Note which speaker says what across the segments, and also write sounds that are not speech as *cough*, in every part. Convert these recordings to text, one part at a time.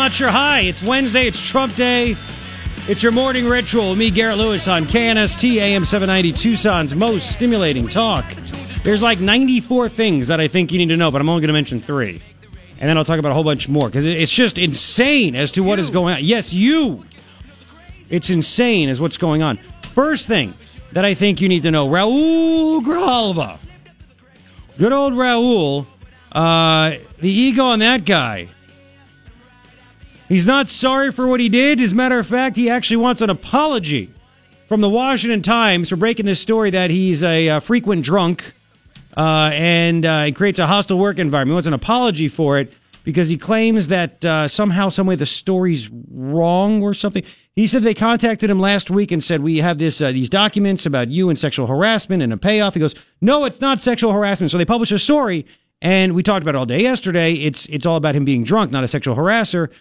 Speaker 1: not sure. Hi, it's Wednesday. It's Trump Day. It's your morning ritual me, Garret Lewis, on KNST AM 790 Tucson's most stimulating talk. There's like 94 things that I think you need to know, but I'm only going to mention three. And then I'll talk about a whole bunch more because it's just insane as to what is going on. Yes, you. It's insane as what's going on. First thing that I think you need to know Raul Grijalva. Good old Raul. Uh, the ego on that guy. He's not sorry for what he did. As a matter of fact, he actually wants an apology from the Washington Times for breaking this story that he's a, a frequent drunk uh, and uh, it creates a hostile work environment. He wants an apology for it because he claims that uh, somehow, someway, the story's wrong or something. He said they contacted him last week and said we have this uh, these documents about you and sexual harassment and a payoff. He goes, no, it's not sexual harassment. So they published a story, and we talked about it all day yesterday. It's it's all about him being drunk, not a sexual harasser.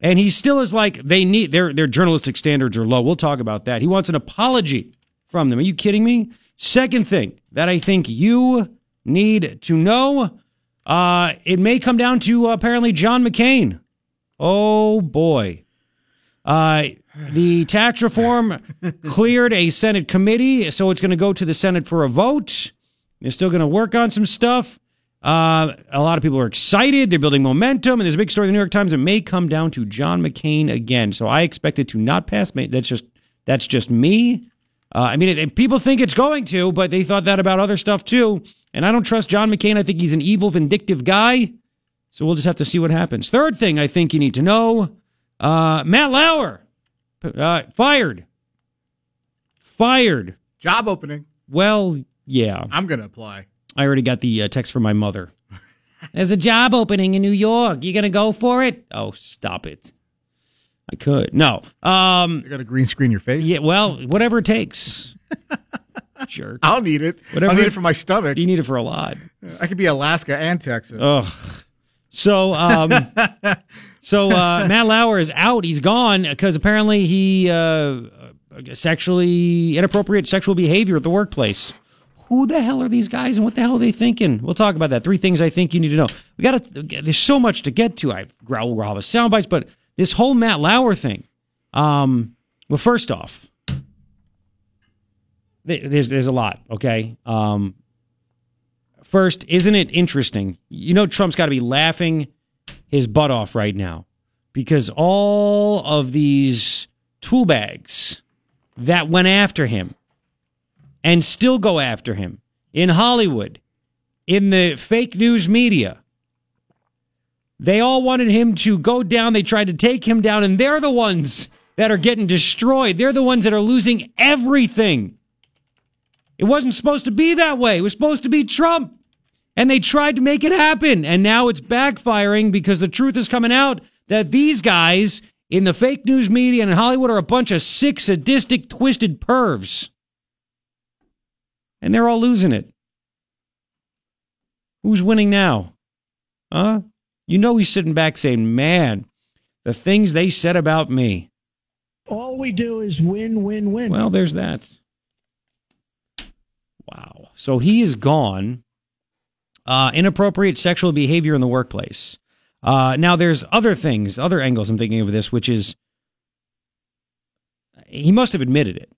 Speaker 1: And he still is like they need their their journalistic standards are low. We'll talk about that. He wants an apology from them. Are you kidding me? Second thing that I think you need to know, uh, it may come down to uh, apparently John McCain. Oh boy. Uh, the tax reform *laughs* cleared a Senate committee, so it's going to go to the Senate for a vote. They're still going to work on some stuff. Uh, a lot of people are excited. They're building momentum, and there's a big story in the New York Times. It may come down to John McCain again. So I expect it to not pass. That's just that's just me. Uh, I mean, it, people think it's going to, but they thought that about other stuff too. And I don't trust John McCain. I think he's an evil, vindictive guy. So we'll just have to see what happens. Third thing I think you need to know uh, Matt Lauer, uh, fired. Fired.
Speaker 2: Job opening.
Speaker 1: Well, yeah.
Speaker 2: I'm going to apply.
Speaker 1: I already got the uh, text from my mother. There's a job opening in New York. You gonna go for it? Oh, stop it. I could. No. Um
Speaker 2: You got to green screen your face?
Speaker 1: Yeah, well, whatever it takes. *laughs* Jerk.
Speaker 2: I'll need it.
Speaker 1: Whatever
Speaker 2: I'll need
Speaker 1: it-
Speaker 2: it for my stomach.
Speaker 1: You need it for a lot.
Speaker 2: I could be Alaska and Texas.
Speaker 1: Ugh. So, um, *laughs* so uh, Matt Lauer is out. He's gone because apparently he uh, sexually inappropriate sexual behavior at the workplace. Who the hell are these guys and what the hell are they thinking? We'll talk about that. Three things I think you need to know. We got to. There's so much to get to. I growl, growl, have sound bites, but this whole Matt Lauer thing. Um, well, first off, there's there's a lot. Okay. Um, First, isn't it interesting? You know, Trump's got to be laughing his butt off right now because all of these tool bags that went after him and still go after him in Hollywood, in the fake news media, they all wanted him to go down. They tried to take him down, and they're the ones that are getting destroyed. They're the ones that are losing everything. It wasn't supposed to be that way. It was supposed to be Trump. And they tried to make it happen. And now it's backfiring because the truth is coming out that these guys in the fake news media and in Hollywood are a bunch of sick, sadistic, twisted pervs. And they're all losing it. Who's winning now? Huh? You know he's sitting back saying, man, the things they said about me.
Speaker 3: All we do is win, win, win.
Speaker 1: Well, there's that. Wow. So he is gone. Uh, inappropriate sexual behavior in the workplace. Uh, now, there's other things, other angles I'm thinking of this, which is he must have admitted it.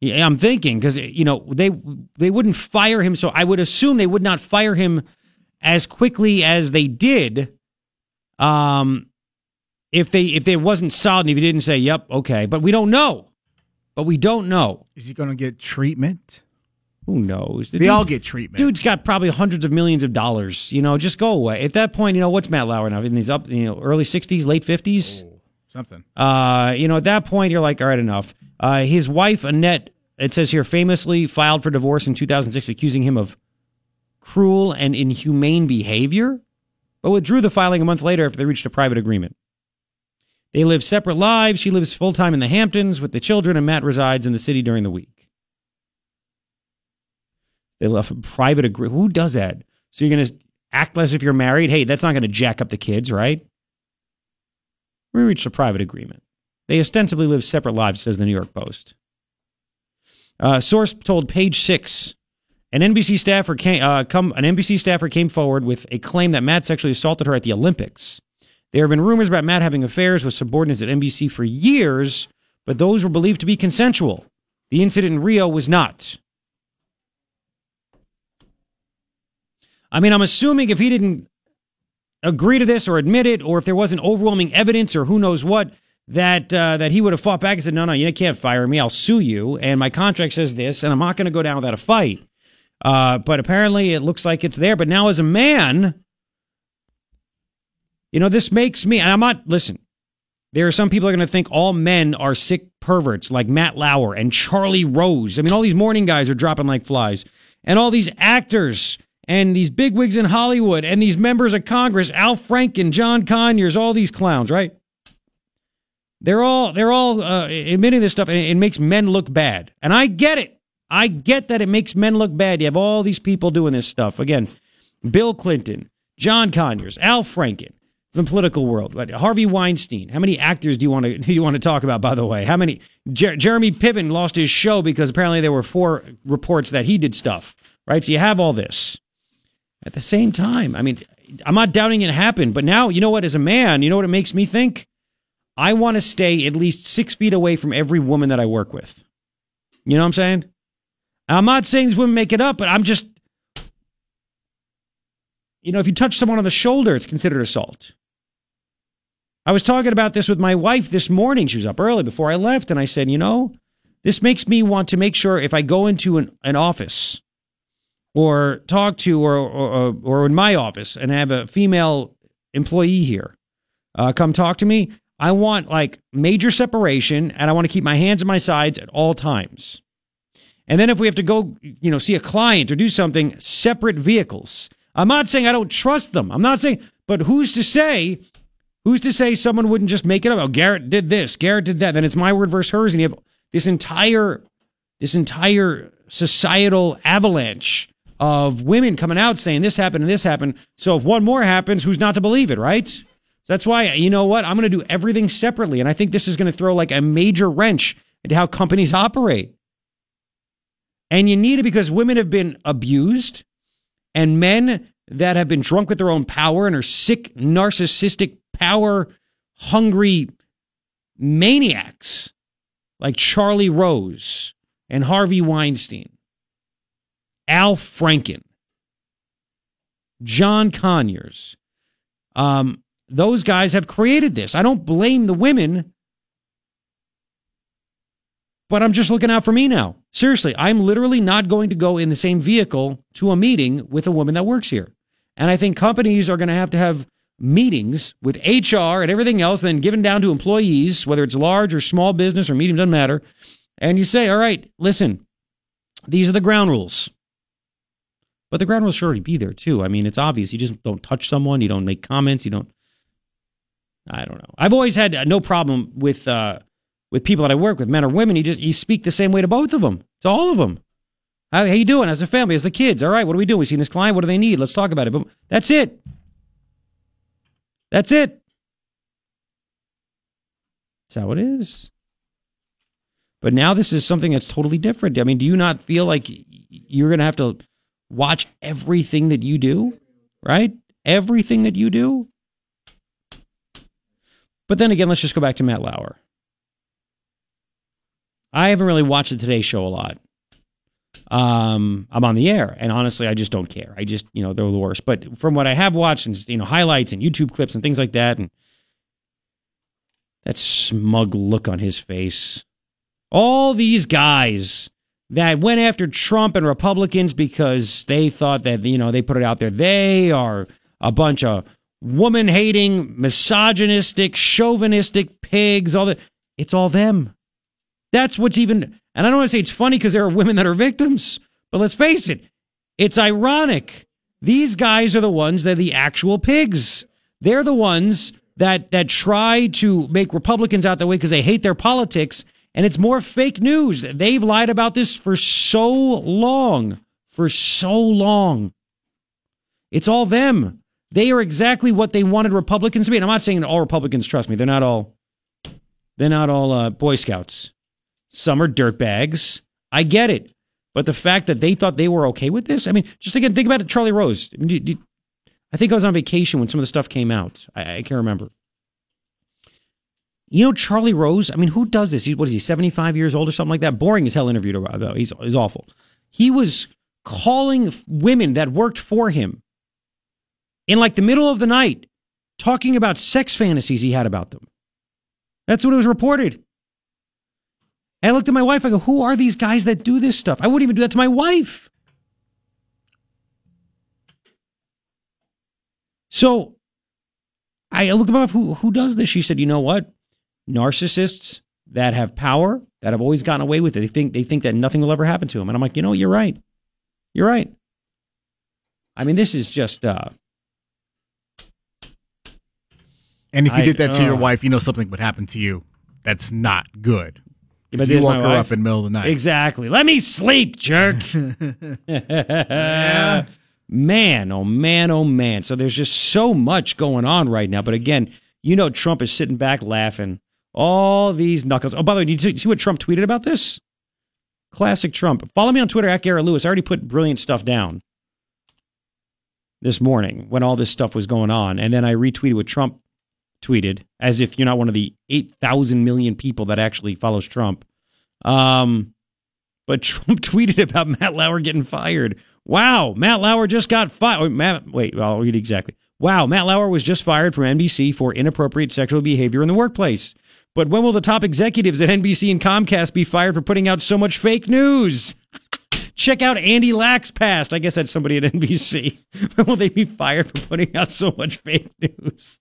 Speaker 1: Yeah, I'm thinking because you know they they wouldn't fire him, so I would assume they would not fire him as quickly as they did. Um, if they if there wasn't solid, and if he didn't say, "Yep, okay," but we don't know. But we don't know.
Speaker 2: Is he going to get treatment?
Speaker 1: Who knows? The
Speaker 2: They
Speaker 1: dude-
Speaker 2: all get treatment.
Speaker 1: Dude's got probably hundreds of millions of dollars. You know, just go away. At that point, you know what's Matt Lauer now? In his up, you know, early sixties, late fifties.
Speaker 2: Something.
Speaker 1: Uh, you know, at that point, you're like, all right, enough. Uh, his wife Annette, it says here, famously filed for divorce in 2006, accusing him of cruel and inhumane behavior, but withdrew the filing a month later after they reached a private agreement. They live separate lives. She lives full time in the Hamptons with the children, and Matt resides in the city during the week. They left a private agreement. Who does that? So you're going to act as if you're married? Hey, that's not going to jack up the kids, right? We reached a private agreement. They ostensibly live separate lives, says the New York Post. Uh, source told Page Six, an NBC staffer came, uh, come, an NBC staffer came forward with a claim that Matt sexually assaulted her at the Olympics. There have been rumors about Matt having affairs with subordinates at NBC for years, but those were believed to be consensual. The incident in Rio was not. I mean, I'm assuming if he didn't agree to this or admit it, or if there wasn't overwhelming evidence or who knows what, that uh, that he would have fought back and said, "No, no, you can't fire me. I'll sue you, and my contract says this, and I'm not going to go down without a fight." Uh, but apparently, it looks like it's there. But now, as a man, you know, this makes me. And I'm not. Listen, there are some people are going to think all men are sick perverts, like Matt Lauer and Charlie Rose. I mean, all these morning guys are dropping like flies, and all these actors and these bigwigs in Hollywood and these members of Congress, Al Franken, John Conyers, all these clowns, right? They're all they're all uh, admitting this stuff, and it makes men look bad. And I get it. I get that it makes men look bad. You have all these people doing this stuff. Again, Bill Clinton, John Conyers, Al Franken, the political world. But Harvey Weinstein. How many actors do you want to *laughs* do you want to talk about? By the way, how many? Jer- Jeremy Piven lost his show because apparently there were four reports that he did stuff. Right. So you have all this. At the same time, I mean, I'm not doubting it happened, but now you know what? As a man, you know what it makes me think. I want to stay at least six feet away from every woman that I work with. You know what I'm saying? I'm not saying these women make it up, but I'm just, you know, if you touch someone on the shoulder, it's considered assault. I was talking about this with my wife this morning. She was up early before I left, and I said, you know, this makes me want to make sure if I go into an, an office or talk to or, or, or in my office and have a female employee here uh, come talk to me, I want like major separation and I want to keep my hands on my sides at all times. And then if we have to go, you know, see a client or do something, separate vehicles. I'm not saying I don't trust them. I'm not saying, but who's to say, who's to say someone wouldn't just make it up? Oh, Garret did this, Garret did that. Then it's my word versus hers. And you have this entire, this entire societal avalanche of women coming out saying this happened and this happened. So if one more happens, who's not to believe it, right? So that's why, you know what? I'm going to do everything separately. And I think this is going to throw like a major wrench into how companies operate. And you need it because women have been abused and men that have been drunk with their own power and are sick, narcissistic, power hungry maniacs like Charlie Rose and Harvey Weinstein, Al Franken, John Conyers. Um, those guys have created this. I don't blame the women but I'm just looking out for me now. Seriously, I'm literally not going to go in the same vehicle to a meeting with a woman that works here. And I think companies are going to have to have meetings with HR and everything else, then given down to employees, whether it's large or small business or medium, doesn't matter. And you say, all right, listen, these are the ground rules. But the ground rules should already be there too. I mean, it's obvious. You just don't touch someone, you don't make comments, you don't. I don't know. I've always had no problem with uh, with people that I work with, men or women, you just you speak the same way to both of them, to all of them. How, how you doing as a family, as the kids? All right, what are we doing? We seen this client. What do they need? Let's talk about it. But that's it. That's it. That's how it is. But now this is something that's totally different. I mean, do you not feel like you're going to have to watch everything that you do? Right? Everything that you do? But then again, let's just go back to Matt Lauer. I haven't really watched the Today Show a lot. Um, I'm on the air, and honestly, I just don't care. I just, you know, they're the worst. But from what I have watched, and you know, highlights and YouTube clips and things like that, and that smug look on his face, all these guys that went after Trump and Republicans because they thought that you know they put it out there, they are a bunch of woman hating, misogynistic, chauvinistic pigs. All that, it's all them. That's what's even, and I don't want to say it's funny because there are women that are victims, but let's face it, it's ironic. These guys are the ones that are the actual pigs. They're the ones that that try to make Republicans out that way because they hate their politics, and it's more fake news. They've lied about this for so long, for so long. It's all them. They are exactly what they wanted Republicans to be. And I'm not saying all Republicans, trust me, they're not all they're not all uh, Boy Scouts. Some are dirtbags. I get it. But the fact that they thought they were okay with this, I mean, just again, think about it, Charlie Rose. I, think I was on vacation when some of the stuff came out. I, I can't remember. You know Charlie Rose? I mean, who does this? He, what is he, 75 years old or something like that? Boring as hell interview, uh, though. He's, he's awful. He was calling women that worked for him in like the middle of the night, talking about sex fantasies he had about them. That's what it was reported. And I looked at my wife. I go, "Who are these guys that do this stuff?" I wouldn't even do that to my wife. So I looked at my wife. Who who does this? She said, "You know what? Narcissists that have power that have always gotten away with it. They think they think that nothing will ever happen to them." And I'm like, "You know, you're right. You're right." I mean, this is just. uh
Speaker 2: And if you
Speaker 1: I-
Speaker 2: did that to your
Speaker 1: uh.
Speaker 2: wife, you know something would happen to you. That's not good. If you woke her
Speaker 1: wife.
Speaker 2: up in the middle of the night.
Speaker 1: Exactly. Let me sleep, jerk. *laughs* *laughs* Man, oh man, oh man. So there's just so much going on right now. But again, you know, Trump is sitting back laughing. All these knuckles. Oh, by the way, did you see what Trump tweeted about this? Classic Trump. Follow me on Twitter at Garret Lewis. I already put brilliant stuff down this morning when all this stuff was going on. And then I retweeted what Trump tweeted, as if you're not one of the 8,000 million people that actually follows Trump. Um, but *laughs* Trump tweeted about Matt Lauer getting fired. Wow, Matt Lauer just got fired. Matt, wait, I'll read exactly. Wow, Matt Lauer was just fired from NBC for inappropriate sexual behavior in the workplace. But when will the top executives at NBC and Comcast be fired for putting out so much fake news? *laughs* Check out Andy Lack's past. I guess that's somebody at NBC. *laughs* When will they be fired for putting out so much fake news?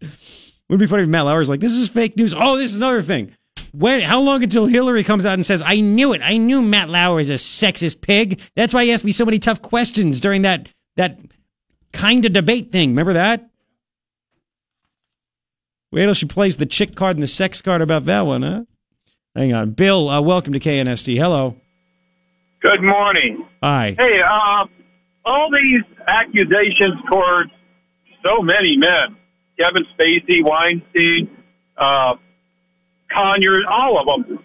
Speaker 1: Wouldn't be funny if Matt Lauer's like, this is fake news. Oh, this is another thing. When? How long until Hillary comes out and says, "I knew it. I knew Matt Lauer is a sexist pig. That's why he asked me so many tough questions during that that kind of debate thing. Remember that? Wait till she plays the chick card and the sex card about that one, huh? Hang on, Bill. Uh, welcome to KNST. Hello.
Speaker 4: Good morning.
Speaker 1: Hi.
Speaker 4: Hey, uh, all these accusations towards so many men, Kevin Spacey, Weinstein, uh, Conyers, all of them,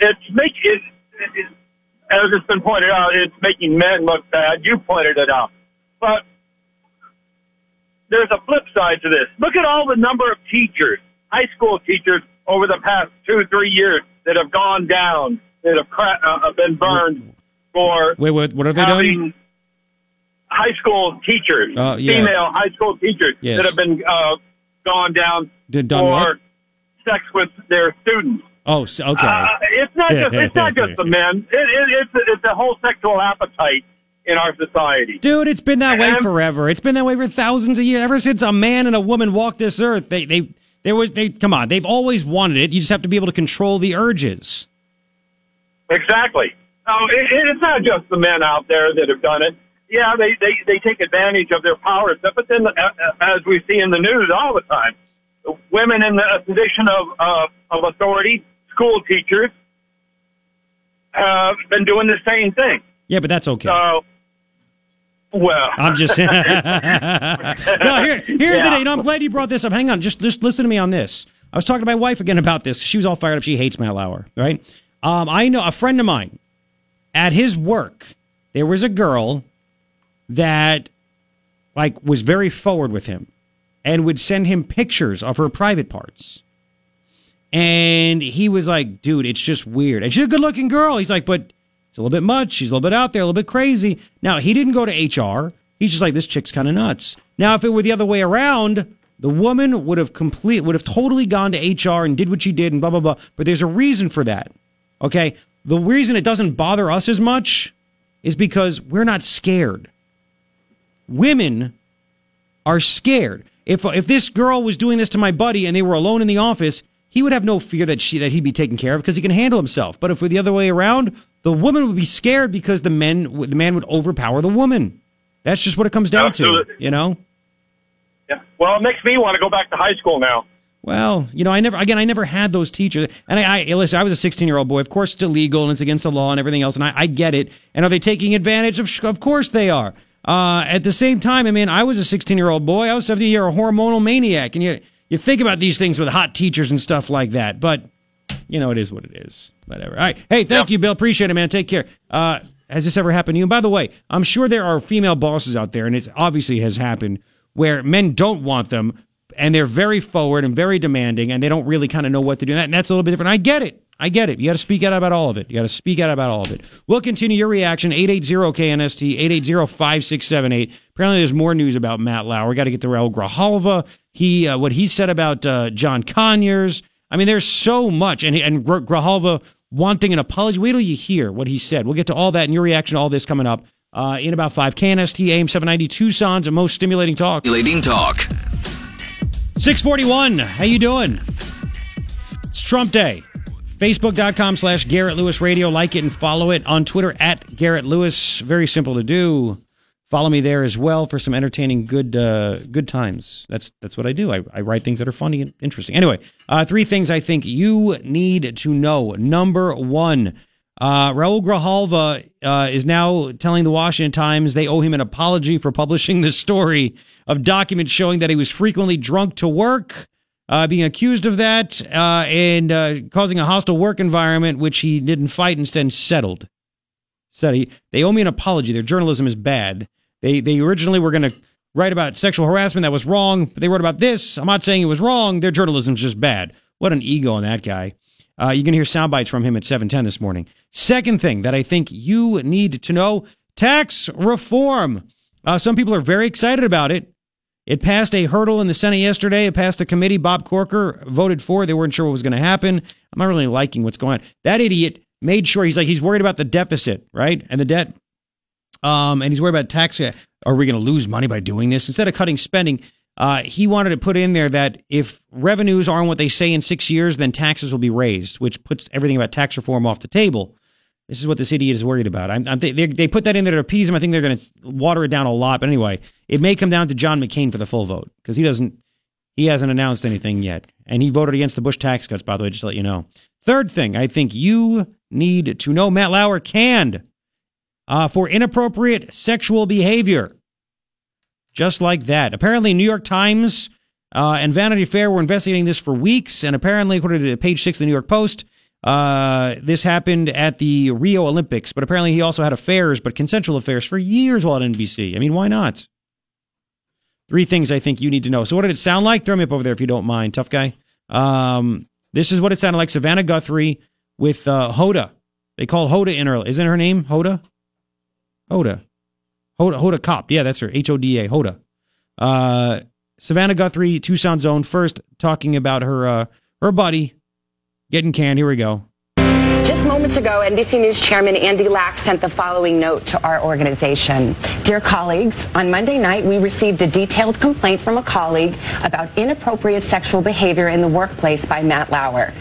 Speaker 4: it's make it, it, as it's been pointed out, it's making men look bad. You pointed it out, but there's a flip side to this. Look at all the number of teachers, high school teachers, over the past two, three years that have gone down, that have cra- uh, been burned for
Speaker 1: Wait, what? What have they done?
Speaker 4: having high school teachers,
Speaker 1: Oh, yeah.
Speaker 4: female high school teachers
Speaker 1: Yes.
Speaker 4: that have been uh, gone down
Speaker 1: Did
Speaker 4: for
Speaker 1: what?
Speaker 4: sex with their students.
Speaker 1: Oh, okay.
Speaker 4: Uh, it's not just it's not just the men. It, it, it's it's a whole sexual appetite in our society.
Speaker 1: Dude, it's been that way
Speaker 4: And-
Speaker 1: forever. It's been that way for thousands of years. Ever since a man and a woman walked this earth, they they there was they come on. They've always wanted it. You just have to be able to control the urges.
Speaker 4: Exactly. Oh, it, it- it's not just the men out there that have done it. Yeah, they, they, they take advantage of their power and stuff, but then, uh, uh, as we see in the news all the time, women in the position of, uh, of authority, school teachers, have been doing the same thing.
Speaker 1: Yeah, but that's okay.
Speaker 4: So, well,
Speaker 1: I'm just *laughs* *laughs* no. Here, here's the
Speaker 4: Yeah.
Speaker 1: day. You know, I'm glad you brought this up. Hang on, just just listen to me on this. I was talking to my wife again about this. She was all fired up. She hates Matt Lauer, right? Um, I know a friend of mine at his work. There was a girl that like was very forward with him and would send him pictures of her private parts. And he was like, dude, it's just weird. And she's a good looking girl. He's like, but a little bit much. She's a little bit out there, a little bit crazy. Now, he didn't go to HR. He's just like, this chick's kind of nuts. Now, if it were the other way around, the woman would have complete, would have totally gone to HR and did what she did and blah, blah, blah. But there's a reason for that. Okay. The reason it doesn't bother us as much is because we're not scared. Women are scared. If if this girl was doing this to my buddy and they were alone in the office, he would have no fear that she that he'd be taken care of because he can handle himself. But if we're the other way around, the woman would be scared because the men the man would overpower the woman. That's just what it comes down
Speaker 4: Absolutely.
Speaker 1: to, you know.
Speaker 4: yeah. well, it makes me want to go back to high school now.
Speaker 1: Well, you know, I never again, I never had those teachers. And I, I listen, I was a 16 year old boy. Of course, it's illegal and it's against the law and everything else. And I, I get it. And are they taking advantage of? Of course they are. Uh, at the same time, I mean, I was a 16 year old boy. I was 70 year a hormonal maniac, and you you think about these things with hot teachers and stuff like that. But you know, it is what it is. Whatever. All right. Hey, thank
Speaker 4: Yeah.
Speaker 1: you, Bill. Appreciate it, man. Take care. Uh, has this ever happened to you? And by the way, I'm sure there are female bosses out there, and it obviously has happened where men don't want them and they're very forward and very demanding, and they don't really kind of know what to do. And that's a little bit different. I get it. I get it. You got to speak out about all of it. You got to speak out about all of it. We'll continue your reaction. 880-KNST, 880-5678. Apparently there's more news about Matt Lauer. We got to get to Raul Grijalva. He, uh, what he said about uh, John Conyers. I mean, there's so much. And, and Grijalva wanting an apology. Wait till you hear what he said. We'll get to all that and your reaction to all this coming up uh, in about five. KNST, AM 790, Tucson's and most stimulating talk.
Speaker 5: Stimulating talk.
Speaker 1: 641. How you doing? It's Trump Day. Facebook.com slash Garret Lewis Radio. Like it and follow it on Twitter at Garret Lewis. Very simple to do. Follow me there as well for some entertaining good uh, good times. That's that's what I do. I, I write things that are funny and interesting. Anyway, uh, three things I think you need to know. Number one, uh, Raul Grijalva uh, is now telling the Washington Times they owe him an apology for publishing the story of documents showing that he was frequently drunk to work uh, being accused of that uh, and uh, causing a hostile work environment, which he didn't fight, instead settled. Said he, they owe me an apology. Their journalism is bad. They they originally were going to write about sexual harassment that was wrong, but they wrote about this. I'm not saying it was wrong. Their journalism's just bad. What an ego on that guy. Uh, you can hear sound bites from him at 710 this morning. Second thing that I think you need to know tax reform. Uh, some people are very excited about it. It passed a hurdle in the Senate yesterday. It passed a committee. Bob Corker voted for. They weren't sure what was going to happen. I'm not really liking what's going on. That idiot made sure he's like he's worried about the deficit, right, and the debt. Um, and he's worried about tax. Are we going to lose money by doing this? Instead of cutting spending, uh, he wanted to put in there that if revenues aren't what they say in six years, then taxes will be raised, which puts everything about tax reform off the table. This is what this idiot is worried about. I'm, I'm they, they put that in there to appease him. I think they're going to water it down a lot. But anyway, it may come down to John McCain for the full vote because he doesn't, he hasn't announced anything yet. And he voted against the Bush tax cuts, by the way, just to let you know. Third thing, I think you need to know Matt Lauer canned uh, for inappropriate sexual behavior. Just like that. Apparently, New York Times uh, and Vanity Fair were investigating this for weeks. And apparently, according to page six of the New York Post, uh, this happened at the Rio Olympics, but apparently he also had affairs, but consensual affairs for years while at NBC. I mean, why not? Three things I think you need to know. So, what did it sound like? Throw me up over there if you don't mind, tough guy. Um, this is what it sounded like. Savannah Guthrie with uh, Hoda. They called Hoda in early. Isn't her name Hoda? Hoda. Hoda, Hoda Kotb. Yeah, that's her. H O D A. Hoda. Uh, Savannah Guthrie, Tucson's own. First, talking about her uh, her buddy Getting canned. Here we go.
Speaker 6: Moments ago, NBC News Chairman Andy Lack sent the following note to our organization. Dear colleagues, on Monday night, we received a detailed complaint from a colleague about inappropriate sexual behavior in the workplace by Matt Lauer.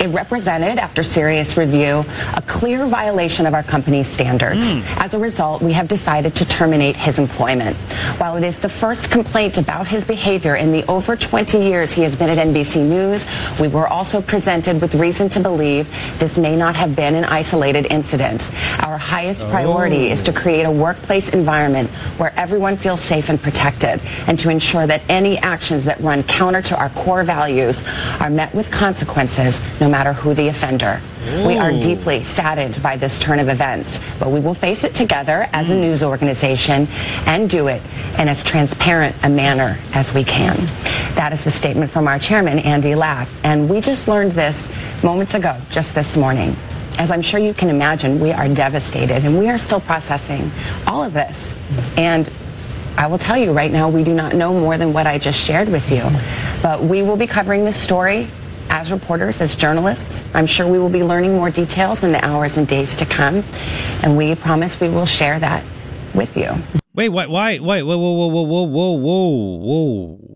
Speaker 6: It represented, after serious review, a clear violation of our company's standards. Mm. As a result, we have decided to terminate his employment. While it is the first complaint about his behavior in the over 20 years he has been at NBC News, we were also presented with reason to believe this may not have been an isolated incident. Our highest priority oh. is to create a workplace environment where everyone feels safe and protected and to ensure that any actions that run counter to our core values are met with consequences no matter who the offender. Ooh. We are deeply saddened by this turn of events, but we will face it together as a news organization and do it in as transparent a manner as we can. That is the statement from our chairman, Andy Lack. And we just learned this moments ago, just this morning. As I'm sure you can imagine, we are devastated and we are still processing all of this. And I will tell you right now, we do not know more than what I just shared with you. But we will be covering this story as reporters, as journalists. I'm sure we will be learning more details in the hours and days to come, and we promise we will share that with you.
Speaker 1: Wait, why, why, wait, whoa, whoa, whoa, whoa, whoa, whoa, whoa.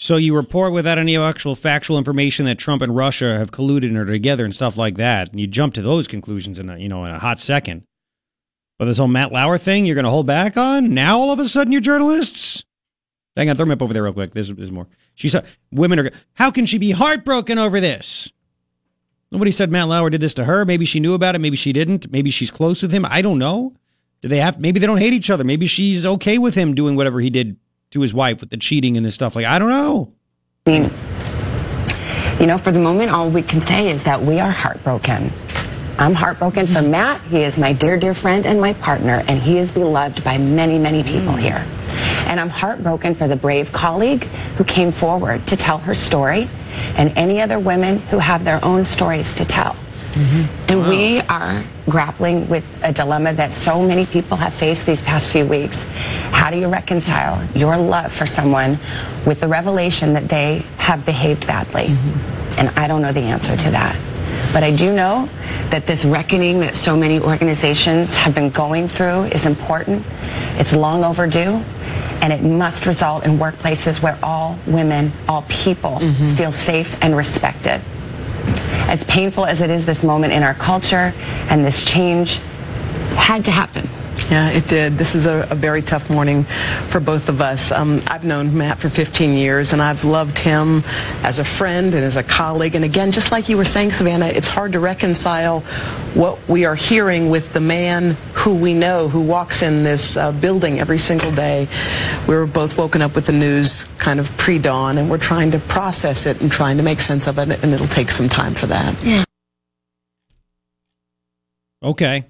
Speaker 1: So you report without any actual factual information that Trump and Russia have colluded or together and stuff like that, and you jump to those conclusions in a, you know in a hot second. But this whole Matt Lauer thing, you're going to hold back on now? All of a sudden, you're journalists. Hang on, throw me up over there real quick. There's, there's more. She said, women are, how can she be heartbroken over this? Nobody said Matt Lauer did this to her. Maybe she knew about it. Maybe she didn't. Maybe she's close with him. I don't know. Do they have, maybe they don't hate each other. Maybe she's okay with him doing whatever he did to his wife with the cheating and this stuff. Like, I don't know.
Speaker 6: I mean, you know, for the moment, all we can say is that we are heartbroken. I'm heartbroken for Matt. He is my dear, dear friend and my partner, and he is beloved by many, many people mm. here. And I'm heartbroken for the brave colleague who came forward to tell her story and any other women who have their own stories to tell. Mm-hmm. And we are grappling with a dilemma that so many people have faced these past few weeks. How do you reconcile your love for someone with the revelation that they have behaved badly? Mm-hmm. And I don't know the answer to that. But I do know that this reckoning that so many organizations have been going through is important. It's long overdue. And it must result in workplaces where all women, all people mm-hmm. feel safe and respected. As painful as it is this moment in our culture and this change had to happen.
Speaker 5: Yeah, it did. This is a, a very tough morning for both of us. Um, I've known Matt for 15 years, and I've loved him as a friend and as a colleague. And again, just like you were saying, Savannah, it's hard to reconcile what we are hearing with the man who we know who walks in this uh, building every single day. We were both woken up with the news kind of pre-dawn, and we're trying to process it and trying to make sense of it, and it'll take some time for that. Yeah.
Speaker 1: Okay.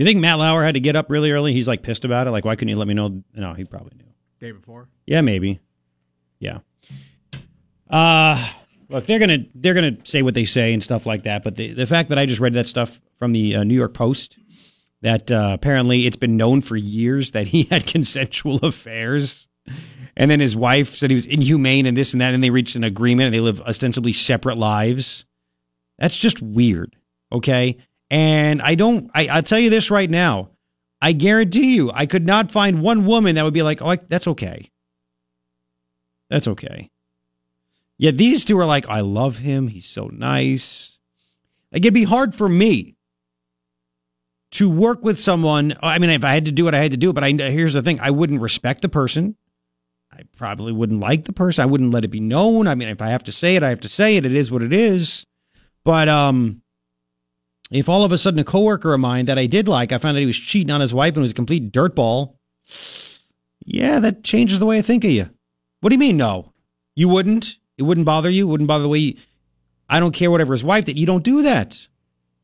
Speaker 1: You think Matt Lauer had to get up really early? He's like pissed about it. Like, why couldn't you let me know? No, he probably knew.
Speaker 2: Day before.
Speaker 1: Yeah, maybe. Yeah. Uh look, they're gonna they're gonna say what they say and stuff like that. But the the fact that I just read that stuff from the uh, New York Post that uh, apparently it's been known for years that he *laughs* had consensual affairs, and then his wife said he was inhumane and this and that, and they reached an agreement and they live ostensibly separate lives. That's just weird. Okay. And I don't, I, I'll tell you this right now. I guarantee you, I could not find one woman that would be like, oh, I, that's okay. That's okay. Yet these two are like, I love him. He's so nice. Like, it'd be hard for me to work with someone. I mean, if I had to do it, I had to do it. But I, here's the thing I wouldn't respect the person. I probably wouldn't like the person. I wouldn't let it be known. I mean, if I have to say it, I have to say it. It is what it is. But, um, if all of a sudden a coworker of mine that I did like, I found out he was cheating on his wife and was a complete dirtball, yeah, that changes the way I think of you. What do you mean, no? You wouldn't? It wouldn't bother you? It wouldn't bother the way you, I don't care whatever his wife did. You don't do that.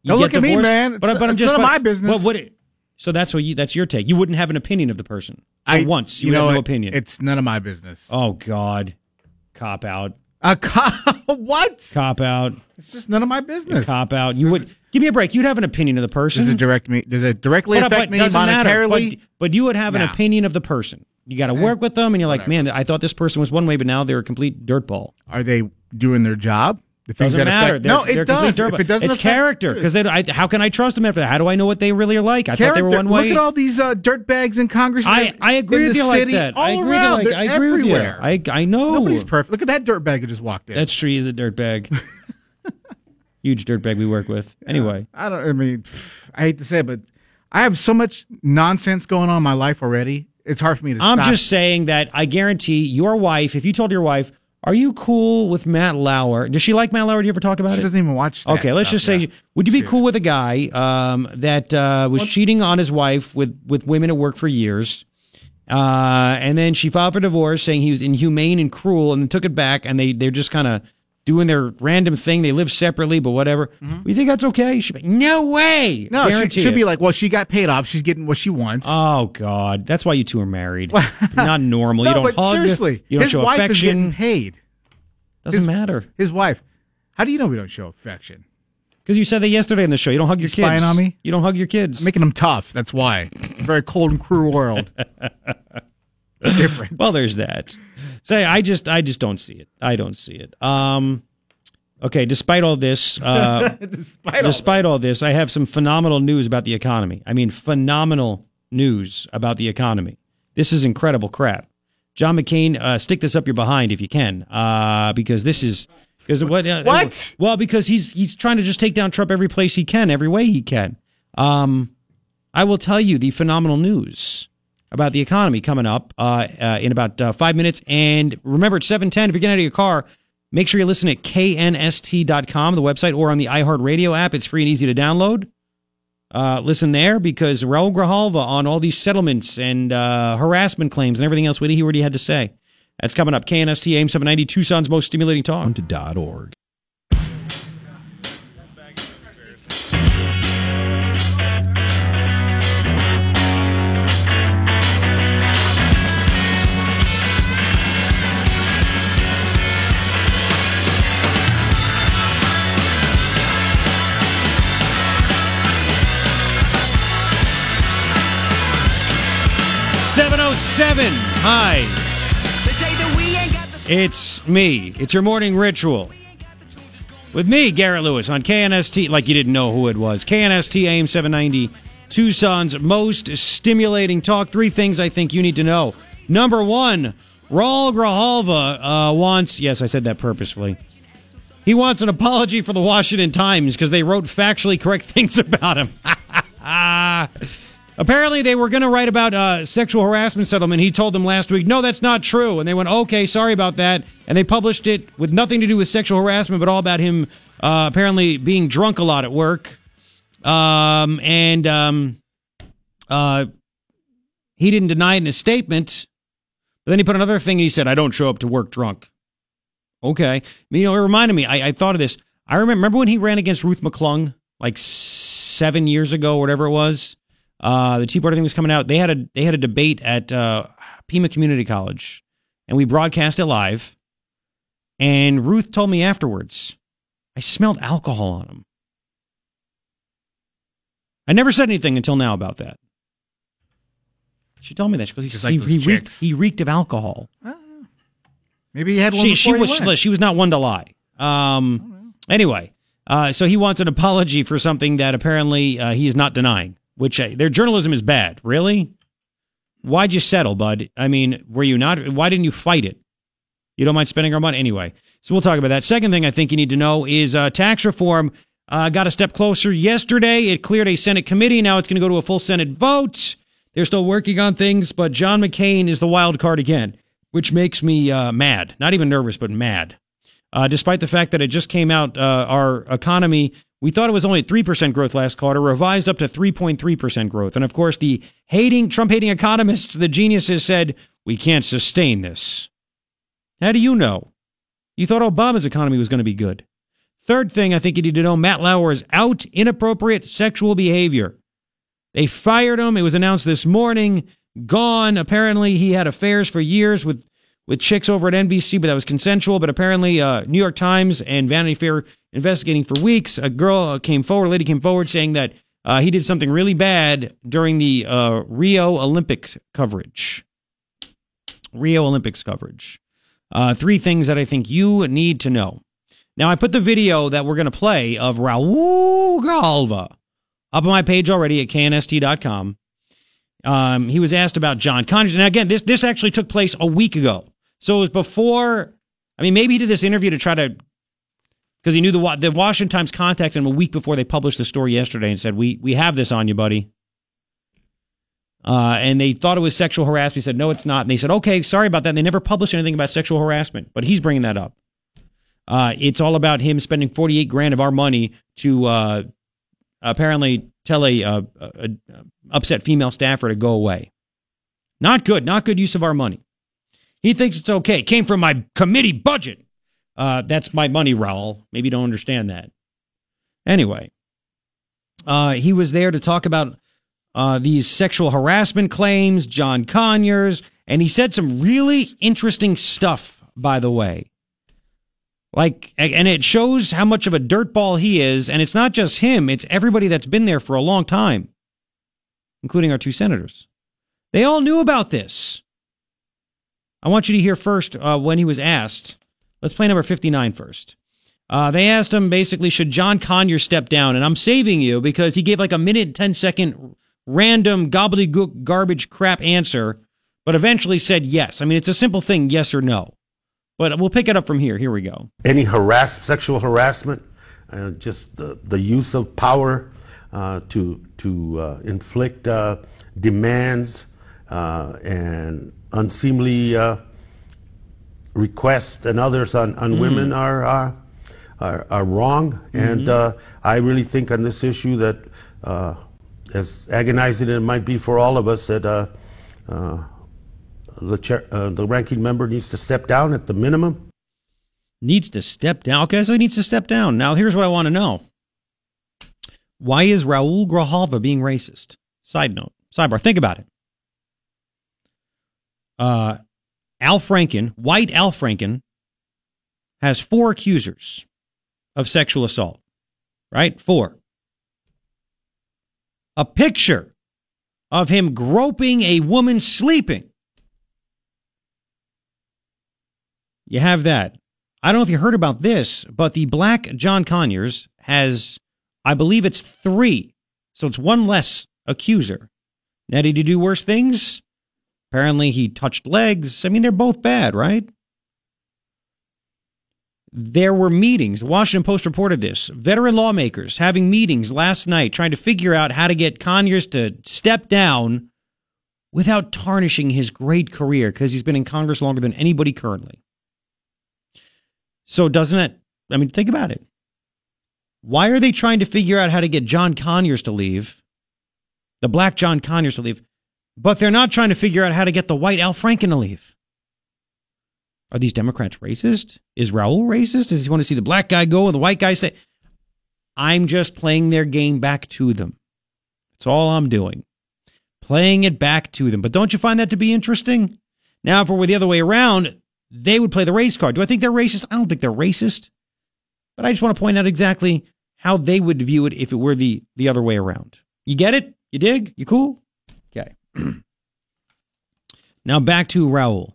Speaker 1: You
Speaker 2: Don't look at me,
Speaker 1: divorced-
Speaker 2: man. It's- it's none of my business.
Speaker 1: What would it? So that's what you. That's your take. You wouldn't have an opinion of the person. Or once you,
Speaker 2: know
Speaker 1: have no
Speaker 2: what?
Speaker 1: opinion.
Speaker 2: It's none of my business.
Speaker 1: oh God, cop out,
Speaker 2: A cop? *laughs* what?
Speaker 1: cop out,
Speaker 2: It's just none of my business.
Speaker 1: cop out. You would give me a break. You'd have an opinion of the person.
Speaker 2: Does it direct me? Does it directly
Speaker 1: But-
Speaker 2: affect
Speaker 1: but
Speaker 2: me
Speaker 1: doesn't matter.
Speaker 2: monetarily?
Speaker 1: But, but you would have an
Speaker 2: Nah.
Speaker 1: opinion of the person. You got to work with them, and you're like,
Speaker 2: Whatever.
Speaker 1: man, I thought this person was one way, but now they're a complete dirtball.
Speaker 2: Are they doing their job? The things
Speaker 1: Doesn't matter.
Speaker 2: affect- no, it does. If it doesn't
Speaker 1: it's character because how can I trust them after that? How do I know what they really are like? I thought they were
Speaker 2: Character.
Speaker 1: one way.
Speaker 2: Look at all these uh, dirt bags in Congress.
Speaker 1: I, I agree with you
Speaker 2: city,
Speaker 1: like that.
Speaker 2: All
Speaker 1: I agree,
Speaker 2: around.
Speaker 1: Like,
Speaker 2: They're
Speaker 1: I agree with you.
Speaker 2: everywhere.
Speaker 1: I I know.
Speaker 2: Nobody's perfect. Look at that dirt bag who just walked in.
Speaker 1: That's tree is a dirtbag. *laughs* Huge dirtbag we work with. Anyway,
Speaker 2: I don't. I mean, I hate to say it, but I have so much nonsense going on in my life already. It's hard for me to.
Speaker 1: I'm
Speaker 2: stop.
Speaker 1: just saying that I guarantee your wife. If you told your wife, "Are you cool with Matt Lauer?" Does she like Matt Lauer? Do you ever talk about
Speaker 2: She
Speaker 1: it?
Speaker 2: doesn't even watch.
Speaker 1: Okay, let's just say,
Speaker 2: yeah.
Speaker 1: would you be
Speaker 2: Shit.
Speaker 1: cool with a guy um, that uh, was cheating on his wife with with women at work for years, uh, and then she filed for divorce, saying he was inhumane and cruel, and then took it back, and they they're just kind of doing their random thing. They live separately, but whatever. You think that's okay? She'd be, no way.
Speaker 2: Mm-hmm. No, she should be like, well, she got paid off. She's getting what she wants.
Speaker 1: Oh God, that's why you two are married. Not *laughs* normal.
Speaker 2: no,
Speaker 1: you don't
Speaker 2: but
Speaker 1: hug.
Speaker 2: seriously,
Speaker 1: you don't
Speaker 2: his
Speaker 1: show
Speaker 2: wife is getting paid.
Speaker 1: Doesn't
Speaker 2: his-
Speaker 1: matter
Speaker 2: His wife. How do you know we don't show affection?
Speaker 1: because you said that yesterday in the show. You don't hug your kids.
Speaker 2: spying on me?
Speaker 1: You don't hug your kids.
Speaker 2: Making them tough. That's why. It's a very cold and cruel world. *laughs* Different.
Speaker 1: Well, there's that. Say, I just, I just don't see it. I don't see it. Um, okay. Despite all this, uh, *laughs*
Speaker 2: despite all
Speaker 1: despite all this, I have some phenomenal news about the economy. I mean, phenomenal news about the economy. This is incredible crap. John McCain, uh, stick this up your behind if you can, uh, because this is because what? Uh,
Speaker 2: What?
Speaker 1: Well, because he's he's trying to just take down Trump every place he can, every way he can. Um, I will tell you the phenomenal news about the economy coming up uh, uh, in about uh, five minutes. And remember, it's 710. If you're getting out of your car, make sure you listen at knst.com, the website, or on the iHeartRadio app. It's free and easy to download. Uh, listen there because Raul Grijalva on all these settlements and uh, harassment claims and everything else, what he already had to say. That's coming up. KNST AM 790, Tucson's most stimulating talk.
Speaker 7: .org.
Speaker 1: 707. Hi. It's me. It's your morning ritual. With me, Garret Lewis, on KNST, like you didn't know who it was. KNST AM 790, Tucson's most stimulating talk. Three things I think you need to know. Number one, Raul Grijalva uh, wants, yes, I said that purposefully. He wants an apology for the Washington Times because they wrote factually correct *laughs* things about him. *laughs* Apparently, they were going to write about uh, sexual harassment settlement. He told them last week, no, that's not true. And they went, okay, sorry about that. And they published it with nothing to do with sexual harassment, but all about him uh, apparently being drunk a lot at work. Um, and um, uh, he didn't deny it in his statement. But then he put another thing he said, I don't show up to work drunk. Okay. You know, it reminded me, I, I thought of this. I remember, remember when he ran against Ruth McClung like seven years ago, whatever it was? Uh, the Tea Party thing was coming out. They had a they had a debate at uh, Pima Community College, and we broadcast it live. And Ruth told me afterwards, I smelled alcohol on him. I never said anything until now about that. She told me that because he,
Speaker 2: like
Speaker 1: he, he reeked, he reeked of alcohol.
Speaker 2: Maybe he had one
Speaker 1: She,
Speaker 2: before
Speaker 1: she
Speaker 2: he
Speaker 1: was
Speaker 2: went.
Speaker 1: she was not one to lie. Um, anyway, uh, so he wants an apology for something that apparently uh, he is not denying. Which uh, their journalism is bad. Really? Why'd you settle, bud? I mean, were you not? Why didn't you fight it? You don't mind spending our money anyway. So we'll talk about that. Second thing I think you need to know is uh, tax reform uh, got a step closer yesterday. It cleared a Senate committee. Now it's going to go to a full Senate vote. They're still working on things, but John McCain is the wild card again, which makes me uh, mad. Not even nervous, but mad. Uh, despite the fact that it just came out, uh, our economy, we thought it was only 3% growth last quarter, revised up to 3.3% growth. And of course, the hating, Trump hating economists, the geniuses said, we can't sustain this. How do you know? You thought Obama's economy was going to be good. Third thing I think you need to know Matt Lauer is out inappropriate sexual behavior. They fired him. It was announced this morning. Gone. Apparently, he had affairs for years with with chicks over at NBC, but that was consensual. But apparently, uh, New York Times and Vanity Fair investigating for weeks. A girl came forward, a lady came forward saying that uh, he did something really bad during the uh, Rio Olympics coverage. Rio Olympics coverage. Uh, three things that I think you need to know. Now, I put the video that we're going to play of Raul Grijalva up on my page already at knst.com. Um, he was asked about John Conyers. Now, again, this this actually took place a week ago, so it was before. I mean, maybe he did this interview to try to because he knew the the Washington Times contacted him a week before they published the story yesterday and said, "We we have this on you, buddy." Uh, and they thought it was sexual harassment. He said, "No, it's not." And they said, "Okay, sorry about that." And they never published anything about sexual harassment, but he's bringing that up. Uh, it's all about him spending forty eight grand of our money to uh, apparently tell a, uh, a, a upset female staffer to go away. Not good. Not good use of our money. He thinks it's okay. It came from my committee budget. Uh, that's my money, Raul. Maybe you don't understand that. Anyway, uh, he was there to talk about uh, these sexual harassment claims, John Conyers, and he said some really interesting stuff, by the way. Like, and it shows how much of a dirtball he is. And it's not just him, it's everybody that's been there for a long time, including our two senators. They all knew about this. I want you to hear first uh, when he was asked. Let's play number 59 first. Uh, they asked him basically, should John Conyers step down? And I'm saving you because he gave like a minute and 10 second random gobbledygook garbage crap answer, but eventually said yes. I mean, it's a simple thing, yes or no. But we'll pick it up from here. Here we go.
Speaker 7: any harass, sexual harassment, uh, just the, the use of power uh, to, to uh, inflict uh, demands uh, and unseemly uh, requests and others on, on women are, are, are, are wrong. And uh, I really think on this issue that, uh, as agonizing it might be for all of us, that uh, uh, the, chair, uh, the ranking member needs to step down at the minimum.
Speaker 1: Needs to step down. Okay, so he needs to step down. Now, here's what I want to know. Why is Raul Grijalva being racist? Side note, sidebar. Think about it. Uh, Al Franken, white Al Franken, has four accusers of sexual assault. Right? Four. A picture of him groping a woman sleeping. You have that. I don't know if you heard about this, but the black John Conyers has, I believe it's three. So it's one less accuser. Now, did he do worse things? Apparently, he touched legs. I mean, they're both bad, right? There were meetings. The Washington Post reported this. Veteran lawmakers having meetings last night trying to figure out how to get Conyers to step down without tarnishing his great career because he's been in Congress longer than anybody currently. So, doesn't it? I mean, think about it. Why are they trying to figure out how to get John Conyers to leave, the black John Conyers to leave, but they're not trying to figure out how to get the white Al Franken to leave? Are these Democrats racist? Is Raul racist? Does he want to see the black guy go and the white guy stay? I'm just playing their game back to them. That's all I'm doing. Playing it back to them. But don't you find that to be interesting? Now, if it were the other way around, they would play the race card. Do I think they're racist? I don't think they're racist. But I just want to point out exactly how they would view it if it were the, the other way around. You get it? You dig? You cool? *clears throat* Now back to Raul.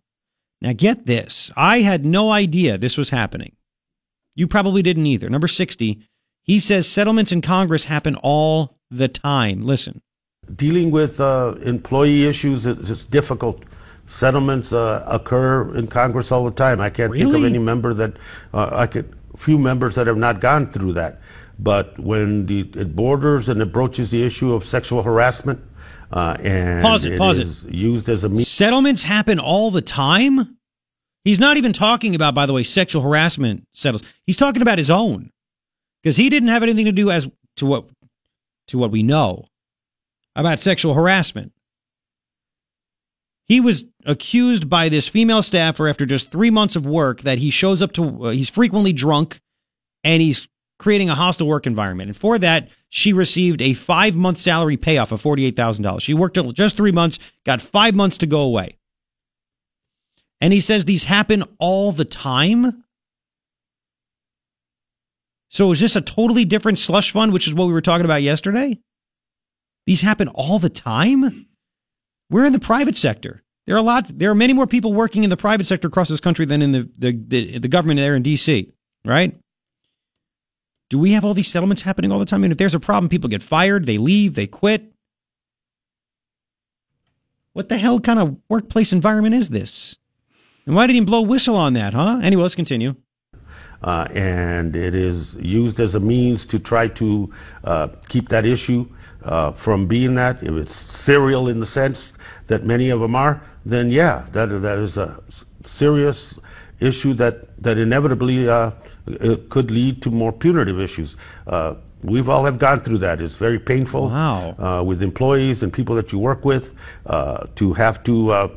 Speaker 1: Now get this. I had no idea this was happening. You probably didn't either. Number 60, he says settlements in Congress happen all the time. Listen.
Speaker 7: Dealing with uh, employee issues is difficult settlements uh, occur in Congress all the time. I can't
Speaker 1: really?
Speaker 7: think of any member that uh, I could few members that have not gone through that. But when the, it borders and it broaches the issue of sexual harassment, uh, and
Speaker 1: pause it,
Speaker 7: it
Speaker 1: pause
Speaker 7: it. used as a me-
Speaker 1: settlements happen all the time. He's not even talking about, by the way, sexual harassment settles. He's talking about his own because he didn't have anything to do as to what to what we know about sexual harassment. He was accused by this female staffer after just three months of work that he shows up to, uh, he's frequently drunk and he's creating a hostile work environment. And for that, she received a five month salary payoff of $48,000. She worked just three months, got five months to go away. And he says these happen all the time. So is this a totally different slush fund, which is what we were talking about yesterday? These happen all the time? We're in the private sector. There are a lot. There are many more people working in the private sector across this country than in the the, the, the government there in D.C. Right? Do we have all these settlements happening all the time? Mean, if there's a problem, people get fired, they leave, they quit. What the hell kind of workplace environment is this? And why did he blow whistle on that, huh? Anyway, let's continue.
Speaker 7: Uh, and it is used as a means to try to uh, keep that issue uh, from being that, if it's serial in the sense that many of them are, then yeah, that that is a serious issue that that inevitably uh, could lead to more punitive issues. Uh, we've all have gone through that. It's very painful
Speaker 1: wow.
Speaker 7: Uh, with employees and people that you work with uh, to have to uh,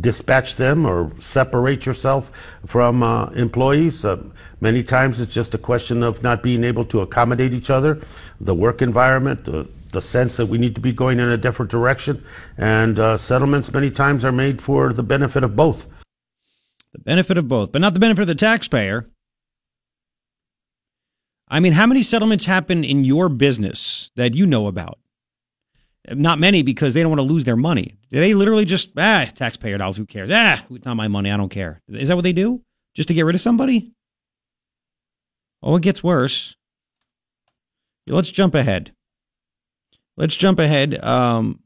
Speaker 7: dispatch them or separate yourself from uh, employees. Uh, many times it's just a question of not being able to accommodate each other, the work environment, the, the sense that we need to be going in a different direction. And uh, settlements many times are made for the benefit of both.
Speaker 1: The benefit of both, but not the benefit of the taxpayer. I mean, how many settlements happen in your business that you know about? Not many because they don't want to lose their money. They literally just, ah, taxpayer dollars, who cares? Ah, it's not my money, I don't care. Is that what they do? Just to get rid of somebody? Oh, it gets worse. Let's jump ahead. Let's jump ahead um,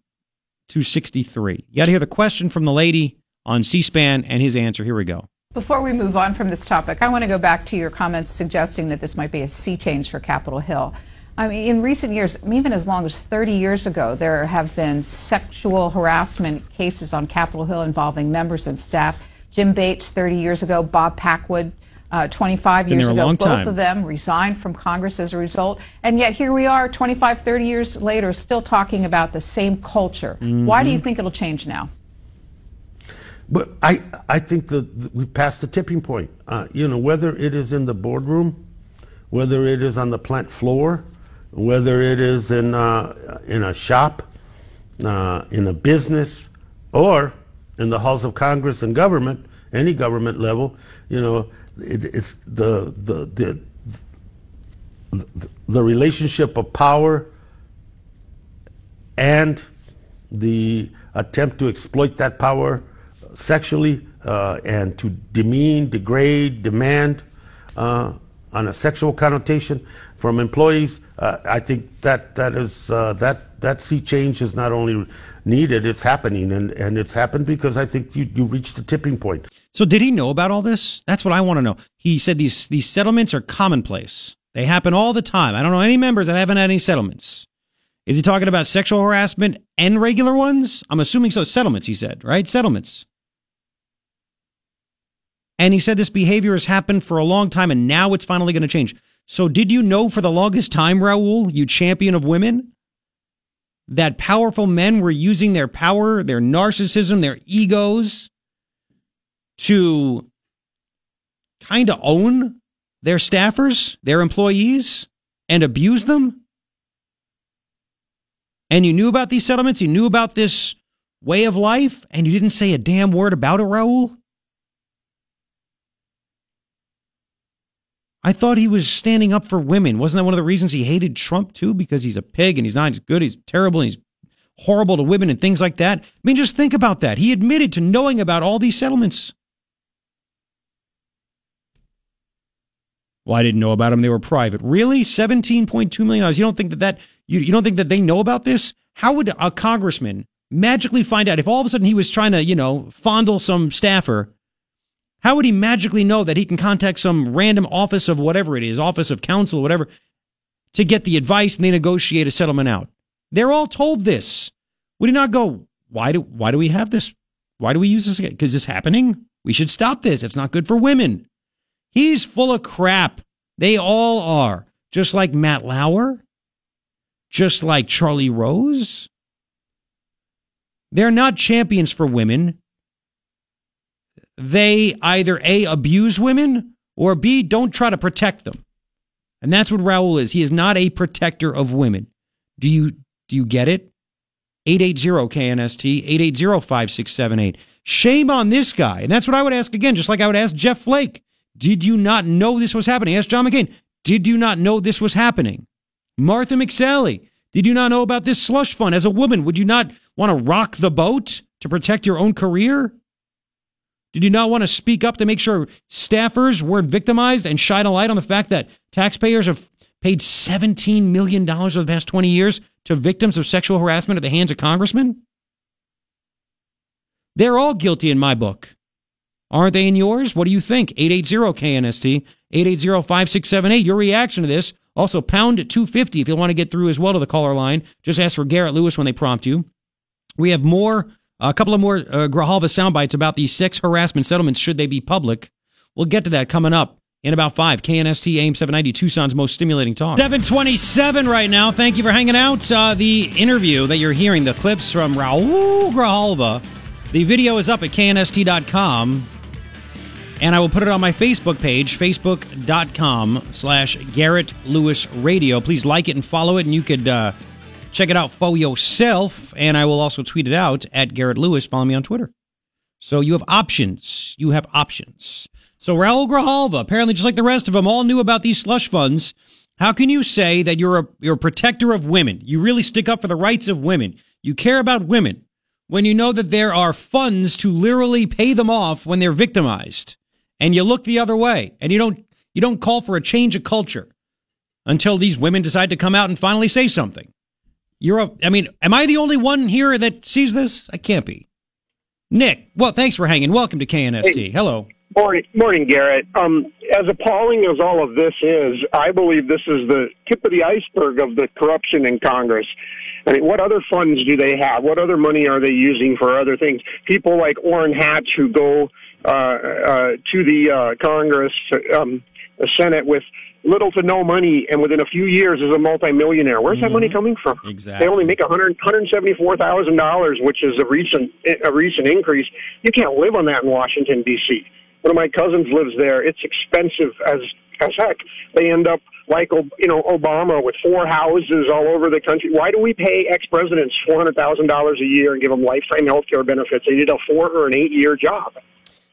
Speaker 1: to 63. You got to hear the question from the lady on C SPAN and his answer. Here we go.
Speaker 8: Before we move on from this topic, I want to go back to your comments suggesting that this might be a sea change for Capitol Hill. I mean, in recent years, even as long as 30 years ago, there have been sexual harassment cases on Capitol Hill involving members and staff. Jim Bates, 30 years ago, Bob Packwood, uh, 25 years ago. Both
Speaker 1: time.
Speaker 8: of them resigned from Congress as a result. And yet here we are, 25, 30 years later, still talking about the same culture.
Speaker 1: Mm-hmm.
Speaker 8: Why do you think it'll change now?
Speaker 7: But I, I think that we passed the tipping point. Uh, you know, whether it is in the boardroom, whether it is on the plant floor, whether it is in, uh, in a shop, uh, in a business, or in the halls of Congress and government, any government level, you know, it, it's the, the, the, the, the relationship of power and the attempt to exploit that power sexually uh, and to demean, degrade, demand uh, on a sexual connotation from employees, uh, I think that that is that that sea change is not only needed, it's happening, and, and it's happened because I think you, you reached a tipping point.
Speaker 1: So did he know about all this? That's what I want to know. He said these these settlements are commonplace. They happen all the time. I don't know any members that haven't had any settlements. Is he talking about sexual harassment and regular ones? I'm assuming so. Settlements, he said, right? Settlements. And he said this behavior has happened for a long time and now it's finally going to change. So, did you know for the longest time, Raul, you champion of women, that powerful men were using their power, their narcissism, their egos to kind of own their staffers, their employees, and abuse them? And you knew about these settlements, you knew about this way of life, and you didn't say a damn word about it, Raul? I thought he was standing up for women. Wasn't that one of the reasons he hated Trump too? Because he's a pig and he's not as good, he's terrible, and he's horrible to women and things like that. I mean, just think about that. He admitted to knowing about all these settlements. Well, I didn't know about them. They were private. Really? $17.2 million. You don't think that that, you, you don't think that they know about this? How would a congressman magically find out if all of a sudden he was trying to, you know, fondle some staffer how would he magically know that he can contact some random office of whatever it is, office of counsel, whatever, to get the advice and they negotiate a settlement out? They're all told this. Would he not go, why do, why do we have this? Why do we use this again? Because it's happening? We should stop this. It's not good for women. He's full of crap. They all are. Just like Matt Lauer, just like Charlie Rose. They're not champions for women they either A, abuse women, or B, don't try to protect them. And that's what Raul is. He is not a protector of women. Do you do you get it? 880 KNST, 880 5678. Shame on this guy. And that's what I would ask again, just like I would ask Jeff Flake. Did you not know this was happening? Ask John McCain. Did you not know this was happening? Martha McSally. Did you not know about this slush fund? As a woman, would you not want to rock the boat to protect your own career? Did you not want to speak up to make sure staffers weren't victimized and shine a light on the fact that taxpayers have paid $17 million over the past 20 years to victims of sexual harassment at the hands of congressmen? They're all guilty in my book. Aren't they in yours? What do you think? 880-KNST, 880-5678. Your reaction to this. Also, pound 250 if you want to get through as well to the caller line. Just ask for Garret Lewis when they prompt you. We have more a couple of more uh, Grijalva sound bites about these sex harassment settlements, should they be public. We'll get to that coming up in about five. KNST AM 790, Tucson's most stimulating talk. 727 right now. Thank you for hanging out. Uh, the interview that you're hearing, the clips from Raul Grijalva, the video is up at knst.com. And I will put it on my Facebook page, facebook.com slash Garret Lewis Radio. Please like it and follow it, and you could uh, Check it out for yourself, and I will also tweet it out at Garret Lewis. Follow me on Twitter. So you have options. You have options. So Raul Grijalva, apparently just like the rest of them, all knew about these slush funds. How can you say that you're a you're a protector of women? You really stick up for the rights of women. You care about women when you know that there are funds to literally pay them off when they're victimized. And you look the other way and you don't you don't call for a change of culture until these women decide to come out and finally say something. You're a, I mean, am I the only one here that sees this? I can't be. Nick, well, thanks for hanging. Welcome to KNST. Hey, Hello.
Speaker 9: Morning, morning, Garret. Um, as appalling as all of this is, I believe this is the tip of the iceberg of the corruption in Congress. I mean, what other funds do they have? What other money are they using for other things? People like Orrin Hatch who go uh, uh, to the uh, Congress, um, the Senate with little to no money, and within a few years is a multimillionaire. Where's mm-hmm. that money mm-hmm. coming from?
Speaker 1: Exactly.
Speaker 9: They only make a hundred hundred seventy four thousand dollars, which is a recent a recent increase. You can't live on that in Washington D.C. One of my cousins lives there. It's expensive as as heck. They end up like you know Obama with four houses all over the country. Why do we pay ex presidents four hundred thousand dollars a year and give them lifetime health care benefits? They did a four or an eight year job.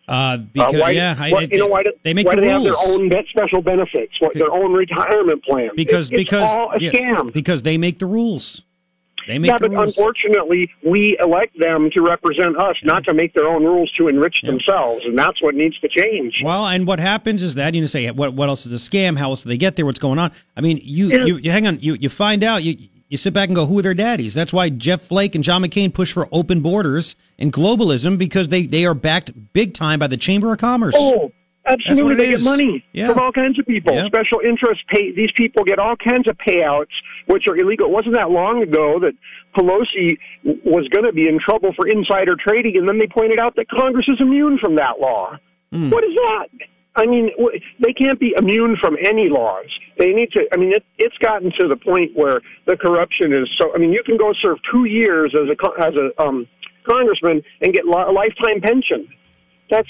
Speaker 1: Uh, because,
Speaker 9: uh, why,
Speaker 1: yeah,
Speaker 9: what, you know why do,
Speaker 1: they make
Speaker 9: why
Speaker 1: the
Speaker 9: do they
Speaker 1: rules.
Speaker 9: have their own special benefits, what, their own retirement plan?
Speaker 1: Because
Speaker 9: it,
Speaker 1: because
Speaker 9: all a
Speaker 1: yeah,
Speaker 9: scam.
Speaker 1: because they make the rules. They make
Speaker 9: yeah, but
Speaker 1: rules.
Speaker 9: unfortunately, we elect them to represent us, not to make their own rules to enrich themselves, and that's what needs to change.
Speaker 1: Well, and what happens is that you know say what what else is a scam? How else do they get there? What's going on? I mean, you you, you hang on. You you find out. You you sit back and go, who are their daddies? That's why Jeff Flake and John McCain push for open borders and globalism because they they are backed big time by the Chamber of Commerce.
Speaker 9: Oh, absolutely! They get money
Speaker 1: Yeah.
Speaker 9: from all kinds of people.
Speaker 1: Yep.
Speaker 9: Special interest pay. These people get all kinds of payouts, which are illegal. It wasn't that long ago that Pelosi was going to be in trouble for insider trading, and then they pointed out that Congress is immune from that law.
Speaker 1: Hmm.
Speaker 9: What is that? I mean, they can't be immune from any laws. They need to. I mean, it, it's gotten to the point where the corruption is so. I mean, you can go serve two years as a as a um, congressman and get li- a lifetime pension. That's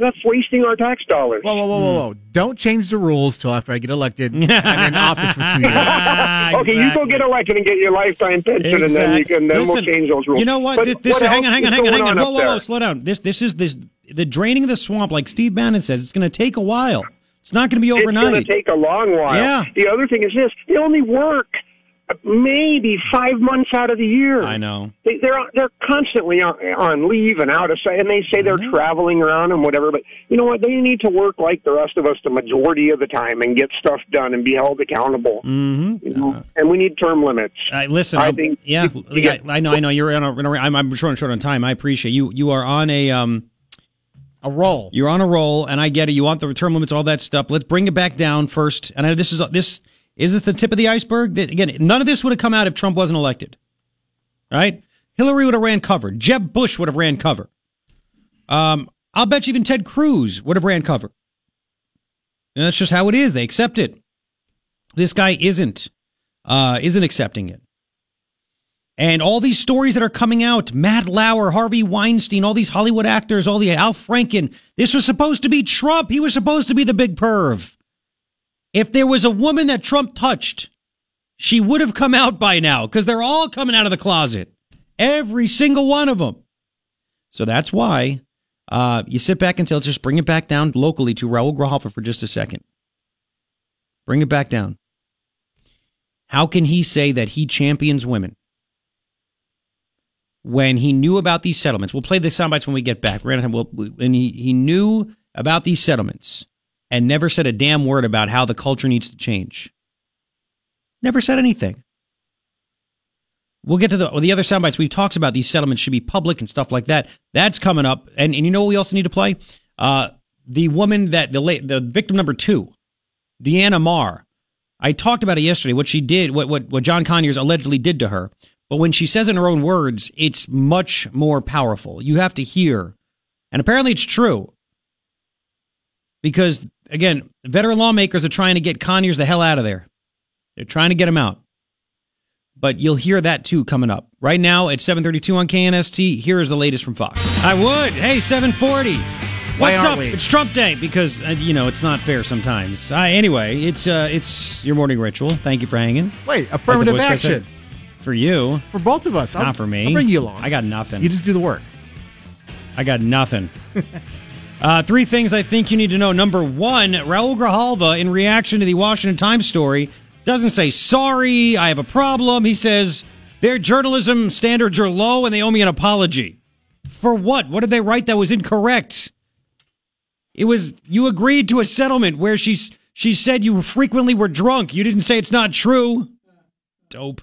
Speaker 9: that's wasting our tax dollars.
Speaker 2: Whoa, whoa, whoa, whoa, whoa! Don't change the rules till after I get elected and in office for two *laughs* years.
Speaker 1: Ah,
Speaker 9: okay, you go get elected and get your lifetime pension, and then you can then
Speaker 1: Listen,
Speaker 9: we'll change those rules.
Speaker 1: You know what?
Speaker 9: But
Speaker 1: this, this
Speaker 9: what
Speaker 1: hang on, hang on, hang on, hang on. Whoa, whoa, whoa, slow down. This this is this the draining of the swamp, like Steve Bannon says. It's going to take a while. It's not going to be overnight.
Speaker 9: It's going to take a long while.
Speaker 1: Yeah.
Speaker 9: The other thing is this: they only work maybe five months out of the year.
Speaker 1: I know.
Speaker 9: They, they're they're constantly on, on leave and out of sight, and they say they're traveling around and whatever. But you know what? They need to work like the rest of us the majority of the time and get stuff done and be held accountable.
Speaker 1: Mm-hmm.
Speaker 9: You know? And we need term limits.
Speaker 1: Uh, listen,
Speaker 9: I
Speaker 1: I'll-
Speaker 9: think
Speaker 1: yeah,
Speaker 9: you-
Speaker 1: yeah, I know, I know. You're on a, on a- I'm, I'm short, short on time. I appreciate you. You are on a um
Speaker 2: a roll.
Speaker 1: You're on a roll, and I get it. You want the term limits, all that stuff. Let's bring it back down first. And I, this is this is this the tip of the iceberg? Again, none of this would have come out if Trump wasn't elected. Right? Hillary would have ran cover. Jeb Bush would have ran cover. Um, I'll bet you even Ted Cruz would have ran cover. And that's just how it is. They accept it. This guy isn't uh, isn't accepting it. And all these stories that are coming out, Matt Lauer, Harvey Weinstein, all these Hollywood actors, all the Al Franken, this was supposed to be Trump. He was supposed to be the big perv. If there was a woman that Trump touched, she would have come out by now because they're all coming out of the closet. Every single one of them. So that's why uh, you sit back and say, let's just bring it back down locally to Raul Grijalva for just a second. Bring it back down. How can he say that he champions women when he knew about these settlements? We'll play the sound bites when we get back. We're gonna have, we'll, and he, he knew about these settlements and never said a damn word about how the culture needs to change. Never said anything. We'll get to the the other sound bites. We talked about these settlements should be public and stuff like that. That's coming up. And, and you know what we also need to play? Uh, the woman that the la- the victim number two, Deanna Maher. I talked about it yesterday. What she did, what what what John Conyers allegedly did to her. But when she says in her own words, it's much more powerful. You have to hear, and apparently it's true. Because again, veteran lawmakers are trying to get Conyers the hell out of there. They're trying to get him out but you'll hear that too coming up. Right now at 7:32 on KNST, here is the latest from Fox. I would. Hey, 740. What's up?
Speaker 2: we?
Speaker 1: It's Trump Day because uh, you know it's not fair sometimes. Uh, anyway, it's uh, it's your morning ritual. Thank you for hanging.
Speaker 2: Wait, affirmative
Speaker 1: voice guy said.
Speaker 2: action
Speaker 1: for you,
Speaker 2: for both of us. I'll-
Speaker 1: not for me.
Speaker 2: I'll bring you along.
Speaker 1: I got nothing.
Speaker 2: You just do the work.
Speaker 1: I got nothing. *laughs* uh, three things I think you need to know. Number one, Raul Grijalva, in reaction to the Washington Times story, doesn't say, sorry, I have a problem. He says, their journalism standards are low and they owe me an apology. For what? What did they write that was incorrect? It was, you agreed to a settlement where she's, she said you frequently were drunk. You didn't say it's not true. Dope.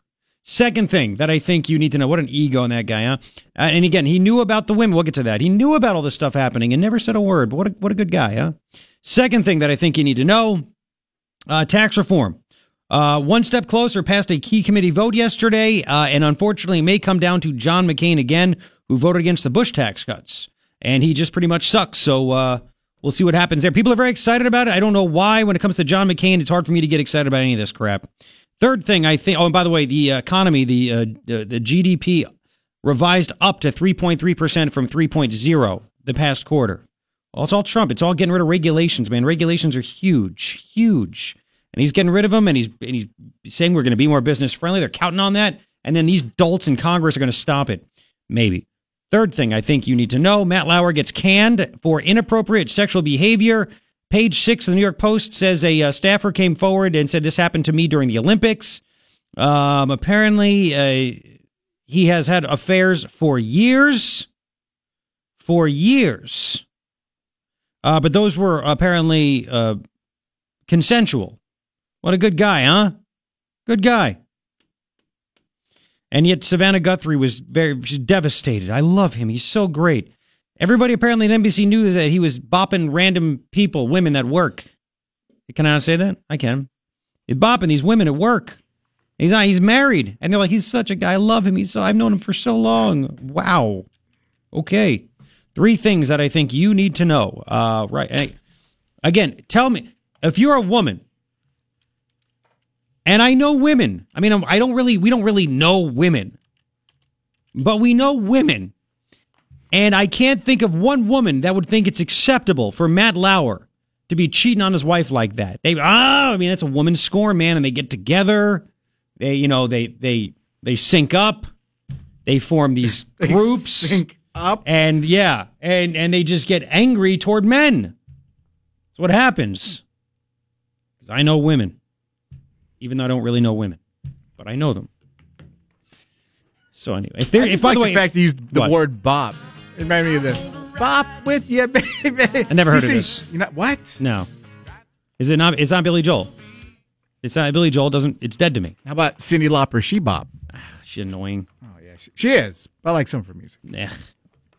Speaker 1: Second thing that I think you need to know what an ego in that guy, huh? Uh, and again, he knew about the women. We'll get to that. He knew about all this stuff happening and never said a word. But what a, what a good guy, huh? Second thing that I think you need to know uh, tax reform. Uh, one step closer passed a key committee vote yesterday, uh, and unfortunately, may come down to John McCain again, who voted against the Bush tax cuts. And he just pretty much sucks. So uh, we'll see what happens there. People are very excited about it. I don't know why. When it comes to John McCain, it's hard for me to get excited about any of this crap. Third thing, I think. Oh, and by the way, the economy, the uh, the GDP revised up to 3.3 percent from 3.0 the past quarter. Well, it's all Trump. It's all getting rid of regulations, man. Regulations are huge, huge, and he's getting rid of them. And he's and he's saying we're going to be more business friendly. They're counting on that, and then these dolts in Congress are going to stop it. Maybe. Third thing I think you need to know: Matt Lauer gets canned for inappropriate sexual behavior. Page six of the New York Post says a uh, staffer came forward and said this happened to me during the Olympics. Um, apparently, uh, he has had affairs for years. For years. Uh, but those were apparently uh, consensual. What a good guy, huh? Good guy. And yet Savannah Guthrie was very devastated. I love him. He's so great. Everybody apparently at NBC knew that he was bopping random people, women at work. Can I not say that? I can. He's bopping these women at work. He's not, he's married. And they're like, he's such a guy. I love him. He's so I've known him for so long. Wow. Okay. Three things that I think you need to know. Uh, right. Again, tell me if you're a woman, and I know women. I mean, I don't really, we don't really know women, but we know women. And I can't think of one woman that would think it's acceptable for Matt Lauer to be cheating on his wife like that. They, ah, I mean, that's a woman's scorn, man. And they get together. They, you know, they, they, they sync up. They form these *laughs*
Speaker 2: They
Speaker 1: groups.
Speaker 2: sync up.
Speaker 1: And yeah, and and they just get angry toward men. That's what happens. Cuz I know women, even though I don't really know women, but I know them. So anyway, if there,
Speaker 2: I
Speaker 1: if by
Speaker 2: like
Speaker 1: the
Speaker 2: the, fact you used the
Speaker 1: What?
Speaker 2: word bop. It reminded me of the bop with you, *laughs* baby.
Speaker 1: I never heard
Speaker 2: You
Speaker 1: of
Speaker 2: see-
Speaker 1: this.
Speaker 2: You know what?
Speaker 1: no, is it not? It's not Billy Joel. It's not Billy Joel. Doesn't it's dead to me?
Speaker 2: How about Cyndi Lauper? She bop.
Speaker 1: Ah, she's annoying.
Speaker 2: Oh yeah, she, she is. I like some of her music.
Speaker 1: Nah.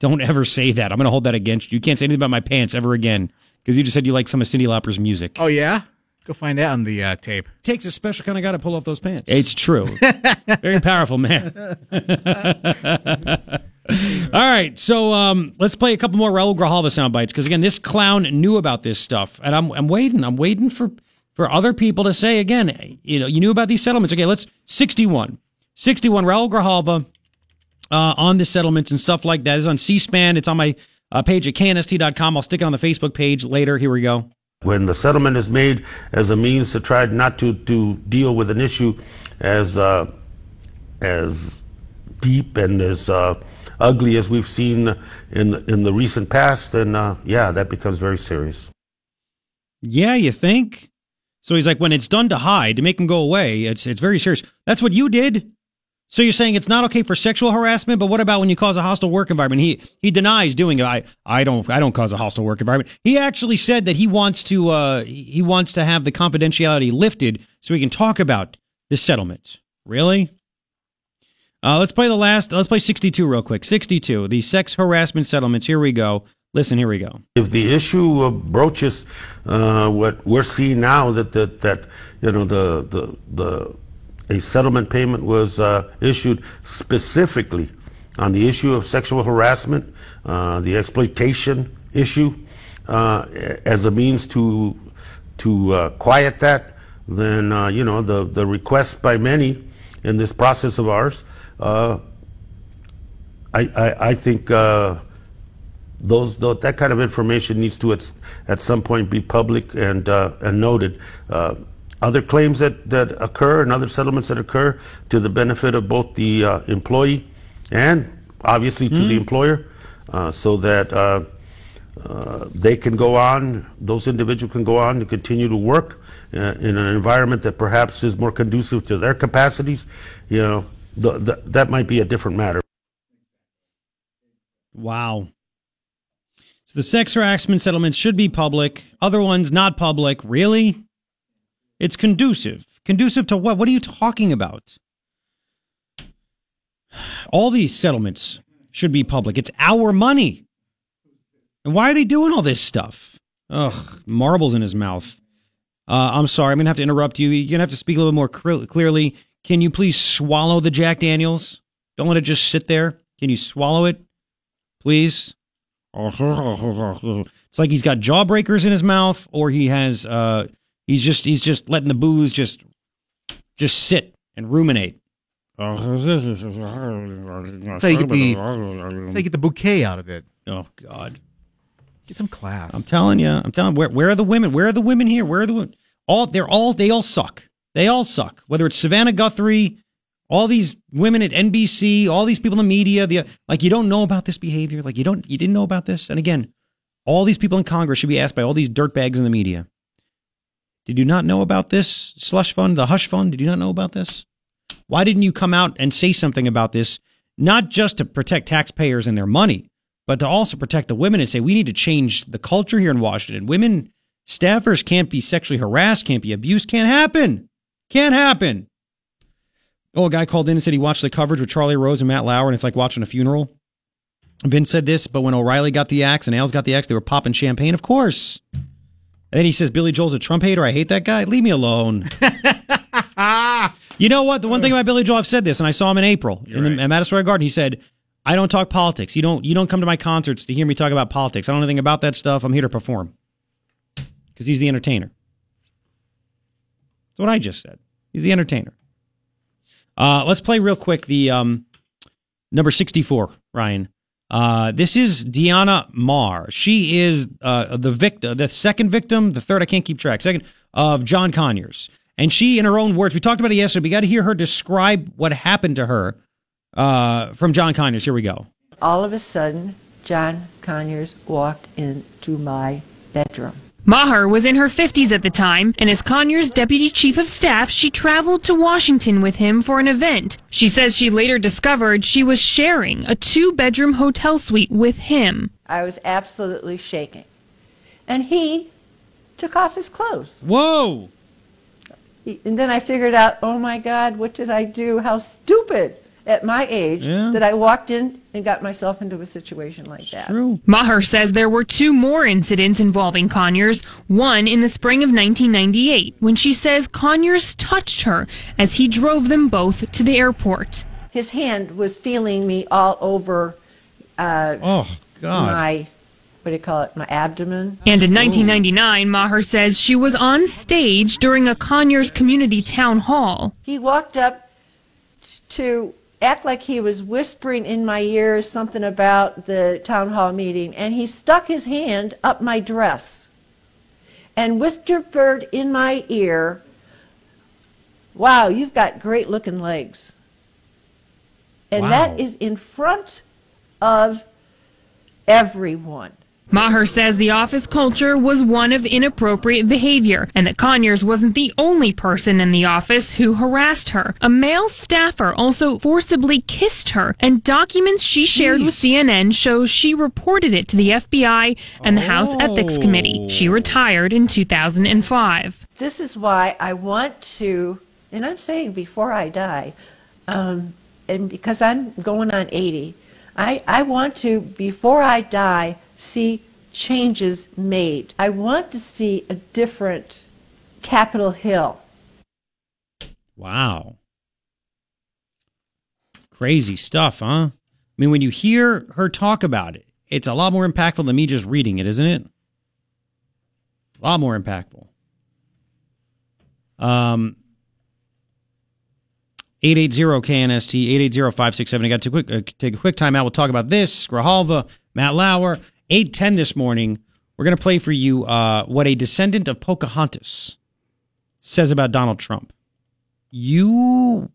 Speaker 1: Don't ever say that. I'm going to hold that against you. You can't say anything about my pants ever again because you just said you like some of Cyndi Lauper's music.
Speaker 2: Oh yeah, go find out on the uh, tape.
Speaker 3: Takes a special kind of guy to pull off those pants.
Speaker 1: It's true. *laughs* Very powerful man. *laughs* All right, so um, let's play a couple more Raul Grijalva sound bites because again, this clown knew about this stuff, and I'm I'm waiting. I'm waiting for for other people to say again. You know, you knew about these settlements. Okay, let's 61, 61. Raul Grijalva uh, on the settlements and stuff like that is on C-SPAN. It's on my uh, page at knst.com. I'll stick it on the Facebook page later. Here we go.
Speaker 7: When the settlement is made as a means to try not to, to deal with an issue as uh, as deep and as uh, ugly as we've seen in in the recent past, then uh, yeah, that becomes very serious.
Speaker 1: Yeah, you think? So he's like, when it's done to hide, to make him go away, it's it's very serious. That's what you did. So you're saying it's not okay for sexual harassment, but what about when you cause a hostile work environment? He he denies doing it. I I don't I don't cause a hostile work environment. He actually said that he wants to uh he wants to have the confidentiality lifted so he can talk about the settlement. Really? Uh, let's play the last. Let's play 62 real quick. 62, the sex harassment settlements. Here we go. Listen, here we go.
Speaker 7: If the issue broaches uh, what we're seeing now, that, that that you know the the the a settlement payment was uh, issued specifically on the issue of sexual harassment, uh, the exploitation issue, uh, as a means to to uh, quiet that, then uh, you know the the request by many in this process of ours. Uh, I, I I think. Those, tho- that kind of information needs to at, at some point be public and uh, and noted. Uh, other claims that, that occur and other settlements that occur to the benefit of both the uh, employee and obviously to the employer, uh, so that uh, uh, they can go on, those individuals can go on to continue to work uh, in an environment that perhaps is more conducive to their capacities. You know, th- th- that might be a different matter.
Speaker 1: Wow. So the sex harassment settlements should be public. Other ones not public. Really? It's conducive. Conducive to what? What are you talking about? All these settlements should be public. It's our money. And why are they doing all this stuff? Ugh, marbles in his mouth. Uh, I'm sorry. I'm going to have to interrupt you. You're going to have to speak a little bit more clearly. Can you please swallow the Jack Daniels? Don't let it just sit there. Can you swallow it? Please? *laughs* It's like he's got jawbreakers in his mouth, or he has uh he's just he's just letting the booze just just sit and ruminate.
Speaker 2: So you get the so you get the bouquet out of it.
Speaker 1: Oh God.
Speaker 2: Get some class.
Speaker 1: I'm telling you, I'm telling. Where where are the women? Where are the women here? Where are the women? All they're all they all suck. They all suck. Whether it's Savannah Guthrie, all these women at NBC, all these people in the media, the like you don't know about this behavior. Like you don't you didn't know about this. And again, all these people in Congress should be asked by all these dirtbags in the media. Did you not know about this slush fund, the hush fund? Did you not know about this? Why didn't you come out and say something about this not just to protect taxpayers and their money, but to also protect the women and say we need to change the culture here in Washington. Women staffers can't be sexually harassed, can't be abused, can't happen. Can't happen. Oh, a guy called in and said he watched the coverage with Charlie Rose and Matt Lauer, and it's like watching a funeral. Vince said this, but when O'Reilly got the axe and Ailes got the axe, they were popping champagne, of course. And then he says, Billy Joel's a Trump hater. I hate that guy. Leave me alone. *laughs* you know what? The one thing about Billy Joel, I've said this, and I saw him in April in the, at Madison Square Garden. He said, I don't talk politics. You don't, you don't come to my concerts to hear me talk about politics. I don't know anything about that stuff. I'm here to perform. Because he's the entertainer. That's what I just said. He's the entertainer. Uh, let's play real quick the um, number 64, Ryan. Uh, this is Deanna Maher. She is uh, the victim, the second victim, the third, I can't keep track, second, of John Conyers. And she, in her own words, we talked about it yesterday, we got to hear her describe what happened to her uh, from John Conyers. Here we go.
Speaker 10: All of a sudden, John Conyers walked into my bedroom.
Speaker 11: Maher was in her 50s at the time, and as Conyers' deputy chief of staff, she traveled to Washington with him for an event. She says she later discovered she was sharing a two bedroom hotel suite with him.
Speaker 10: I was absolutely shaking. And he took off his clothes.
Speaker 1: Whoa!
Speaker 10: And then I figured out, oh my God, what did I do? How stupid at my age
Speaker 1: Yeah.
Speaker 10: that I walked in and got myself into a situation like that.
Speaker 1: True.
Speaker 11: Maher says there were two more incidents involving Conyers, one in the spring of 1998, when she says Conyers touched her as he drove them both to the airport.
Speaker 10: His hand was feeling me all over uh,
Speaker 1: Oh, God.
Speaker 10: my, what do you call it, my abdomen.
Speaker 11: And in 1999, Maher says she was on stage during a Conyers community town hall.
Speaker 10: He walked up t- to act like he was whispering in my ear something about the town hall meeting, and he stuck his hand up my dress and whispered in my ear, Wow, you've got great looking legs. And
Speaker 11: Wow.
Speaker 10: that is in front of everyone.
Speaker 11: Maher says the office culture was one of inappropriate behavior and that Conyers wasn't the only person in the office who harassed her. A male staffer also forcibly kissed her, and documents she shared with CNN show she reported it to the FBI and the House Ethics Committee. She retired in 2005.
Speaker 10: This is why I want to, and I'm saying before I die, um, and because I'm going on 80, I, I want to, before I die, see changes made. I want to see a different Capitol Hill.
Speaker 1: Wow. Crazy stuff, huh? I mean, when you hear her talk about it, it's a lot more impactful than me just reading it, isn't it? A lot more impactful. Um, 880-KNST, 880-567. I got to quick, uh, take a quick time out. We'll talk about this. Grijalva, Matt Lauer, 810 this morning. We're going to play for you uh, what a descendant of Pocahontas says about Donald Trump. You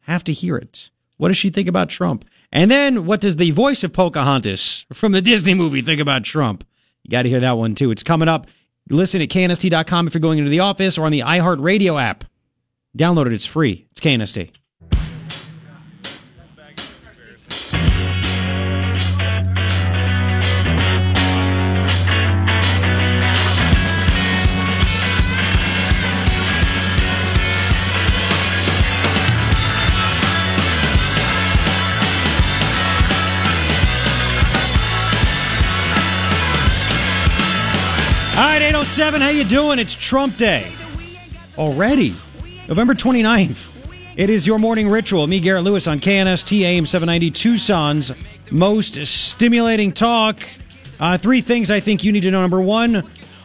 Speaker 1: have to hear it. What does she think about Trump? And then what does the voice of Pocahontas from the Disney movie think about Trump? You got to hear that one too. It's coming up. Listen at knst.com if you're going into the office or on the iHeartRadio app. Download it. It's free. It's KNST. 7, how you doing? It's Trump Day. Already. November 29th. It is your morning ritual. Me, Garret Lewis on KNST AM 790 Tucson's most stimulating talk. Uh, three things I think you need to know. Number one,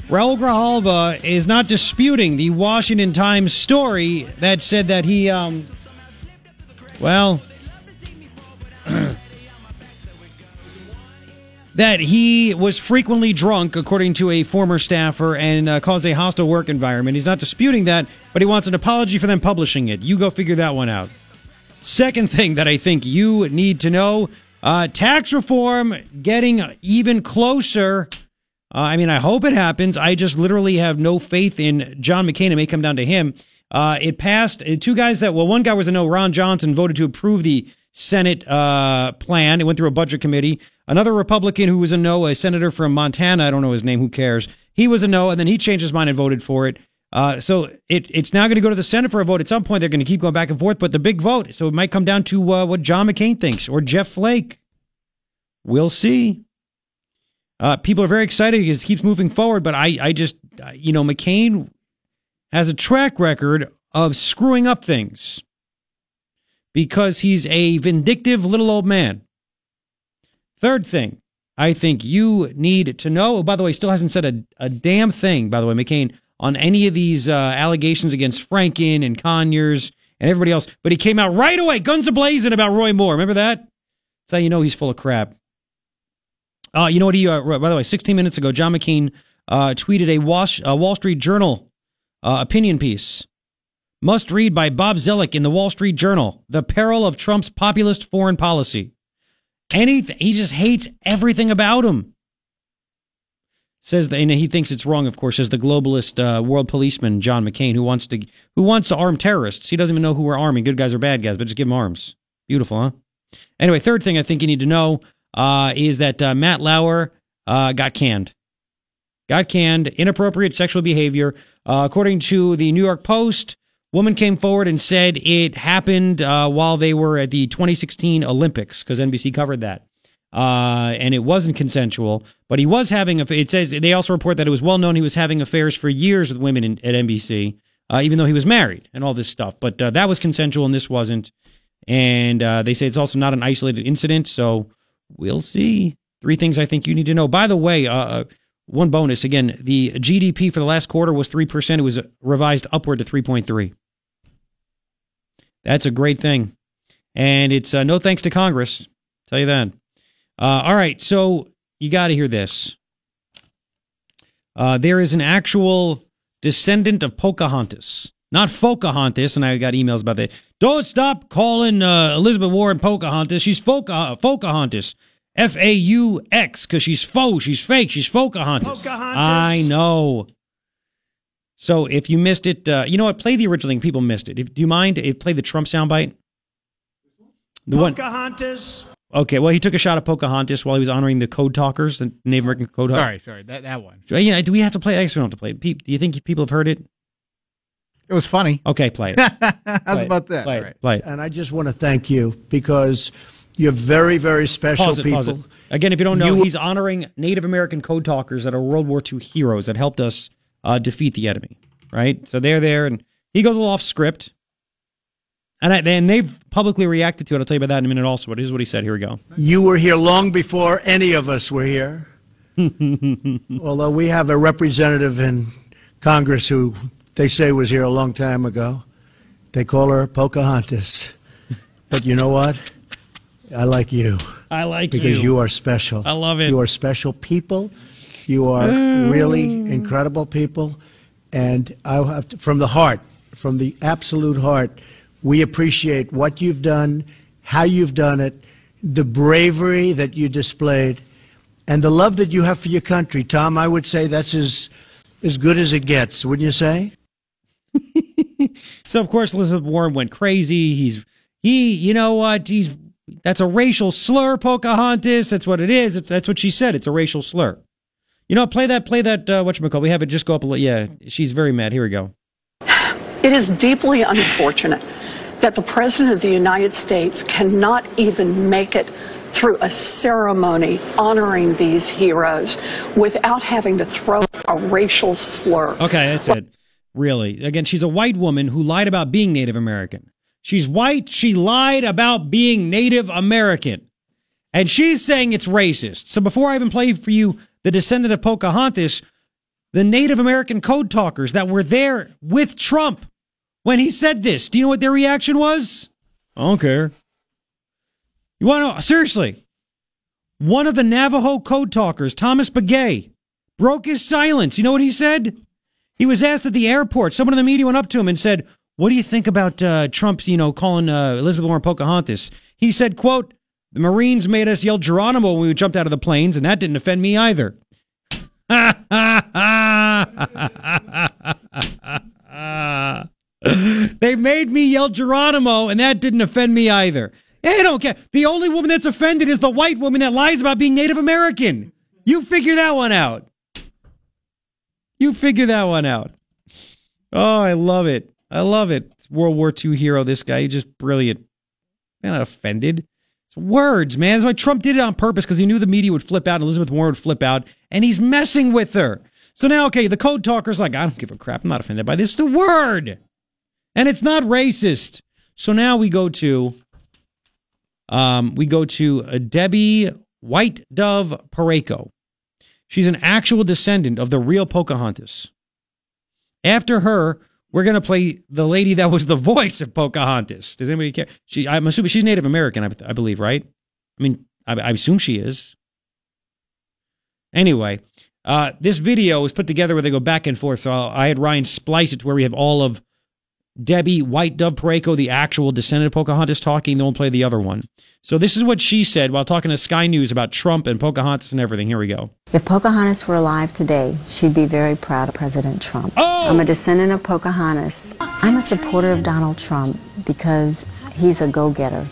Speaker 1: Raul Grijalva is not disputing the Washington Times story that said that he, um, well, *clears throat* that he was frequently drunk, according to a former staffer, and uh, caused a hostile work environment. He's not disputing that, but he wants an apology for them publishing it. You go figure that one out. Second thing that I think you need to know uh, tax reform getting even closer. Uh, I mean, I hope it happens. I just literally have no faith in John McCain. It may come down to him. Uh, it passed uh, two guys that, well, one guy was a no. Ron Johnson voted to approve the Senate uh, plan. It went through a budget committee. Another Republican who was a no, a senator from Montana, I don't know his name, who cares? He was a no, and then he changed his mind and voted for it. Uh, so it, it's now going to go to the Senate for a vote. At some point, they're going to keep going back and forth, but the big vote. So it might come down to uh, what John McCain thinks or Jeff Flake. We'll see. Uh, people are very excited because it keeps moving forward, but I, I just, you know, McCain has a track record of screwing up things because he's a vindictive little old man. Third thing, I think you need to know. Oh, by the way, still hasn't said a, a damn thing, by the way, McCain, on any of these uh, allegations against Franken and Conyers and everybody else. But he came out right away, guns ablazing about Roy Moore. Remember that? That's how you know he's full of crap. Uh, you know what he, uh, by the way, 16 minutes ago, John McCain uh, tweeted a Wall, Wall Street Journal uh, opinion piece. Must read by Bob Zoellick in the Wall Street Journal. The peril of Trump's populist foreign policy. Anything, he just hates everything about him. Says that, and he thinks it's wrong, of course, as the globalist uh, world policeman John McCain, who wants to who wants to arm terrorists. He doesn't even know who we're arming, good guys or bad guys, but just give them arms. Beautiful, huh? Anyway, third thing I think you need to know uh, is that uh, Matt Lauer uh, got canned. Got canned, inappropriate sexual behavior. Uh, according to the New York Post, woman came forward and said it happened uh, while they were at the 2016 Olympics because NBC covered that. Uh, and it wasn't consensual, but he was having. a, It says they also report that it was well known he was having affairs for years with women in, at NBC, even though he was married and all this stuff. But that was consensual, and this wasn't. And they say it's also not an isolated incident, so we'll see. Three things I think you need to know. By the way, uh, one bonus again: the GDP for the last quarter was three percent. It was revised upward to three point three. That's a great thing, and it's uh, no thanks to Congress. Tell you that. Uh, all right, so you got to hear this. Uh, there is an actual descendant of Pocahontas, not Pocahontas, and I got emails about that. Don't stop calling uh, Elizabeth Warren Pocahontas. She's Foca- Pocahontas. F A U X, because she's faux, she's fake, she's Pocahontas.
Speaker 3: Pocahontas.
Speaker 1: I know. So if you missed it, uh, you know what? Play the original thing. People missed it. If, do you mind? If play the Trump soundbite. The one.
Speaker 3: Pocahontas.
Speaker 1: Okay. Well, he took a shot at Pocahontas while he was honoring the Code Talkers, the Native American Code. Talkers.
Speaker 2: Sorry, sorry, that that one.
Speaker 1: Yeah. Do we have to play? I guess we don't have to play. it. Pe- Do you think people have heard it?
Speaker 2: It was funny.
Speaker 1: Okay, play it. *laughs*
Speaker 2: How's
Speaker 1: Play it.
Speaker 2: about that?
Speaker 1: Play
Speaker 2: All
Speaker 1: it.
Speaker 2: right.
Speaker 1: Play it.
Speaker 12: And I just want to thank you because you're very, very special
Speaker 1: Pause it,
Speaker 12: people.
Speaker 1: pause it. Again, if you don't know,
Speaker 12: You-
Speaker 1: he's honoring Native American code talkers that are World War II heroes that helped us uh, defeat the enemy. Right? So they're there, and he goes a little off script. And, I, and they've publicly reacted to it. I'll tell you about that in a minute also, but here's what he said. Here we go.
Speaker 12: You were here long before any of us were here. *laughs* Although we have a representative in Congress who they say was here a long time ago. They call her Pocahontas. But you know what? I like you.
Speaker 1: I like
Speaker 12: because
Speaker 1: you.
Speaker 12: Because you are special.
Speaker 1: I love it.
Speaker 12: You are special people. You are really mm. incredible people. And I have to, from the heart, from the absolute heart, we appreciate what you've done, how you've done it, the bravery that you displayed, and the love that you have for your country. Tom, I would say that's as, as good as it gets, wouldn't you say? *laughs*
Speaker 1: So of course Elizabeth Warren went crazy. He's he, you know what? He's that's a racial slur, Pocahontas. That's what it is. It's, that's what she said. It's a racial slur. You know, play that, play that. Uh, what you call? We have it. Just go up a little. Yeah, she's very mad. Here we go.
Speaker 13: It is deeply unfortunate that the President of the United States cannot even make it through a ceremony honoring these heroes without having to throw a racial slur.
Speaker 1: Okay, that's it. Really. Again, she's a white woman who lied about being Native American. She's white. She lied about being Native American. And she's saying it's racist. So before I even play for you the descendant of Pocahontas, the Native American code talkers that were there with Trump when he said this, do you know what their reaction was? I don't care. You want to? Seriously. One of the Navajo code talkers, Thomas Begay, broke his silence. You know what he said? He was asked at the airport. Someone in the media went up to him and said, "What do you think about uh, Trump? You know, calling uh, Elizabeth Warren Pocahontas?" He said, "Quote: The Marines made us yell Geronimo when we jumped out of the planes, and that didn't offend me either." *laughs* they made me yell Geronimo, and that didn't offend me either. They don't care. The only woman that's offended is the white woman that lies about being Native American. You figure that one out. You figure that one out. Oh, I love it. I love it. World War II hero, this guy. He's just brilliant. Not offended. It's words, man. That's why Trump did it on purpose because he knew the media would flip out Elizabeth Warren would flip out, and he's messing with her. So now, okay, the code talker's like, I don't give a crap. I'm not offended by this. It's a word. And it's not racist. So now we go to um, we go to uh, Debbie White Dove Porreca. She's an actual descendant of the real Pocahontas. After her, we're gonna play the lady that was the *laughs* voice of Pocahontas. Does anybody care? She, I'm assuming she's Native American, I, I believe, right? I mean, I, I assume she is. Anyway, uh, this video was put together where they go back and forth. So I had Ryan splice it to where we have all of Debbie White Dove Porreca, the actual descendant of Pocahontas, talking. Then we'll play the other one. So this is what she said while talking to Sky News about Trump and Pocahontas and everything. Here we go.
Speaker 14: If Pocahontas were alive today, she'd be very proud of President Trump.
Speaker 1: Oh!
Speaker 14: I'm a descendant of Pocahontas. I'm a supporter of Donald Trump because he's a go-getter.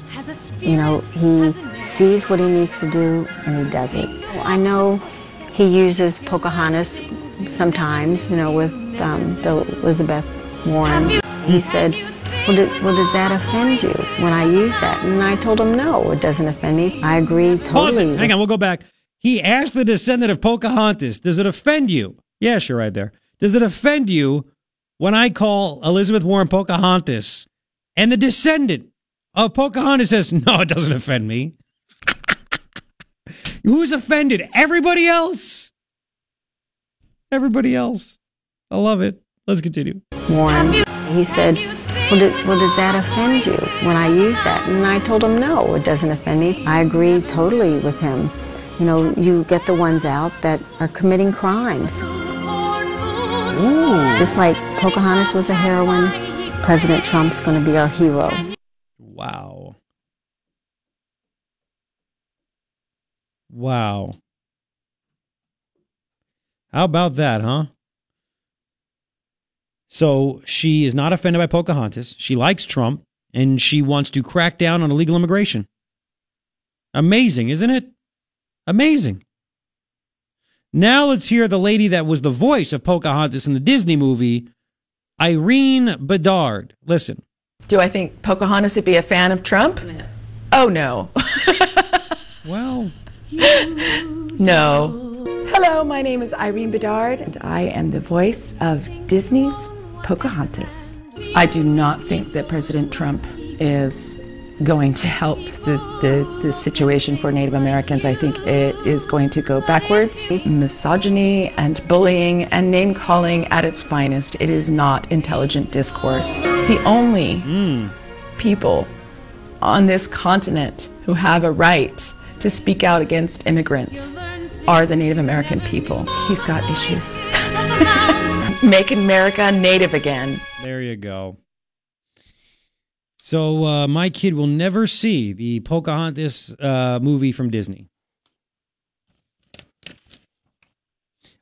Speaker 14: You know, he sees what he needs to do and he does it. I know he uses Pocahontas sometimes, you know, with um, the Elizabeth Warren. He said, well, do, well, does that offend you when I use that? And I told him, no, it doesn't offend me. I agree
Speaker 1: Pause
Speaker 14: totally.
Speaker 1: Hang on, we'll go back. He asked the descendant of Pocahontas, does it offend you? Yes, you're right there. Does it offend you when I call Elizabeth Warren Pocahontas? And the descendant of Pocahontas says, no, it doesn't offend me. *laughs* Who's offended? Everybody else. Everybody else. I love it. Let's continue.
Speaker 14: Warren. He said, well, do, well, does that offend you when I use that? And I told him, no, it doesn't offend me. I agree totally with him. You know, you get the ones out that are committing crimes. Just like Pocahontas was a heroine, President Trump's going to be our hero.
Speaker 1: Wow. Wow. How about that, huh? So she is not offended by Pocahontas. She likes Trump and she wants to crack down on illegal immigration. Amazing, isn't it? Amazing. Now let's hear the lady that was the voice of Pocahontas in the Disney movie, Irene Bedard. Listen.
Speaker 15: Do I think Pocahontas would be a fan of Trump? Oh, no. *laughs*
Speaker 1: well,
Speaker 15: no. Hello, my name is Irene Bedard, and I am the voice of Disney's Pocahontas. I do not think that President Trump is going to help the, the, the situation for Native Americans. I think it is going to go backwards. Misogyny and bullying and name calling at its finest. It is not intelligent discourse. The only people on this continent who have a right to speak out against immigrants are the Native American people. He's got issues. *laughs* Make America native again.
Speaker 1: There you go. So uh, my kid will never see the Pocahontas uh, movie from Disney.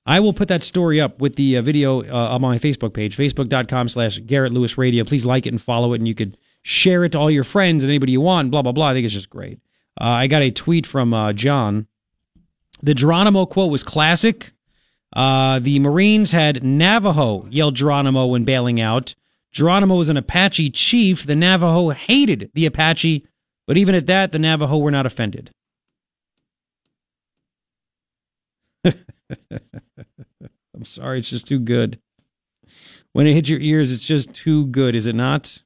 Speaker 1: I will put that story up with the uh, video uh, on my Facebook page, facebook.com slash Garret Lewis Radio. Please like it and follow it, and you could share it to all your friends and anybody you want, blah, blah, blah. I think it's just great. Uh, I got a tweet from uh, John. The Geronimo quote was classic. Uh, the Marines had Navajo yell Geronimo when bailing out. Geronimo was an Apache chief. The Navajo hated the Apache, but even at that, the Navajo were not offended. *laughs* I'm sorry, it's just too good. When it hits your ears, it's just too good, is it not?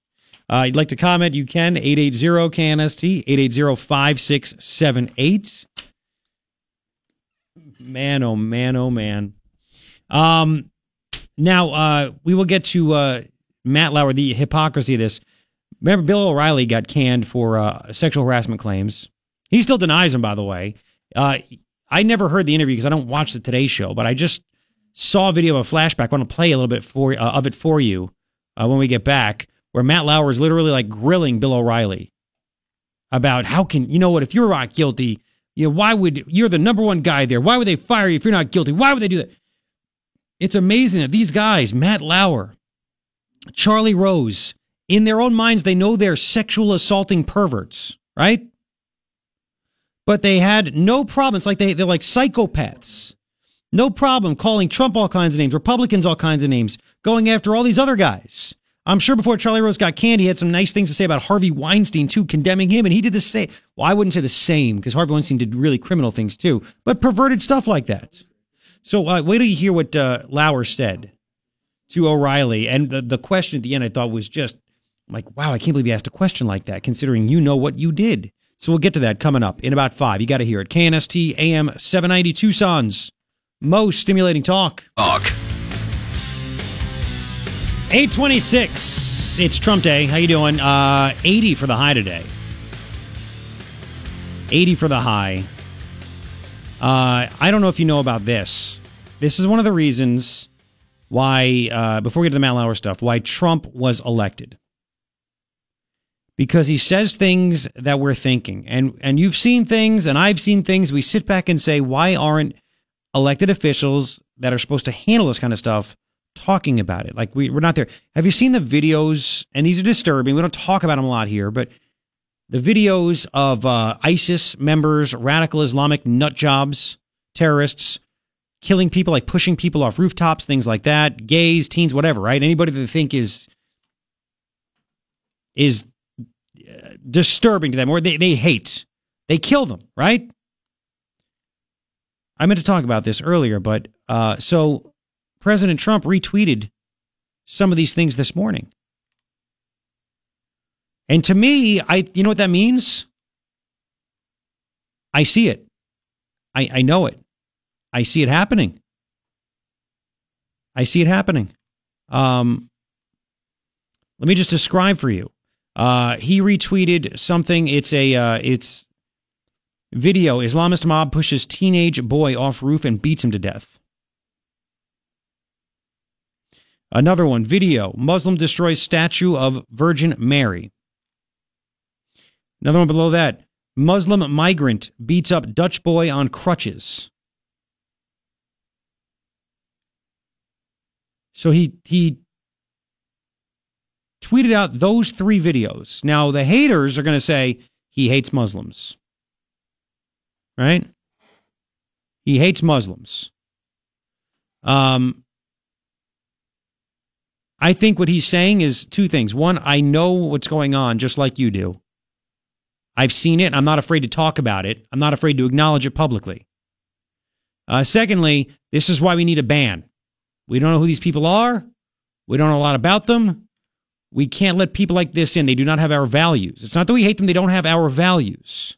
Speaker 1: Uh, you'd like to comment, you can. 880-KNST, 880-5678. Man, oh man, oh man. Um, now uh, we will get to uh, Matt Lauer, the hypocrisy of this. Remember, Bill O'Reilly got canned for uh, sexual harassment claims. He still denies them, by the way. Uh, I never heard the interview because I don't watch the Today Show, but I just saw a video of a flashback. I want to play a little bit for uh, of it for you uh, when we get back, where Matt Lauer is literally like grilling Bill O'Reilly about how can you know what if you're not guilty, you know, why would you're the number one guy there? Why would they fire you if you're not guilty? Why would they do that? It's amazing that these guys, Matt Lauer, Charlie Rose, in their own minds, they know they're sexual assaulting perverts, right? But they had no problem. It's like they, they're like psychopaths. No problem calling Trump all kinds of names, Republicans all kinds of names, going after all these other guys. I'm sure before Charlie Rose got canned, he had some nice things to say about Harvey Weinstein too, condemning him, and he did the same. Well, I wouldn't say the same because Harvey Weinstein did really criminal things too, but perverted stuff like that. So uh, wait till you hear what uh, Lauer said to O'Reilly, and the, the question at the end I thought was just like, wow, I can't believe he asked a question like that, considering you know what you did. So we'll get to that coming up in about five. You got to hear it. KNST AM 790 Tucson's most stimulating talk.
Speaker 16: Talk.
Speaker 1: 826. It's Trump Day. How you doing? Uh, 80 for the high today. 80 for the high. Uh, I don't know if you know about this. This is one of the reasons why, uh, before we get to the Matt Lauer stuff, why Trump was elected. Because he says things that we're thinking. And, and you've seen things, and I've seen things. We sit back and say, why aren't elected officials that are supposed to handle this kind of stuff talking about it. Like we, we're not there. Have you seen the videos? And these are disturbing. We don't talk about them a lot here, but the videos of uh, ISIS members, radical Islamic nut jobs, terrorists killing people, like pushing people off rooftops, things like that, gays, teens, whatever, right? Anybody that they think is is uh, disturbing to them or they, they hate, they kill them, right? I meant to talk about this earlier, but uh, so President Trump retweeted some of these things this morning. And to me, I you know what that means? I see it. I, I know it. I see it happening. I see it happening. Um, let me just describe for you. Uh, he retweeted something. It's a uh, it's Video Islamist mob pushes teenage boy off roof and beats him to death. Another one video Muslim destroys statue of Virgin Mary. Another one below that Muslim migrant beats up Dutch boy on crutches. So he he tweeted out those three videos. Now the haters are going to say he hates Muslims right? He hates Muslims. Um, I think what he's saying is two things. One, I know what's going on just like you do. I've seen it. I'm not afraid to talk about it. I'm not afraid to acknowledge it publicly. Uh, secondly, this is why we need a ban. We don't know who these people are. We don't know a lot about them. We can't let people like this in. They do not have our values. It's not that we hate them, they don't have our values.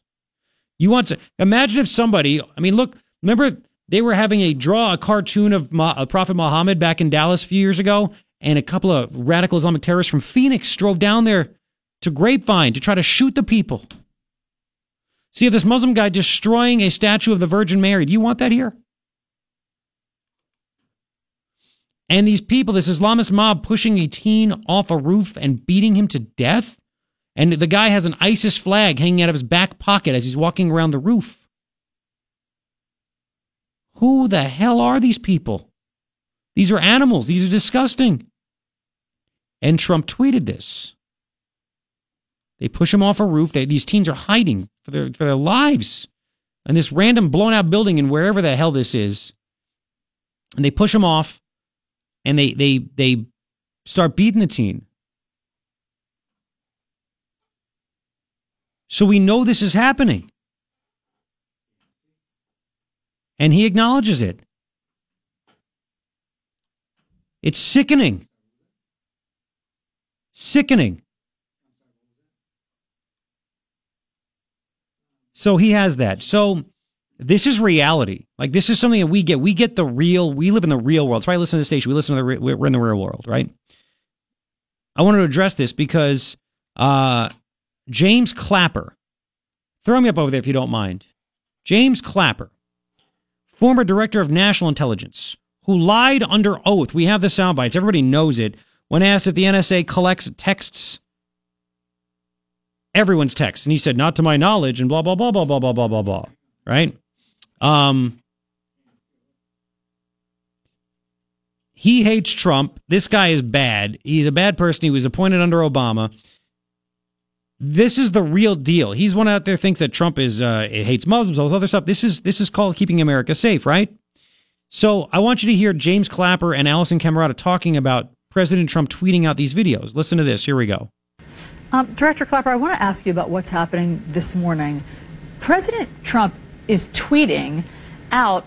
Speaker 1: You want to imagine if somebody, I mean, look, remember they were having a draw a cartoon of Ma, Prophet Muhammad back in Dallas a few years ago, and a couple of radical Islamic terrorists from Phoenix drove down there to Grapevine to try to shoot the people. See, if this Muslim guy destroying a statue of the Virgin Mary, do you want that here? And these people, this Islamist mob pushing a teen off a roof and beating him to death? And the guy has an ISIS flag hanging out of his back pocket as he's walking around the roof. Who the hell are these people? These are animals. These are disgusting. And Trump tweeted this. They push him off a roof. They, these teens are hiding for their, for their lives in this random blown out building in wherever the hell this is. And they push him off and they, they, they start beating the teen. So we know this is happening. And he acknowledges it. It's sickening. Sickening. So he has that. So this is reality. Like this is something that we get. We get the real. We live in the real world. That's why I listen to the station. We listen to the. We're in the real world, right? I wanted to address this because uh, James Clapper. Throw me up over there if you don't mind. James Clapper, former director of national intelligence, who lied under oath. We have the sound bites. Everybody knows it. When asked if the NSA collects texts, everyone's texts, and he said, "Not to my knowledge," and blah blah blah blah blah blah blah blah blah. Right? Um, he hates Trump. This guy is bad. He's a bad person. He was appointed under Obama. This is the real deal. He's one out there thinks that Trump is uh, hates Muslims, all this other stuff. This is this is called keeping America safe, right? So I want you to hear James Clapper and Alisyn Camerota talking about President Trump tweeting out these videos. Listen to this. Here we go.
Speaker 16: Um, Director Clapper, I want to ask you about what's happening this morning. President Trump is tweeting out,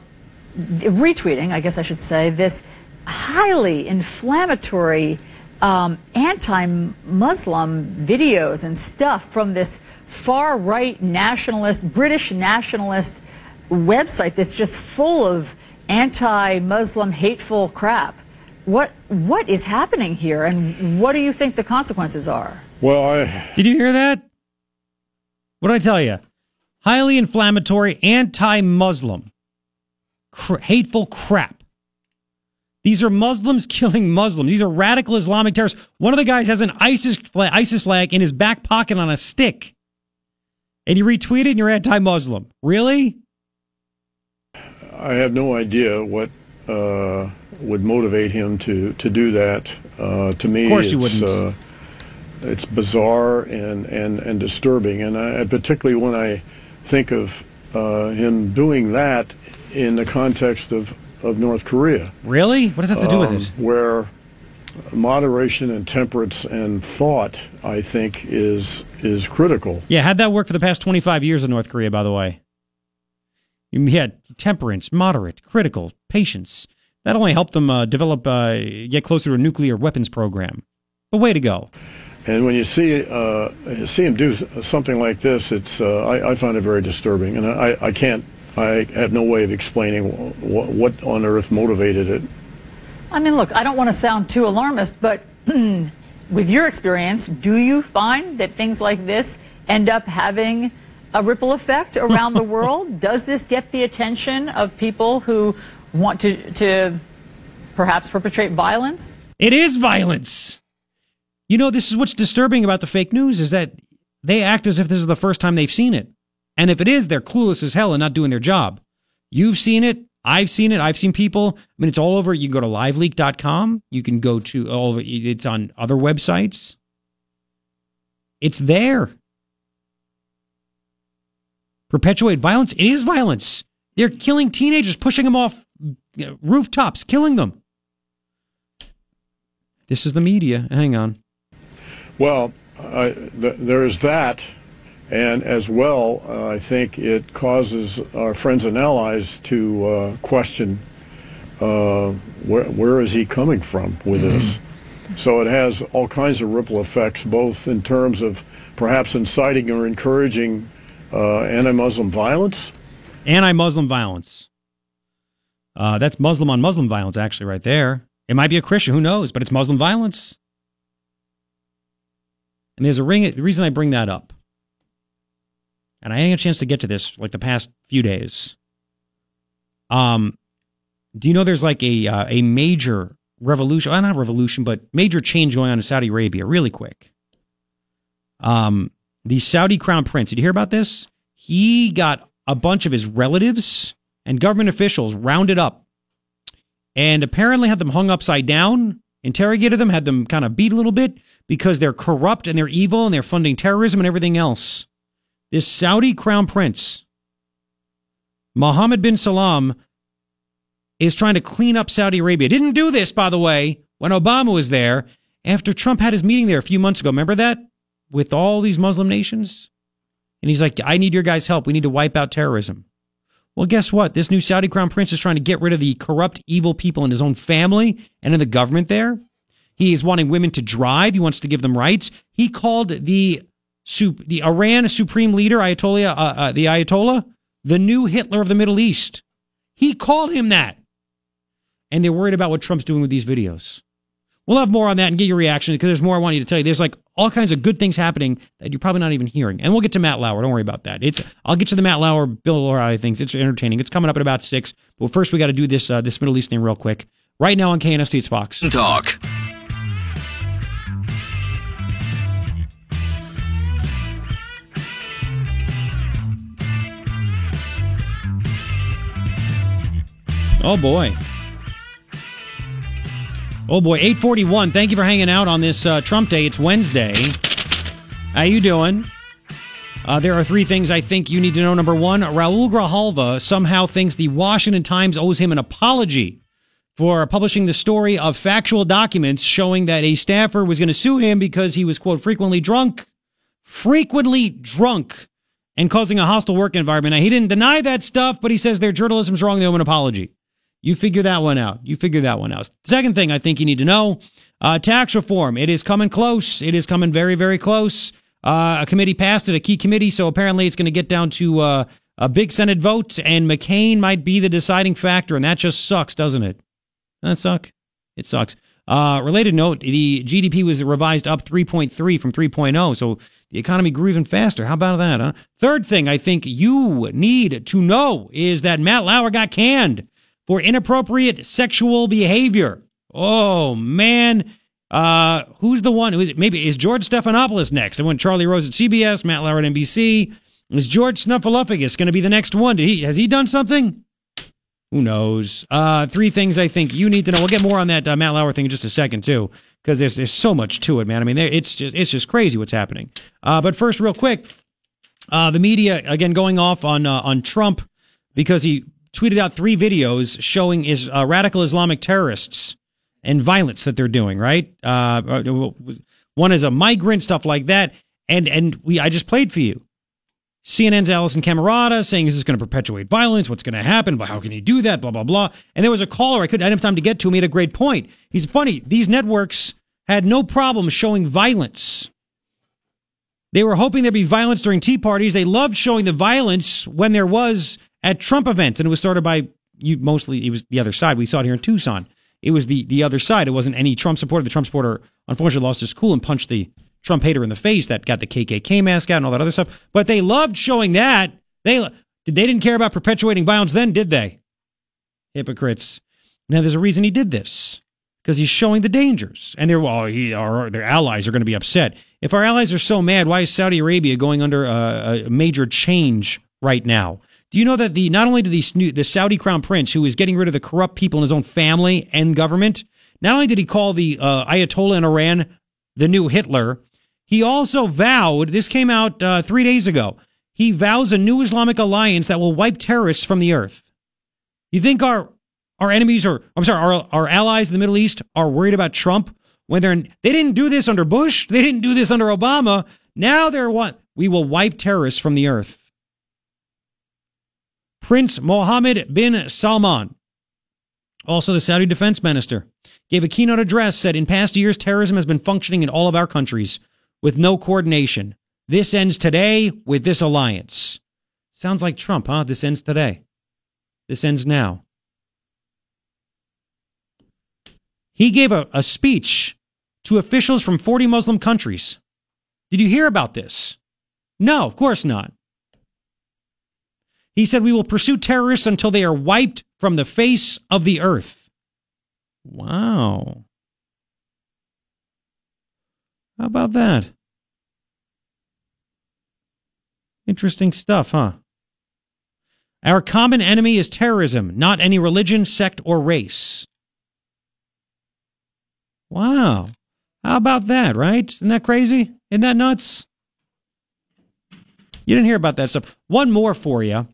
Speaker 16: retweeting, I guess I should say, this highly inflammatory um, anti-Muslim videos and stuff from this far-right nationalist, British nationalist website that's just full of anti-Muslim hateful crap. What what is happening here, and what do you think the consequences are?
Speaker 17: Well, I
Speaker 1: did you hear that? What did I tell you? Highly inflammatory, anti-Muslim, cr- hateful crap. These are Muslims *laughs* killing Muslims. These are radical Islamic terrorists. One of the guys has an ISIS flag, ISIS flag in his back pocket on a stick. And you retweet it and you're anti Muslim. Really?
Speaker 17: I have no idea what uh, would motivate him to, to do that. Uh, to me,
Speaker 1: of course you wouldn't.
Speaker 17: Uh, it's bizarre and, and, and disturbing. And I, particularly when I think of uh, him doing that in the context of, of North Korea.
Speaker 1: Really? What does that have to do with
Speaker 17: um,
Speaker 1: it?
Speaker 17: Where moderation and temperance and thought, I think, is is critical.
Speaker 1: Yeah, had that worked for the past 25 years in North Korea, by the way. You had temperance, moderate, critical, patience. That only helped them uh, develop, uh, get closer to a nuclear weapons program. But way to go.
Speaker 17: And when you see uh, see him do something like this, it's uh, I, I, find it very disturbing, and I, I can't I have no way of explaining what, what on earth motivated it.
Speaker 16: I mean, look, I don't want to sound too alarmist, but *clears throat* with your experience, do you find that things like this end up having a ripple effect around the *laughs* world? Does this get the attention of people who want to to perhaps perpetrate violence?
Speaker 1: It is violence. You know, this is what's disturbing about the fake news is that they act as if this is the first time they've seen it. And if it is, they're clueless as hell and not doing their job. You've seen it. I've seen it. I've seen people. I mean, it's all over. You can go to liveleak.com. You can go to all of it. It's on other websites. It's there. Perpetuate violence. It is violence. They're killing teenagers, pushing them off rooftops, killing them. This is the media. Hang on.
Speaker 17: Well, uh, th- there's that. And as well, uh, I think it causes our friends and allies to uh, question uh, where, where is he coming from with this. *clears throat* So it has all kinds of ripple effects, both in terms of perhaps inciting or encouraging uh, anti-Muslim violence.
Speaker 1: Anti-Muslim violence. Uh, that's Muslim on Muslim violence, actually, right there. It might be a Christian, who knows? But it's Muslim violence. And there's a ring, the reason I bring that up, and I didn't a chance to get to this like the past few days. Um, do you know there's like a uh, a major revolution, well, not revolution, but major change going on in Saudi Arabia, really quick. Um, the Saudi crown prince. Did you hear about this? He got a bunch of his relatives and government officials rounded up, and apparently had them hung upside down, interrogated them, had them kind of beat a little bit because they're corrupt and they're evil and they're funding terrorism and everything else. This Saudi crown prince, Mohammed bin Salman, is trying to clean up Saudi Arabia. Didn't do this, by the way, when Obama was there after Trump had his meeting there a few months ago. Remember that? With all these Muslim nations? And he's like, I need your guys' help. We need to wipe out terrorism. Well, guess what? This new Saudi crown prince is trying to get rid of the corrupt, evil people in his own family and in the government there. He is wanting women to drive. He wants to give them rights. He called the the Iran supreme leader, Ayatollah, uh, uh, the Ayatollah, the new Hitler of the Middle East. He called him that. And they're worried about what Trump's doing with these videos. We'll have more on that and get your reaction because there's more I want you to tell you. There's like all kinds of good things happening that you're probably not even hearing. And we'll get to Matt Lauer. Don't worry about that. It's I'll get to the Matt Lauer, Bill O'Reilly things. It's entertaining. It's coming up at about six. But first, we got to do this uh, this Middle East thing real quick. Right now on KNST, it's Fox
Speaker 18: Talk.
Speaker 1: Oh boy. Oh boy, 841. Thank you for hanging out on this uh, Trump Day. It's Wednesday. How you doing? Uh, there are three things I think you need to know. Number one, Raul Grijalva somehow thinks the Washington Times owes him an apology for publishing the story of factual documents showing that a staffer was going to sue him because he was, quote, frequently drunk, frequently drunk, and causing a hostile work environment. Now, he didn't deny that stuff, but he says their journalism's wrong. They owe him an apology. You figure that one out. You figure that one out. Second thing I think you need to know uh, tax reform. It is coming close. It is coming very, very close. Uh, a committee passed it, a key committee, so apparently it's going to get down to uh, a big Senate vote, and McCain might be the deciding factor, and that just sucks, doesn't it? That suck. It sucks. Uh, related note: the GDP was revised up 3.3 from 3.0, so the economy grew even faster. How about that? Huh? Third thing I think you need to know is that Matt Lauer got canned for inappropriate sexual behavior. Oh man. Uh, who's the one? Who's maybe is George Stephanopoulos next? I went Charlie Rose at CBS, Matt Lauer at NBC. Is George Snuffleupagus going to be the next one? Did he has he done something? Who knows? Uh, three things I think you need to know. We'll get more on that uh, Matt Lauer thing in just a second too, because there's there's so much to it, man. I mean, it's just it's just crazy what's happening. Uh, but first, real quick, uh, the media again going off on uh, on Trump because he tweeted out three videos showing is uh, radical Islamic terrorists and violence that they're doing. Right? Uh, one is a migrant stuff like that, and and we I just played for you. CNN's Alisyn Camerota saying, is this going to perpetuate violence? What's going to happen? But how can he do that? Blah, blah, blah. And there was a caller I couldn't I didn't have time to get to. He made a great point. He's funny. These networks had no problem showing violence. They were hoping there'd be violence during tea parties. They loved showing the violence when there was at Trump events. And it was started by you mostly, it was the other side. We saw it here in Tucson. It was the, the other side. It wasn't any Trump supporter. The Trump supporter unfortunately lost his cool and punched the Trump hater in the face that got the KKK mask out and all that other stuff. But they loved showing that. They they didn't care about perpetuating violence then, did they? Hypocrites. Now there's a reason he did this because he's showing the dangers, and they're well, he, our, their allies are going to be upset. If our allies are so mad, why is Saudi Arabia going under a, a major change right now? Do you know that the not only did the the Saudi crown prince, who is getting rid of the corrupt people in his own family and government, not only did he call the uh, Ayatollah in Iran the new Hitler, he also vowed, this came out uh, three days ago, he vows a new Islamic alliance that will wipe terrorists from the earth. You think our our enemies or I'm sorry, our, our allies in the Middle East are worried about Trump when they're, in, they didn't do this under Bush. They didn't do this under Obama. Now they're what? We will wipe terrorists from the earth. Prince Mohammed bin Salman, also the Saudi defense minister, gave a keynote address, said in past years, terrorism has been functioning in all of our countries with no coordination. This ends today with this alliance. Sounds like Trump, huh? This ends today. This ends now. He gave a, a speech to officials from 40 Muslim countries. Did you hear about this? No, of course not. He said, We will pursue terrorists until they are wiped from the face of the earth. Wow. How about that? Interesting stuff, huh? Our common enemy is terrorism, not any religion, sect, or race. Wow. How about that, right? Isn't that crazy? Isn't that nuts? You didn't hear about that stuff. One more for you.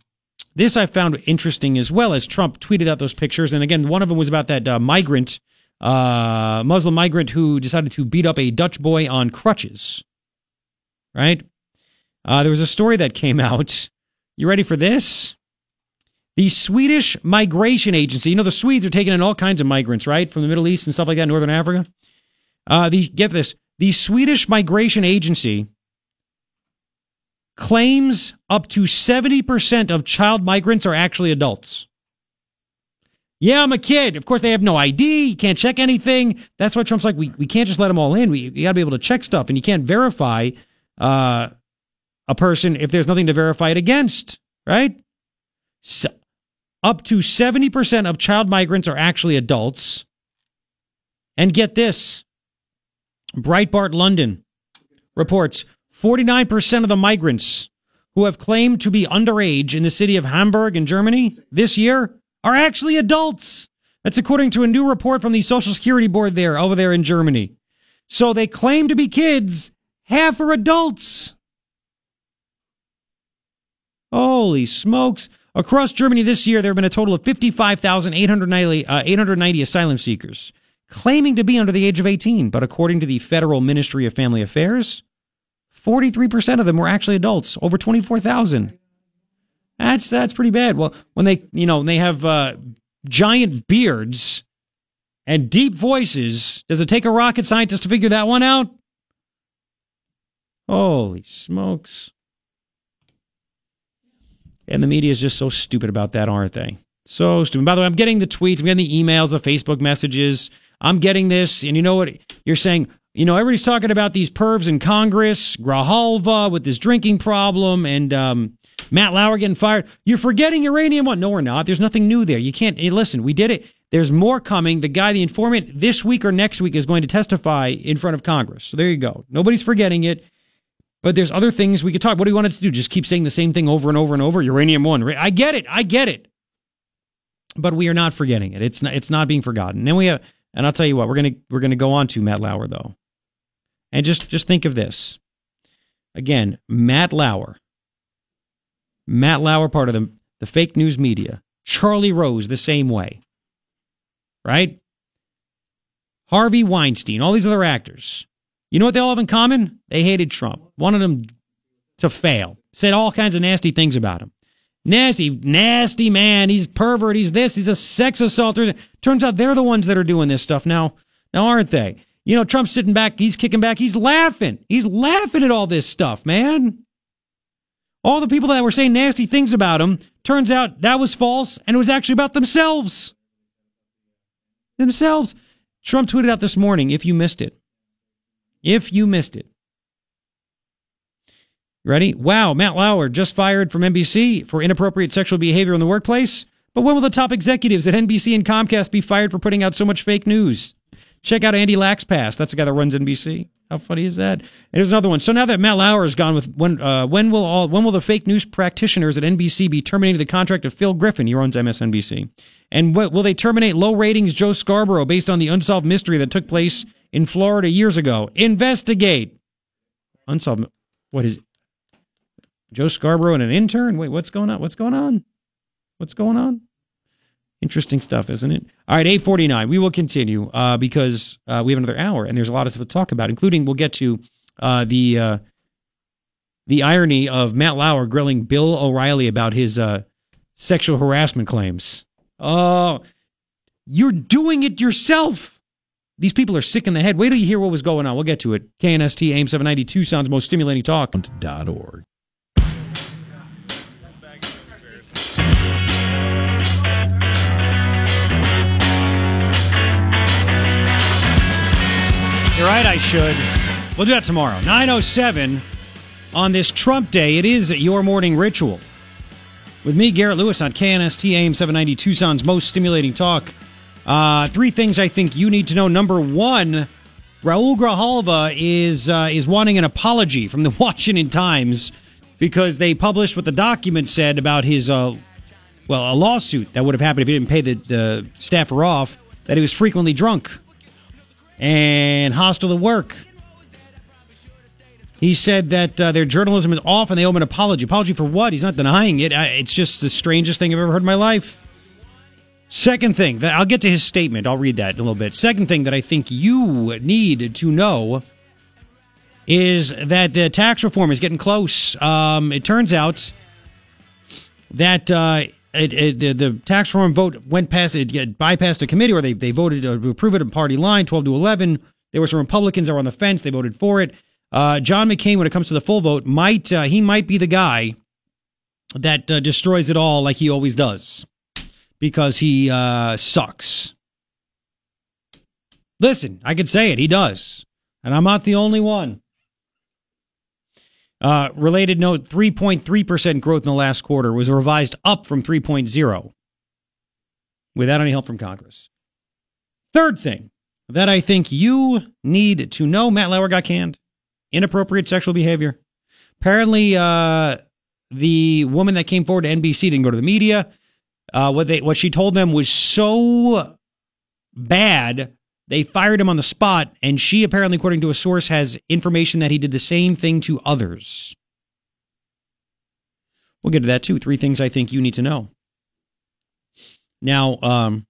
Speaker 1: This I found interesting as well as Trump tweeted out those pictures. And again, one of them was about that uh, migrant uh, Muslim migrant who decided to beat up a Dutch boy on crutches. Right? Uh, there was a story that came out. You ready for this? The Swedish Migration Agency. You know, the Swedes are taking in all kinds of migrants, right? From the Middle East and stuff like that, Northern Africa. Uh, the, get this. The Swedish Migration Agency claims up to 70% of child migrants are actually adults. Yeah, I'm a kid. Of course, they have no ID. You can't check anything. That's why Trump's like, we, we can't just let them all in. We, got to be able to check stuff, and you can't verify uh, a person if there's nothing to verify it against, right? So, up to 70% of child migrants are actually adults. And get this Breitbart London reports 49% of the migrants who have claimed to be underage in the city of Hamburg in Germany this year are actually adults. That's according to a new report from the Social Security Board there over there in Germany. So they claim to be kids Half are adults. Holy smokes. Across Germany this year, there have been a total of 55,890 uh, 890 asylum seekers claiming to be under the age of 18. But according to the Federal Ministry of Family Affairs, 43% of them were actually adults, over 24,000. That's that's pretty bad. Well, when they, you know, they have uh, giant beards and deep voices, does it take a rocket scientist to figure that one out? Holy smokes. And the media is just so stupid about that, aren't they? So stupid. By the way, I'm getting the tweets, I'm getting the emails, the Facebook messages. I'm getting this. And you know what? You're saying, you know, everybody's talking about these pervs in Congress, Grijalva with his drinking problem, and um, Matt Lauer getting fired. You're forgetting Uranium One. No, we're not. There's nothing new there. You can't. Hey, listen, we did it. There's more coming. The guy, the informant, this week or next week is going to testify in front of Congress. So there you go. Nobody's forgetting it. But there's other things we could talk. What do you want us to do? Just keep saying the same thing over and over and over. Uranium one. I get it. I get it. But we are not forgetting it. It's not. It's not being forgotten. then we have. And I'll tell you what. We're gonna we're gonna go on to Matt Lauer though. And just just think of this. Again, Matt Lauer. Matt Lauer, part of the the fake news media. Charlie Rose, the same way. Right. Harvey Weinstein. All these other actors you know what they all have in common? They hated Trump, wanted him to fail, said all kinds of nasty things about him. Nasty, nasty man. He's pervert. He's this. He's a sex assaulter. Turns out they're the ones that are doing this stuff now. Now, aren't they? You know, Trump's sitting back. He's kicking back. He's laughing. He's laughing at all this stuff, man. All the people that were saying nasty things about him, turns out that was false and it was actually about themselves. Themselves. Trump tweeted out this morning, if you missed it, if you missed it. Ready? Wow, Matt Lauer just fired from NBC for inappropriate sexual behavior in the workplace. But when will the top executives at NBC and Comcast be fired for putting out so much fake news? Check out Andy Lack's past. That's the guy that runs NBC. How funny is that? And here's another one. So now that Matt Lauer is gone, with when uh, when will all when will the fake news practitioners at NBC be terminating the contract of Phil Griffin? He runs MSNBC. And what, will they terminate low ratings Joe Scarborough based on the unsolved mystery that took place in Florida years ago. Investigate. Unsolved. What is Joe Scarborough and an intern? Wait, what's going on? What's going on? What's going on? Interesting stuff, isn't it? All right, 849. We will continue uh, because uh, we have another hour and there's a lot of stuff to talk about, including we'll get to uh, the uh, the irony of Matt Lauer grilling Bill O'Reilly about his uh, sexual harassment claims. Oh, you're doing it yourself. These people are sick in the head. Wait till you hear what was going on. We'll get to it. KNST AM 790 Tucson's most stimulating talk.
Speaker 3: .org.
Speaker 1: right, I should. We'll do that tomorrow. 907 on this Trump day. It is your morning ritual. With me, Garret Lewis, on KNST AM 790 Tucson's most stimulating talk. Uh, three things I think you need to know. Number one, Raul Grijalva is uh, is wanting an apology from the *laughs* Washington Times because they published what the document said about his uh, well a lawsuit that would have happened if he didn't pay the, the staffer off that he was frequently drunk and hostile to work. He said that uh, their journalism is off and they owe him an apology. Apology for what? He's not denying it. It's just the strangest thing I've ever heard in my life. Second thing that I'll get to his statement. I'll read that in a little bit. Second thing that I think you need to know is that the tax reform is getting close. Um, it turns out that uh, it, it, the, the, tax reform vote went past it, it bypassed a committee, or they they voted to approve it on party line, twelve to eleven. There were some Republicans that were on the fence; they voted for it. Uh, John McCain, when it comes to the full vote, might uh, he might be the guy that uh, destroys it all, like he always does because he uh, sucks. Listen, I can say it. He does. And I'm not the only one. Uh, related note 3.3% growth in the last quarter was revised up from 3.0 without any help from Congress. Third thing that I think you need to know Matt Lauer got canned. Inappropriate sexual behavior. Apparently, uh, the woman that came forward to NBC didn't go to the media. Uh, what they what she told them was so bad They fired him on the spot, and she apparently, according to a source, has information that he did the same thing to others. We'll get to that too. Three things I think you need to know. Now, um,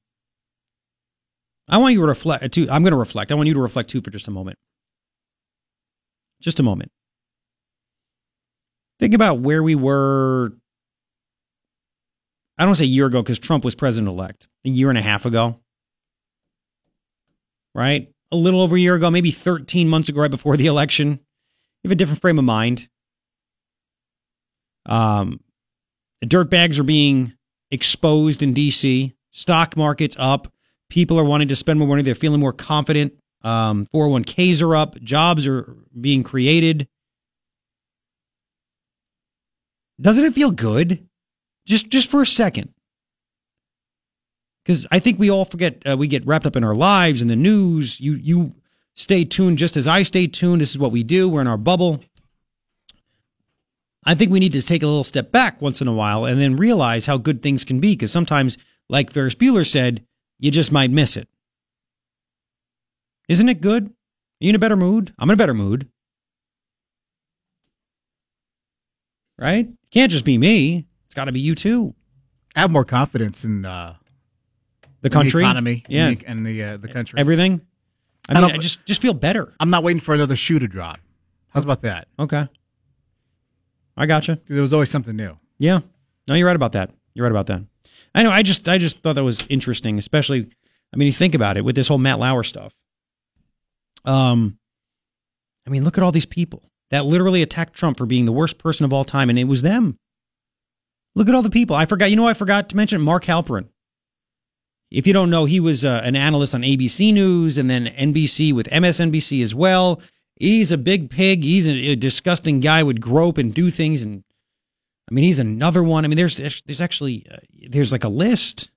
Speaker 1: I want you to reflect too. I'm going to reflect. I want you to reflect too for just a moment. Just a moment. Think about where we were. I don't say a year ago because Trump was president elect, a year and a half ago. Right? A little over a year ago, maybe 13 months ago, right before the election. You have a different frame of mind. Um, dirtbags are being exposed in DC. Stock market's up. People are wanting to spend more money. They're feeling more confident. Um, 401ks are up. Jobs are being created. Doesn't it feel good? Just just for a second. Because I think we all forget uh, we get wrapped up in our lives and the news. You you stay tuned just as I stay tuned. This is what we do. We're in our bubble. I think we need to take a little step back once in a while and then realize how good things can be. Because sometimes, like Ferris Bueller said, you just might miss it. Isn't it good? Are you in a better mood? I'm in a better mood. Right? Can't just be me. It's got to be you too.
Speaker 2: I have more confidence in uh,
Speaker 1: The country?
Speaker 2: economy,
Speaker 1: Yeah.
Speaker 2: and the, and the, uh, the country,
Speaker 1: Everything? I
Speaker 2: I
Speaker 1: mean,
Speaker 2: don't-
Speaker 1: I just just feel better.
Speaker 2: I'm not waiting for another shoe to drop. How's about that?
Speaker 1: Okay. I gotcha.
Speaker 2: Because there was always something new.
Speaker 1: Yeah. No, you're right about that. You're right about that. I know. I just I just thought that was interesting, especially. I mean, you think about it with this whole Matt Lauer stuff. Um, I mean, look at all these people that literally attacked Trump for being the worst person of all time, and it was them. Look at all the people. I forgot. You know, I forgot to mention Mark Halperin. If you don't know, he was uh, an analyst on ABC News and then NBC with MSNBC as well. He's a big pig. He's a, a disgusting guy. Would grope and do things, and I mean, he's another one. I mean, there's there's actually uh, there's like a list.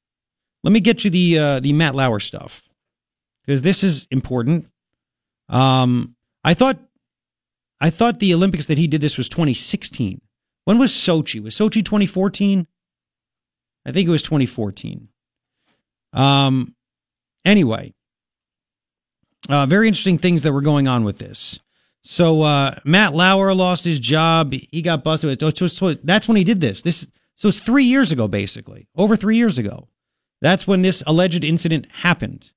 Speaker 1: Let me get you the uh, the Matt Lauer stuff because this is important. Um, I thought I thought the Olympics that he did this was 2016. When was Sochi? Was Sochi 2014? I think it was 2014. Um, anyway, uh, very interesting things that were going on with this. So uh, Matt Lauer lost his job. He got busted. That's when he did this. This so it's three years ago, basically, over three years ago. That's when this alleged incident happened.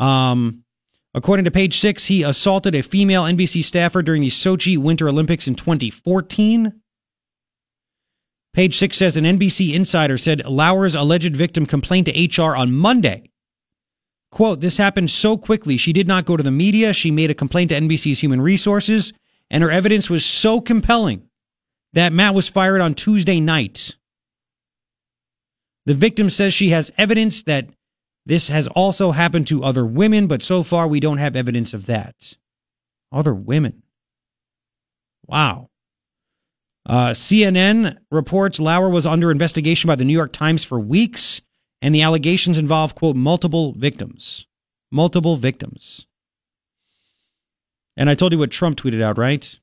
Speaker 1: Um, according to Page Six, he assaulted a female NBC staffer during the Sochi Winter Olympics in 2014. Page Six says an NBC insider said Lauer's alleged victim complained to HR on Monday. Quote, this happened so quickly. She did not go to the media. She made a complaint to NBC's Human Resources, and her evidence was so compelling that Matt was fired on Tuesday night. The victim says she has evidence that this has also happened to other women, but so far we don't have evidence of that. Other women. Wow. Uh, CNN reports Lauer was under investigation by the New York Times for weeks, and the allegations involve, quote, multiple victims. Multiple victims. And I told you what Trump tweeted out, right?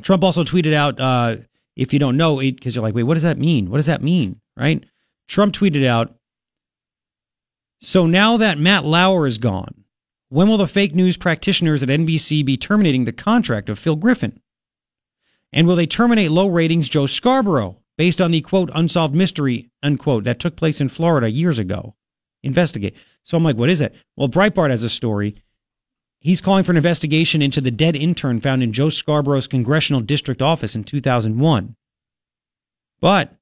Speaker 1: Trump also tweeted out, uh, if you don't know, because you're like, wait, what does that mean? What does that mean? Right? Trump tweeted out, so now that Matt Lauer is gone, when will the fake news practitioners at NBC be terminating the contract of Phil Griffin? And will they terminate low ratings Joe Scarborough based on the quote unsolved mystery unquote that took place in Florida years ago? Investigate. So I'm like, what is it? Well, Breitbart has a story. He's calling for an investigation into the dead intern found in Joe Scarborough's congressional district office in 2001. But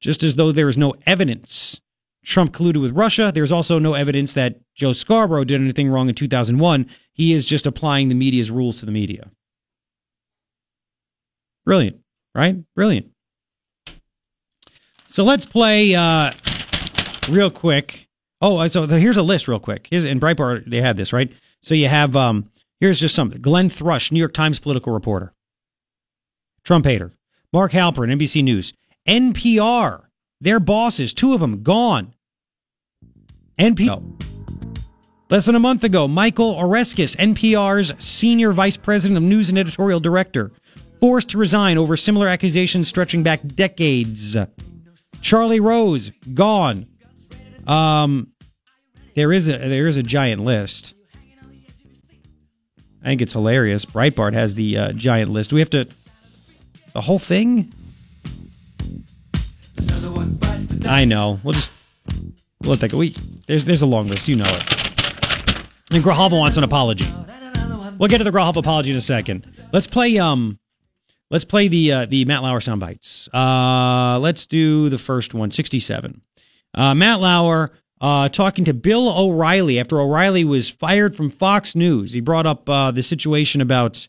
Speaker 1: just as though there is no evidence Trump colluded with Russia, there's also no evidence that Joe Scarborough did anything wrong in 2001. He is just applying the media's rules to the media. Brilliant, right? Brilliant. So let's play uh, real quick. Oh, so the, here's a list real quick. Here's in Breitbart they had this right. So you have um, here's just some Glenn Thrush, New York Times political reporter, Trump hater, Mark Halperin, NBC News, NPR, their bosses, two of them gone. NPR. Less than a month ago, Michael Oreskes, NPR's senior vice president of news and editorial director, forced to resign over similar accusations stretching back decades. Charlie Rose, gone. Um, there is a there is a giant list. I think it's hilarious. Breitbart has the uh, giant list. We have to the whole thing? I know. We'll just we'll take a week. There's there's a long list. You know it. And Grijalva wants an apology. We'll get to the Grijalva apology in a second. Let's play um let's play the uh, the Matt Lauer sound bites. Uh let's do the first one, 67. Uh, Matt Lauer uh, talking to Bill O'Reilly after O'Reilly was fired from Fox News. He brought up uh, the situation about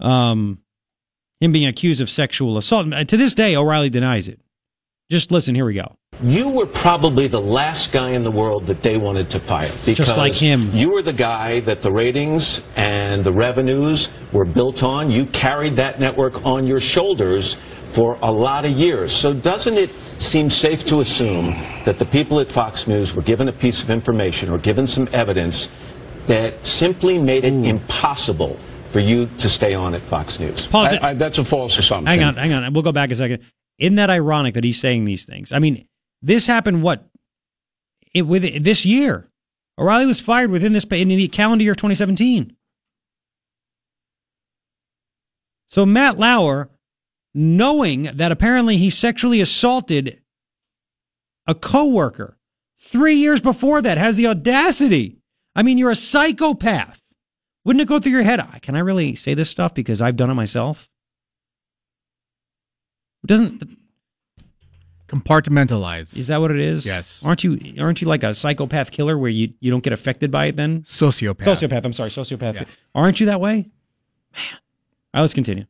Speaker 1: um, him being accused of sexual assault. And to this day, O'Reilly denies it. Just listen. Here we go.
Speaker 18: You were probably the last guy in the world that they wanted to fire. Because
Speaker 1: like him.
Speaker 18: You were the guy that the ratings and the revenues were built on. You carried that network on your shoulders for a lot of years. So doesn't it seem safe to assume that the people at Fox News were given a piece of information or given some evidence that simply made it impossible for you to stay on at Fox News?
Speaker 1: Pause it.
Speaker 19: I, I, that's a false assumption.
Speaker 1: Hang on, hang on. We'll go back a second. Isn't that ironic that he's saying these things? I mean, this happened what it with this year. O'Reilly was fired within this in the calendar year of 2017. So Matt Lauer, knowing that apparently he sexually assaulted a coworker three years before that, has the audacity. I mean, you're a psychopath. Wouldn't it go through your head? Can I really say this stuff because I've done it myself? Doesn't
Speaker 2: compartmentalize.
Speaker 1: Is that what it is?
Speaker 2: Yes.
Speaker 1: Aren't you aren't you like a psychopath killer where you, you don't get affected by it then?
Speaker 2: Sociopath.
Speaker 1: Sociopath. I'm sorry, sociopath. Yeah. Aren't you that way? Man. All right, let's continue.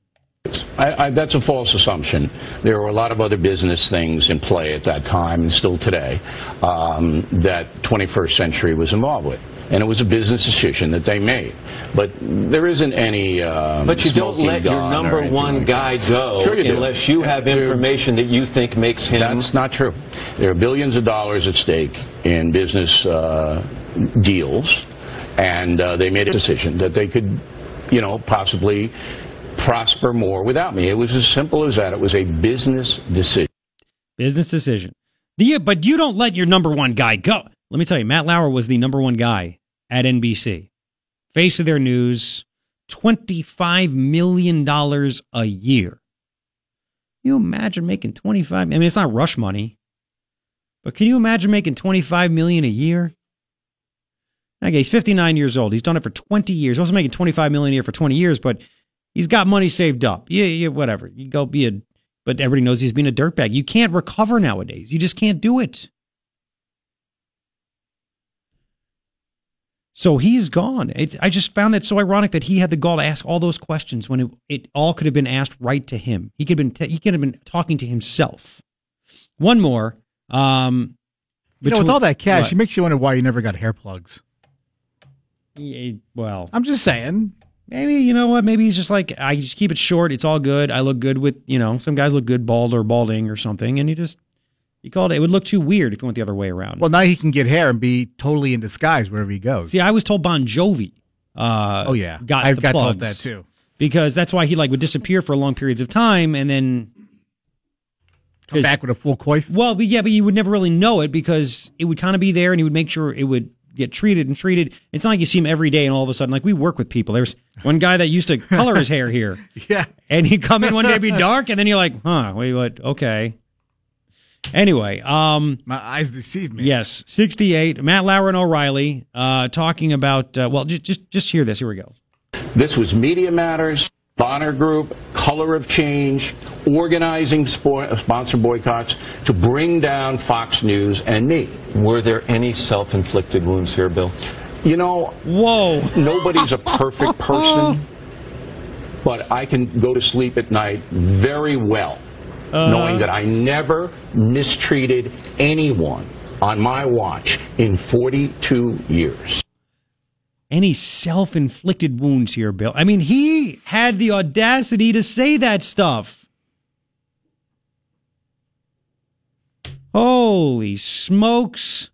Speaker 19: I, I, that's a false assumption. There were a lot of other business things in play at that time and still today um, that 21st Century was involved with. And it was a business decision that they made. But there isn't any. Um,
Speaker 18: but you don't let your number one
Speaker 19: like
Speaker 18: guy go
Speaker 19: sure you
Speaker 18: unless you have information that you think makes him.
Speaker 19: That's not true. There are billions of dollars at stake in business uh, deals, and uh, they made a decision that they could, you know, possibly prosper more without me. It was as simple as that. It was a business decision.
Speaker 1: Business decision. The, uh, but you don't let your number one guy go. Let me tell you, Matt Lauer was the number one guy at NBC. Face of their news, $25 million a year. you imagine making 25 I mean, it's not rush money, but can you imagine making 25 million a year? Okay, he's 59 years old. He's done it for 20 years. Also making 25 million a year for 20 years, but He's got money saved up. Yeah, yeah, whatever. You go be a, but everybody knows he's been a dirtbag. You can't recover nowadays. You just can't do it. So he's gone. It, I just found that so ironic that he had the gall to ask all those questions when it, it all could have been asked right to him. He could have been t- he could have been talking to himself. One more. Um,
Speaker 2: you know, with all that cash, what? it makes you wonder why you never got hair plugs.
Speaker 1: Yeah, well,
Speaker 2: I'm just saying.
Speaker 1: Maybe you know what? Maybe he's just like I just keep it short. It's all good. I look good with you know some guys look good bald or balding or something, and he just he called it. It would look too weird if he went the other way around.
Speaker 2: Well, now he can get hair and be totally in disguise wherever he goes.
Speaker 1: See, I was told Bon Jovi. Uh,
Speaker 2: oh yeah,
Speaker 1: got
Speaker 2: I've got told that too.
Speaker 1: Because that's why he like would disappear for long periods of time and then
Speaker 2: come back with a full coif.
Speaker 1: Well, but yeah, but you would never really know it because it would kind of be there, and he would make sure it would get treated and treated. It's not like you see him every day and all of a sudden, like we work with people. There's one guy that used to color his hair here. *laughs*
Speaker 2: Yeah.
Speaker 1: And he'd come in one day, be *laughs* dark, and then you're like, huh, wait, what? Okay. Anyway, um,
Speaker 2: my eyes deceive me.
Speaker 1: Yes, 68. Matt Lauer and O'Reilly uh, talking about. Uh, well, just just just hear this. Here we go.
Speaker 19: This was Media Matters. Bonner Group, Color of Change, organizing sponsor boycotts to bring down Fox News and me.
Speaker 18: Were there any self-inflicted wounds here, Bill?
Speaker 19: You know,
Speaker 1: whoa,
Speaker 19: nobody's a perfect person, but I can go to sleep at night very well, uh, knowing that I never mistreated anyone on my watch in 42 years
Speaker 1: any self inflicted wounds here, Bill. I mean, he had the audacity to say that stuff. Holy smokes.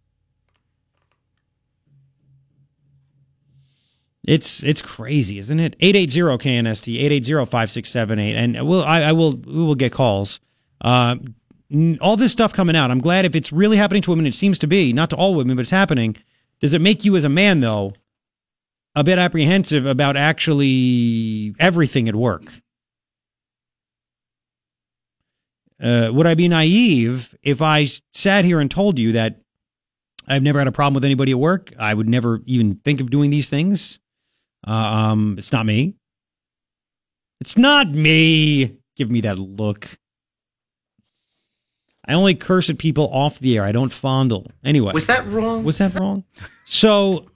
Speaker 1: It's it's crazy, isn't it? 880 KNST 880-5678 and we'll I, I will we will get calls. Uh, all this stuff coming out. I'm glad if it's really happening to women, it seems to be, not to all women, but it's happening Does it make you as a man though a bit apprehensive about actually everything at work? Uh, would I be naive if I sat here and told you that I've never had a problem with anybody at work? I would never even think of doing these things. Uh, um, it's not me. It's not me. Give me that look. I only curse at people off the air. I don't fondle. Anyway,
Speaker 20: Was that wrong?
Speaker 1: was that wrong? So,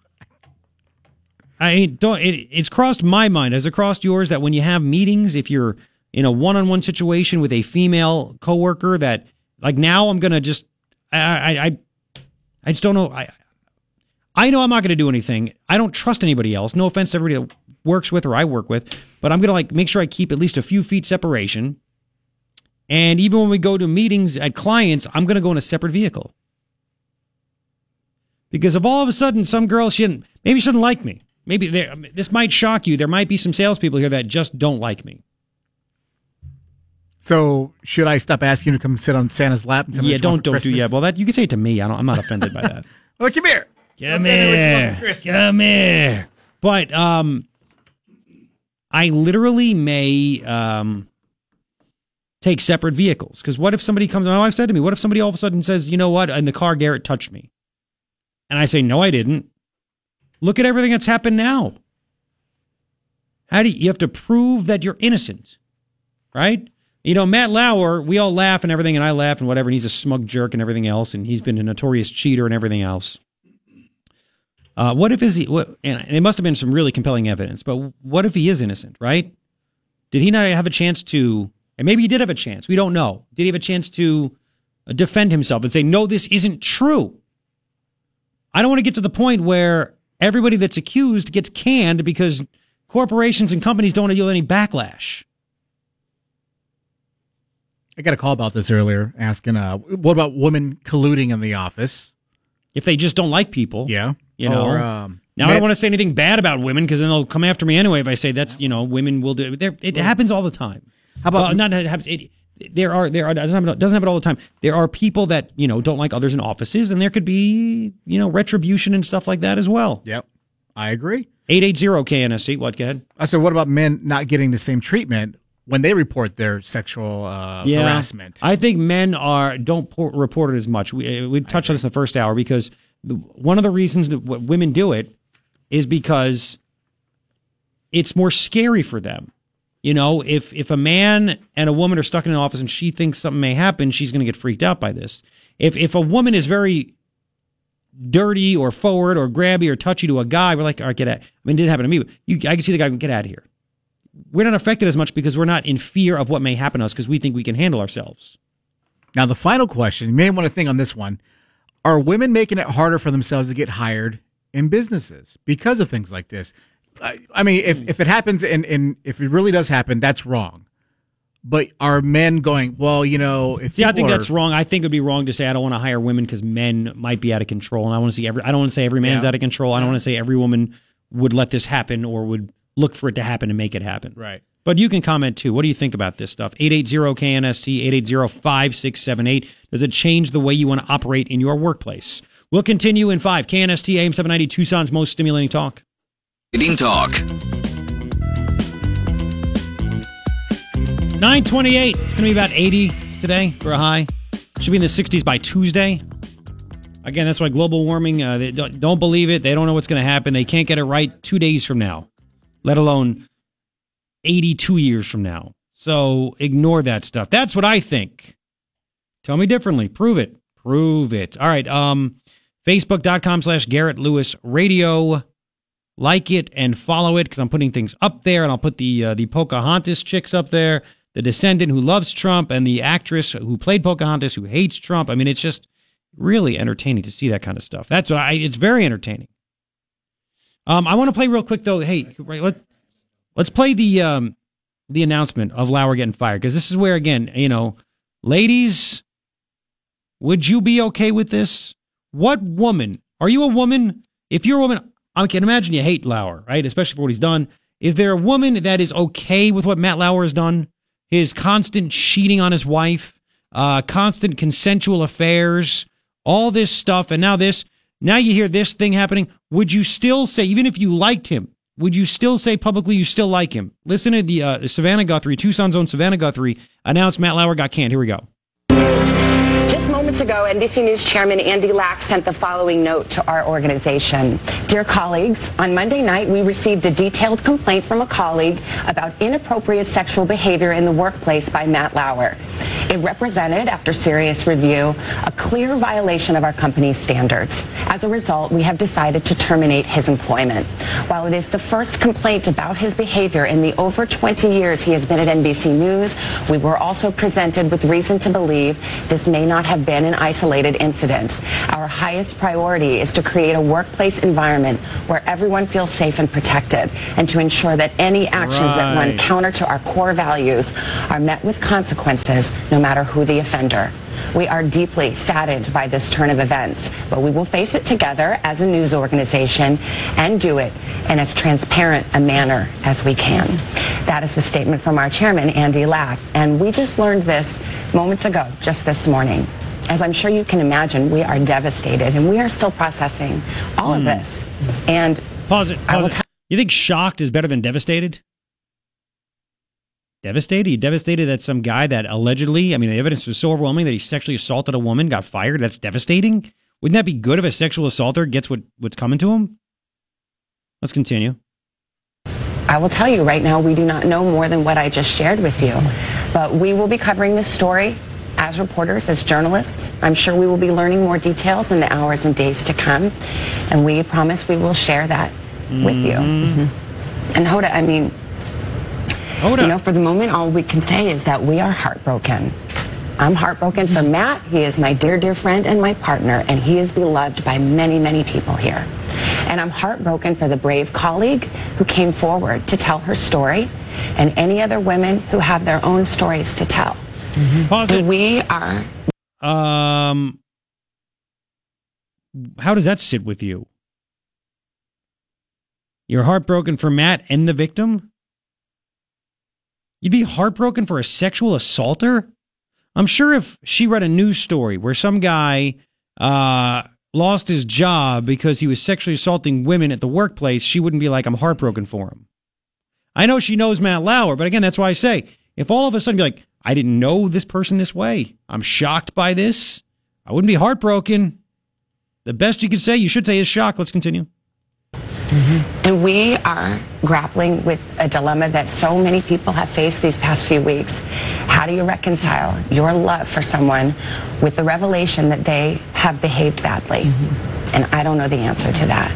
Speaker 1: I don't. It, it's crossed my mind. Has it crossed yours that when you have meetings, if you're in a one-on-one situation with a female coworker, that like now I'm gonna just, I, I, I, just don't know. I, I know I'm not gonna do anything. I don't trust anybody else. No offense to everybody that works with or I work with, but I'm gonna like make sure I keep at least a few feet separation. And even when we go to meetings at clients, I'm gonna go in a separate vehicle. Because if all of a sudden some girl she didn't, maybe she doesn't like me. Maybe there, this might shock you. There might be some salespeople here that just don't like me.
Speaker 2: So should I stop asking you to come sit on Santa's lap? And
Speaker 1: yeah,
Speaker 2: what you want
Speaker 1: don't don't do yeah. Well, that you can say it to me. I don't. I'm not offended by that. *laughs*
Speaker 2: Well, come here.
Speaker 1: Come
Speaker 2: Tell Santa what you want
Speaker 1: here.
Speaker 2: Christmas.
Speaker 1: Come here. But um, I literally may um take separate vehicles because what if somebody comes? My wife said to me, "What if somebody all of a sudden says, you know what, in the car, Garret touched me," and I say, "No, I didn't." Look at everything that's happened now. How do you, you have to prove that you're innocent, right? You know, Matt Lauer, we all laugh and everything, and I laugh and whatever, and he's a smug jerk and everything else, and he's been a notorious cheater and everything else. Uh, what if is he? What, and there must have been some really compelling evidence, but what if he is innocent? Right? Did he not have a chance to? And maybe he did have a chance. We don't know. Did he have a chance to uh, defend himself and say, "No, this isn't true"? I don't want to get to the point where everybody that's accused gets canned because corporations and companies don't want to deal with any backlash.
Speaker 2: I got a call about this earlier, asking, uh, what about women colluding in the office?
Speaker 1: If they just don't like people,
Speaker 2: Yeah.
Speaker 1: you know.
Speaker 2: Or, um,
Speaker 1: now I don't want to say anything bad about women because then they'll come after me anyway if I say that's you know women will do. There, it happens all the time.
Speaker 2: How about-
Speaker 1: well, not that it happens? It, there are there are doesn't happen, doesn't happen all the time. There are people that you know don't like others in offices, and there could be you know retribution and stuff like that as well.
Speaker 2: Yep, I agree.
Speaker 1: Eight eight zero KNST. What? Go ahead.
Speaker 2: I said, what about men not getting the same treatment when they report their sexual uh, harassment?
Speaker 1: I think men are don't por- report it as much. We we touched on this in the first hour because the, one of the reasons that w- women do it is because it's more scary for them. You know, if if a man and a woman are stuck in an office and she thinks something may happen, she's going to get freaked out by this. If if a woman is very dirty or forward or grabby or touchy to a guy, we're like, all right, get out. I mean, it didn't happen to me, but you, I can see the guy get out of here. We're not affected as much because we're not in fear of what may happen to us because we think we can handle ourselves.
Speaker 2: Now, the final question, you may want to think on this one. Are women making it harder for themselves to get hired in businesses because of things like this? I, I mean, if, if it happens and, and if it really does happen, that's wrong. But are men going, well, you know, if
Speaker 1: See, I think
Speaker 2: people
Speaker 1: that's wrong. I think it'd be wrong to say I don't want to hire women because men might be out of control, and I want to see every. I don't want to say every man's
Speaker 2: Yeah.
Speaker 1: out of control. I don't want to say every woman would let this happen or would look for it to happen and make it happen.
Speaker 2: Right.
Speaker 1: But you can comment too. What do you think about this stuff? 880-KNST, 880-5678. Does it change the way you want to operate in your workplace? We'll continue in five. KNST, AM 790, Tucson's most stimulating talk.
Speaker 21: Eating Talk.
Speaker 1: 928. It's going to be about 80 today for a high. Should be in the 60s by Tuesday. Again, that's why global warming, uh, they don't, don't believe it. They don't know what's going to happen. They can't get it right two days from now, let alone 82 years from now. So ignore that stuff. That's what I think. Tell me differently. Prove it. Prove it. All right. Um, Facebook.com slash Garret Lewis Radio. Like it and follow it because I'm putting things up there, and I'll put the uh, the Pocahontas chicks up there, the descendant who loves Trump, and the actress who played Pocahontas who hates Trump. I mean, it's just really entertaining to see that kind of stuff. That's what I. It's very entertaining. Um, I want to play real quick though. Hey, right, let let's play the um the announcement of Lauer getting fired because this is where again, you know, ladies, would you be okay with this? What woman are you? A woman? If you're a woman, I can imagine you hate Lauer, right? Especially for what he's done. Is there a woman that is okay with what Matt Lauer has done? His constant cheating on his wife, uh, constant consensual affairs, all this stuff, and now this. Now you hear this thing happening. Would you still say, even if you liked him, would you still say publicly you still like him? Listen to the uh, Savannah Guthrie, Tucson's own Savannah Guthrie, announced Matt Lauer got canned. Here we go.
Speaker 6: Moments ago, NBC News Chairman Andy Lack sent the following note to our organization. Dear colleagues, on Monday night, we received a detailed complaint from a colleague about inappropriate sexual behavior in the workplace by Matt Lauer. It represented, after serious review, a clear violation of our company's standards. As a result, we have decided to terminate his employment. While it is the first complaint about his behavior in the over 20 years he has been at NBC News, we were also presented with reason to believe this may not have been an isolated incident. Our highest priority is to create a workplace environment where everyone feels safe and protected, and to ensure that any actions that run counter to our core values are met with consequences, no matter who the offender. We are deeply saddened by this turn of events, but we will face it together as a news organization and do it in as transparent a manner as we can. That is the statement from our chairman, Andy Lack, and we just learned this moments ago, just this morning. As I'm sure you can imagine, we are devastated and we are still processing all of hmm. this. And
Speaker 1: pause it. Pause it. You think shocked is better than devastated? Devastated? You devastated that some guy that allegedly, I mean, the evidence was so overwhelming that he sexually assaulted a woman, got fired. That's devastating. Wouldn't that be good if a sexual assaulter gets what, what's coming to him? Let's continue.
Speaker 6: I will tell you right now, we do not know more than what I just shared with you. But we will be covering this story as reporters, as journalists. I'm sure we will be learning more details in the hours and days to come. And we promise we will share that with you. Mm-hmm. And Hoda, I mean, Hoda. you know, for the moment, all we can say is that we are heartbroken. I'm heartbroken for Matt. He is my dear, dear friend and my partner, and he is beloved by many, many people here. And I'm heartbroken for the brave colleague who came forward to tell her story and any other women who have their own stories to tell.
Speaker 1: Pause
Speaker 6: it. We are
Speaker 1: Um, how does that sit with you? You're heartbroken for Matt and the victim? You'd be heartbroken for a sexual assaulter? I'm sure if she read a news story where some guy uh, lost his job because he was sexually assaulting women at the workplace, she wouldn't be like, I'm heartbroken for him. I know she knows Matt Lauer, but again, that's why I say, if all of a sudden be like, I didn't know this person this way, I'm shocked by this, I wouldn't be heartbroken. The best you could say, you should say, is shocked. Let's continue. Mm-hmm.
Speaker 6: And we are grappling with a dilemma that so many people have faced these past few weeks. How do you reconcile your love for someone with the revelation that they have behaved badly? Mm-hmm. And I don't know the answer to that.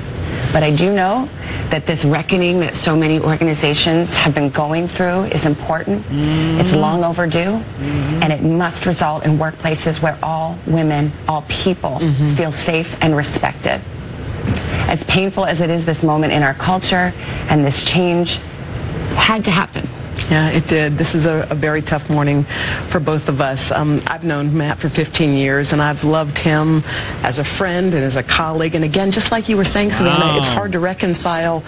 Speaker 6: But I do know that this reckoning that so many organizations have been going through is important. It's mm-hmm. long overdue. Mm-hmm. And it must result in workplaces where all women, all people mm-hmm. feel safe and respected. As painful as it is this moment in our culture and this change had to happen.
Speaker 5: Yeah, it did. This is a, a very tough morning for both of us. Um, I've known Matt for 15 years, and I've loved him as a friend and as a colleague. And again, just like you were saying, Savannah,
Speaker 21: Wow.
Speaker 5: it's hard to reconcile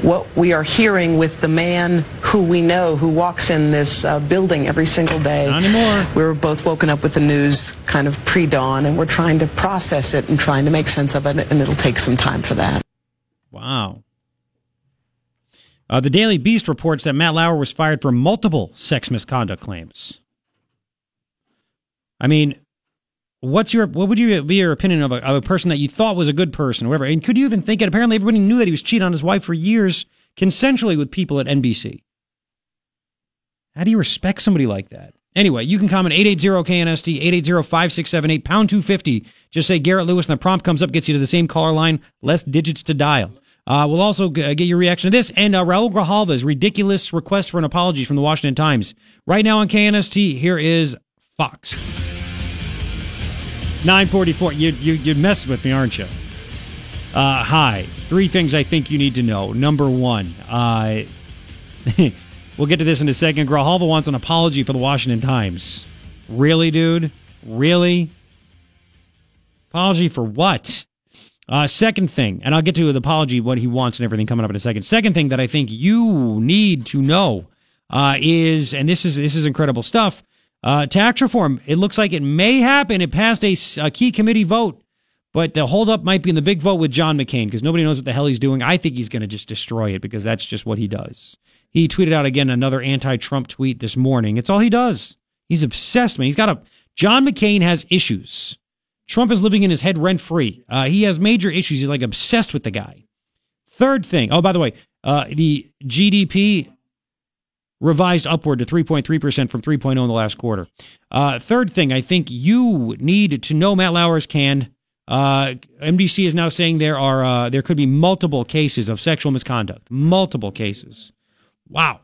Speaker 5: what we are hearing with the man who we know who walks in this uh, building every single day. Not
Speaker 1: anymore.
Speaker 5: We were both woken up with the news kind of pre-dawn, and we're trying to process it and trying to make sense of it, and it'll take some time for that.
Speaker 1: Wow. Uh, the Daily Beast reports that Matt Lauer was fired for multiple sex misconduct claims. I mean, what's your what would you be your opinion of a, of a person that you thought was a good person or whatever? And could you even think it? Apparently, everybody knew that he was cheating on his wife for years consensually with people at NBC. How do you respect somebody like that? Anyway, you can comment 880-KNST, 880-5678, pound 250. Just say Garret Lewis, and the prompt comes up, gets you to the same caller line, less digits to dial. Uh, we'll also g- get your reaction to this and uh, Raul Grijalva's ridiculous request for an apology from the Washington Times. Right now on KNST, here is Fox. 944. You, you, you're messing with me, aren't you? Uh, hi. Three things I think you need to know. Number one, uh, *laughs* we'll get to this in a second. Grijalva wants an apology for the Washington Times. Really, dude? Really? Apology for what? Uh, second thing, and I'll get to the apology, what he wants and everything coming up in a second. Second thing that I think you need to know uh, is, and this is this is incredible stuff. Uh, tax reform. It looks like it may happen. It passed a, a key committee vote, But the holdup might be in the big vote with John McCain because nobody knows what the hell he's doing. I think he's going to just destroy it because that's just what he does. He tweeted out again another anti-Trump tweet this morning. It's all he does. He's obsessed, man. He's got a John McCain has issues. Trump is living in his head rent free. Uh, he has major issues. He's like obsessed with the guy. Third thing. Oh, by the way, uh, the GDP revised upward to 3.3% from 3.0 in the last quarter. Uh, third thing, I think you need to know Matt Lauer's canned. Uh, is now saying there are uh, there could be multiple cases of sexual misconduct. Multiple cases. Wow.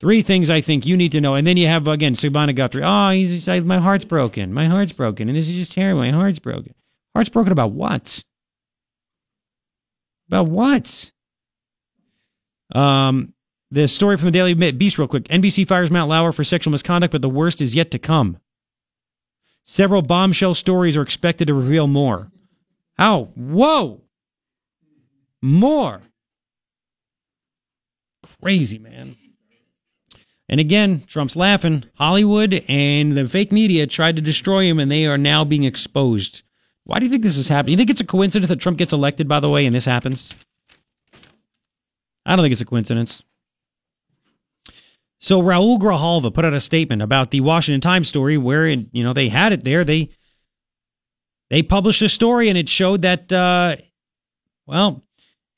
Speaker 1: Three things I think you need to know. And then you have, again, Savannah Guthrie. Oh, he's, he's, my heart's broken. My heart's broken. And this is just terrible. My heart's broken. Heart's broken about what? About what? Um, the story from the Daily Beast, real quick. NBC fires Matt Lauer for sexual misconduct, but the worst is yet to come. Several bombshell stories are expected to reveal more. How? Whoa! More. Crazy, man. And again, Trump's laughing. Hollywood and the fake media tried to destroy him, and they are now being exposed. Why do you think this is happening? You think it's a coincidence that Trump gets elected, by the way, and this happens? I don't think it's a coincidence. So Raul Grijalva put out a statement about the Washington Times story where you know they had it there. They they published a story and it showed that uh, well,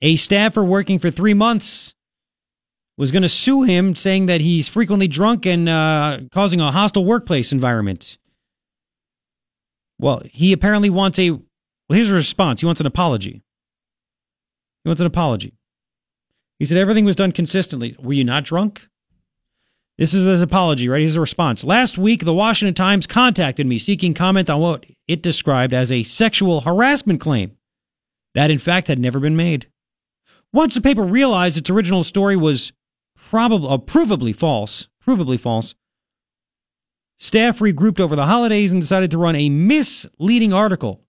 Speaker 1: a staffer working for three months was going to sue him, saying that he's frequently drunk and uh, causing a hostile workplace environment. Well, he apparently wants a. Well, here's a response. He wants an apology. He wants an apology. He said everything was done consistently. Were you not drunk? This is his apology, right? Here's a response. Last week, the Washington Times contacted me seeking comment on what it described as a sexual harassment claim that, in fact, had never been made. Once the paper realized its original story was probably uh, provably false, provably false. Staff regrouped over the holidays and decided to run a misleading article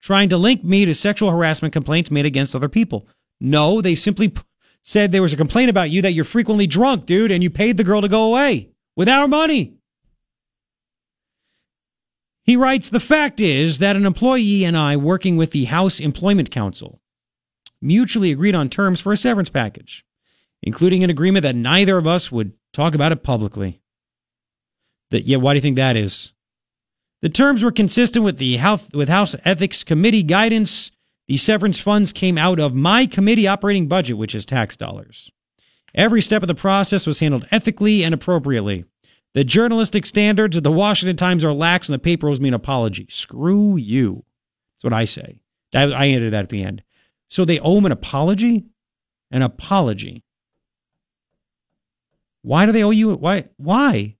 Speaker 1: trying to link me to sexual harassment complaints made against other people. No, they simply said there was a complaint about you that you're frequently drunk, dude, and you paid the girl to go away with our money. He writes The fact is that an employee and I, working with the House Employment Counsel, mutually agreed on terms for a severance package including an agreement that neither of us would talk about it publicly. That yeah, why do you think that is? The terms were consistent with the House with House Ethics Committee guidance. The severance funds came out of my committee operating budget, which is tax dollars. Every step of the process was handled ethically and appropriately. The journalistic standards of the Washington Times are lax, and the paper owes me an apology. Screw you. That's what I say. I ended that at the end. So they owe him an apology? An apology. Why do they owe you? Why? Why?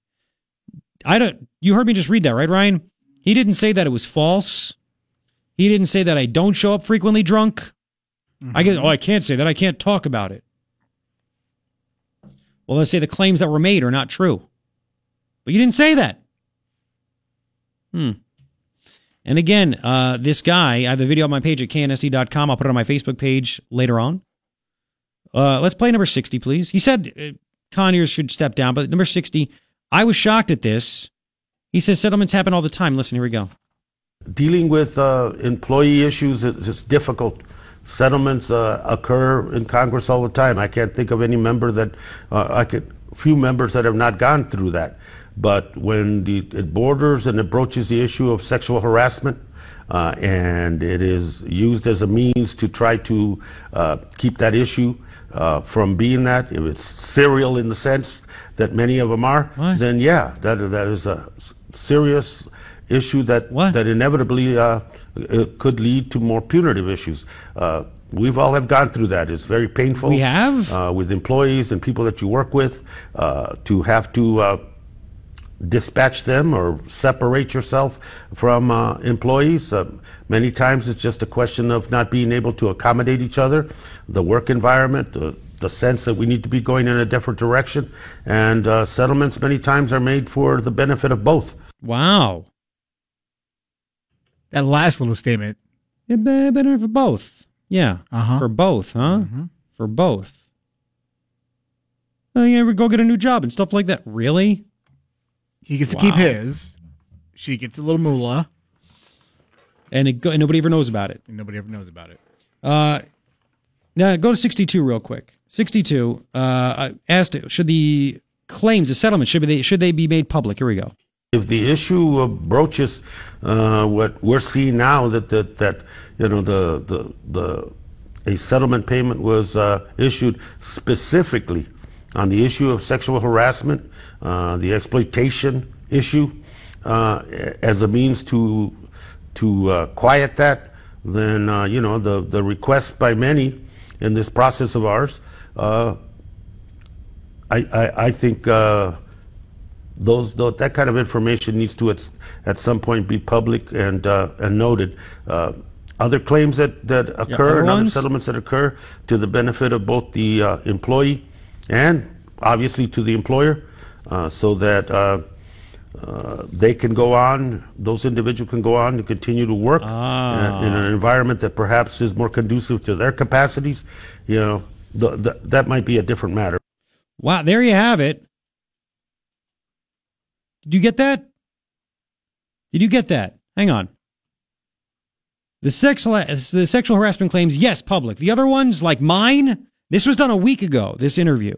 Speaker 1: I don't. You heard me just read that, right, Ryan? He didn't say that it was false. He didn't say that I don't show up frequently drunk. Mm-hmm. I guess. Oh, I can't say that. I can't talk about it. Well, let's say the claims that were made are not true. But you didn't say that. Hmm. And again, uh, this guy, I have a video on my page at knst.com. I'll put it on my Facebook page later on. Uh, let's play number 60, please. He said, uh, Conyers should step down. But number 60, I was shocked at this. He says settlements happen all the time. Listen, here we go.
Speaker 7: Dealing with uh, employee issues is difficult. Settlements uh, occur in Congress all the time. I can't think of any member that uh, I could, few members that have not gone through that. But when the, it borders and it broaches the issue of sexual harassment, uh, and it is used as a means to try to uh, keep that issue uh, from being that, if it's serial in the sense that many of them are, what? then yeah, that that is a serious issue that what? that inevitably uh, could lead to more punitive issues. Uh, we've all have gone through that. It's very painful.
Speaker 1: We have
Speaker 7: uh, with employees and people that you work with uh, to have to uh, dispatch them or separate yourself from uh, employees. Uh, many times it's just a question of not being able to accommodate each other, the work environment, the, the sense that we need to be going in a different direction. And uh, settlements many times are made for the benefit of both.
Speaker 1: Wow.
Speaker 2: That last little statement.
Speaker 1: Yeah, better for both. Yeah.
Speaker 2: Uh-huh.
Speaker 1: For both, huh? Mm-hmm. For both. Oh, yeah, we go get a new job and stuff like that. Really?
Speaker 2: He gets wow. to keep his. She gets a little moolah.
Speaker 1: and, it go, and nobody ever knows about it.
Speaker 2: And nobody ever knows about it.
Speaker 1: Uh, now go to 62 real quick. 62 uh, I asked should the claims, the settlement, should they should they be made public? Here we go.
Speaker 7: If the issue of broaches uh, what we're seeing now that that, that you know the the the a settlement payment was uh, issued specifically on the issue of sexual harassment, uh, the exploitation issue, uh, as a means to to uh, quiet that, then uh, you know the the request by many in this process of ours. Uh, I, I, I think uh, those, tho- that kind of information needs to at, at some point be public and uh, and noted. Uh, other claims that, that occur
Speaker 1: other
Speaker 7: and other settlements that occur to the benefit of both the uh, employee and obviously to the employer, uh, so that uh, uh, they can go on, those individuals can go on to continue to work
Speaker 1: Ah.
Speaker 7: in, in an environment that perhaps is more conducive to their capacities. You know, the, the, that might be a different matter.
Speaker 1: Wow, there you have it. Did you get that? Did you get that? Hang on. The sexual the sexual harassment claims, yes, public. The other ones, like mine, this was done a week ago. This interview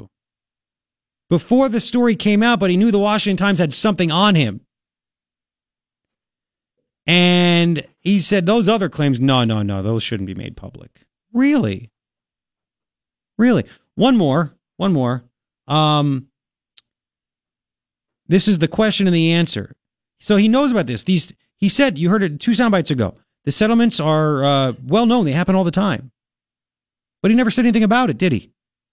Speaker 1: before the story came out, but he knew the Washington Times had something on him, and he said those other claims, no, no, no, those shouldn't be made public. Really, really. One more, one more. Um, this is the question and the answer. So he knows about this. These he said you heard it two sound bites ago. The settlements are uh, well known; they happen all the time. But he never said anything about it, did he?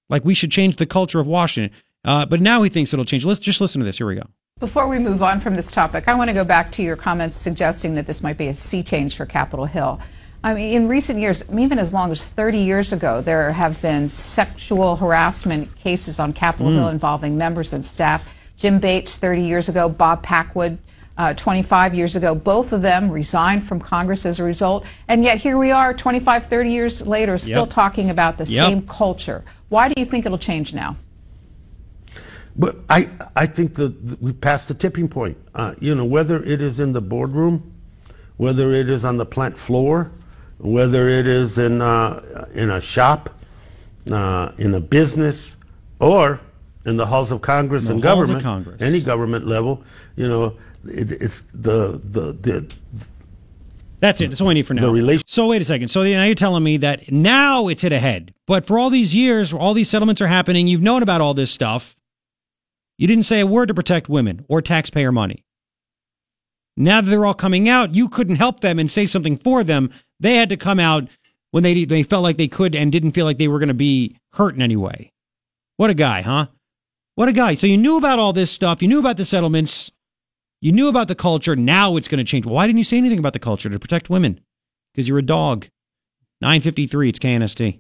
Speaker 1: Like we should change the culture of Washington. Uh, but now he thinks it'll change. Let's just listen to this. Here we go.
Speaker 8: Before we move on from this topic, I want to go back to your comments suggesting that this might be a sea change for Capitol Hill. I mean, in recent years, even as long as 30 years ago, there have been sexual harassment cases on Capitol
Speaker 1: Hmm.
Speaker 8: Hill involving members and staff. Jim Bates, 30 years ago, Bob Packwood, uh, 25 years ago. Both of them resigned from Congress as a result. And yet here we are, 25, 30 years later, still
Speaker 7: Yep.
Speaker 8: talking about the
Speaker 7: Yep.
Speaker 8: same culture. Why do you think it'll change now?
Speaker 7: But I, I think that that we've passed the tipping point. Uh, you know, whether it is in the boardroom, whether it is on the plant floor, whether it is in, uh, in a shop, uh, in a business, or in the halls of Congress
Speaker 1: The
Speaker 7: and
Speaker 1: halls of
Speaker 7: government,
Speaker 1: Congress.
Speaker 7: any government level, you know, it, it's the, the, the,
Speaker 1: That's it. That's all I need for now.
Speaker 7: The relation-
Speaker 1: so wait a second. So now you're telling me that now it's hit ahead, but for all these years, all these settlements are happening. You've known about all this stuff. You didn't say a word to protect women or taxpayer money. Now that they're all coming out, you couldn't help them and say something for them. They had to come out when they they felt like they could and didn't feel like they were going to be hurt in any way. What a guy, huh? What a guy. So you knew about all this stuff. You knew about the settlements. You knew about the culture. Now it's going to change. Why didn't you say anything about the culture to protect women? Because you're a dog. 953, it's KNST.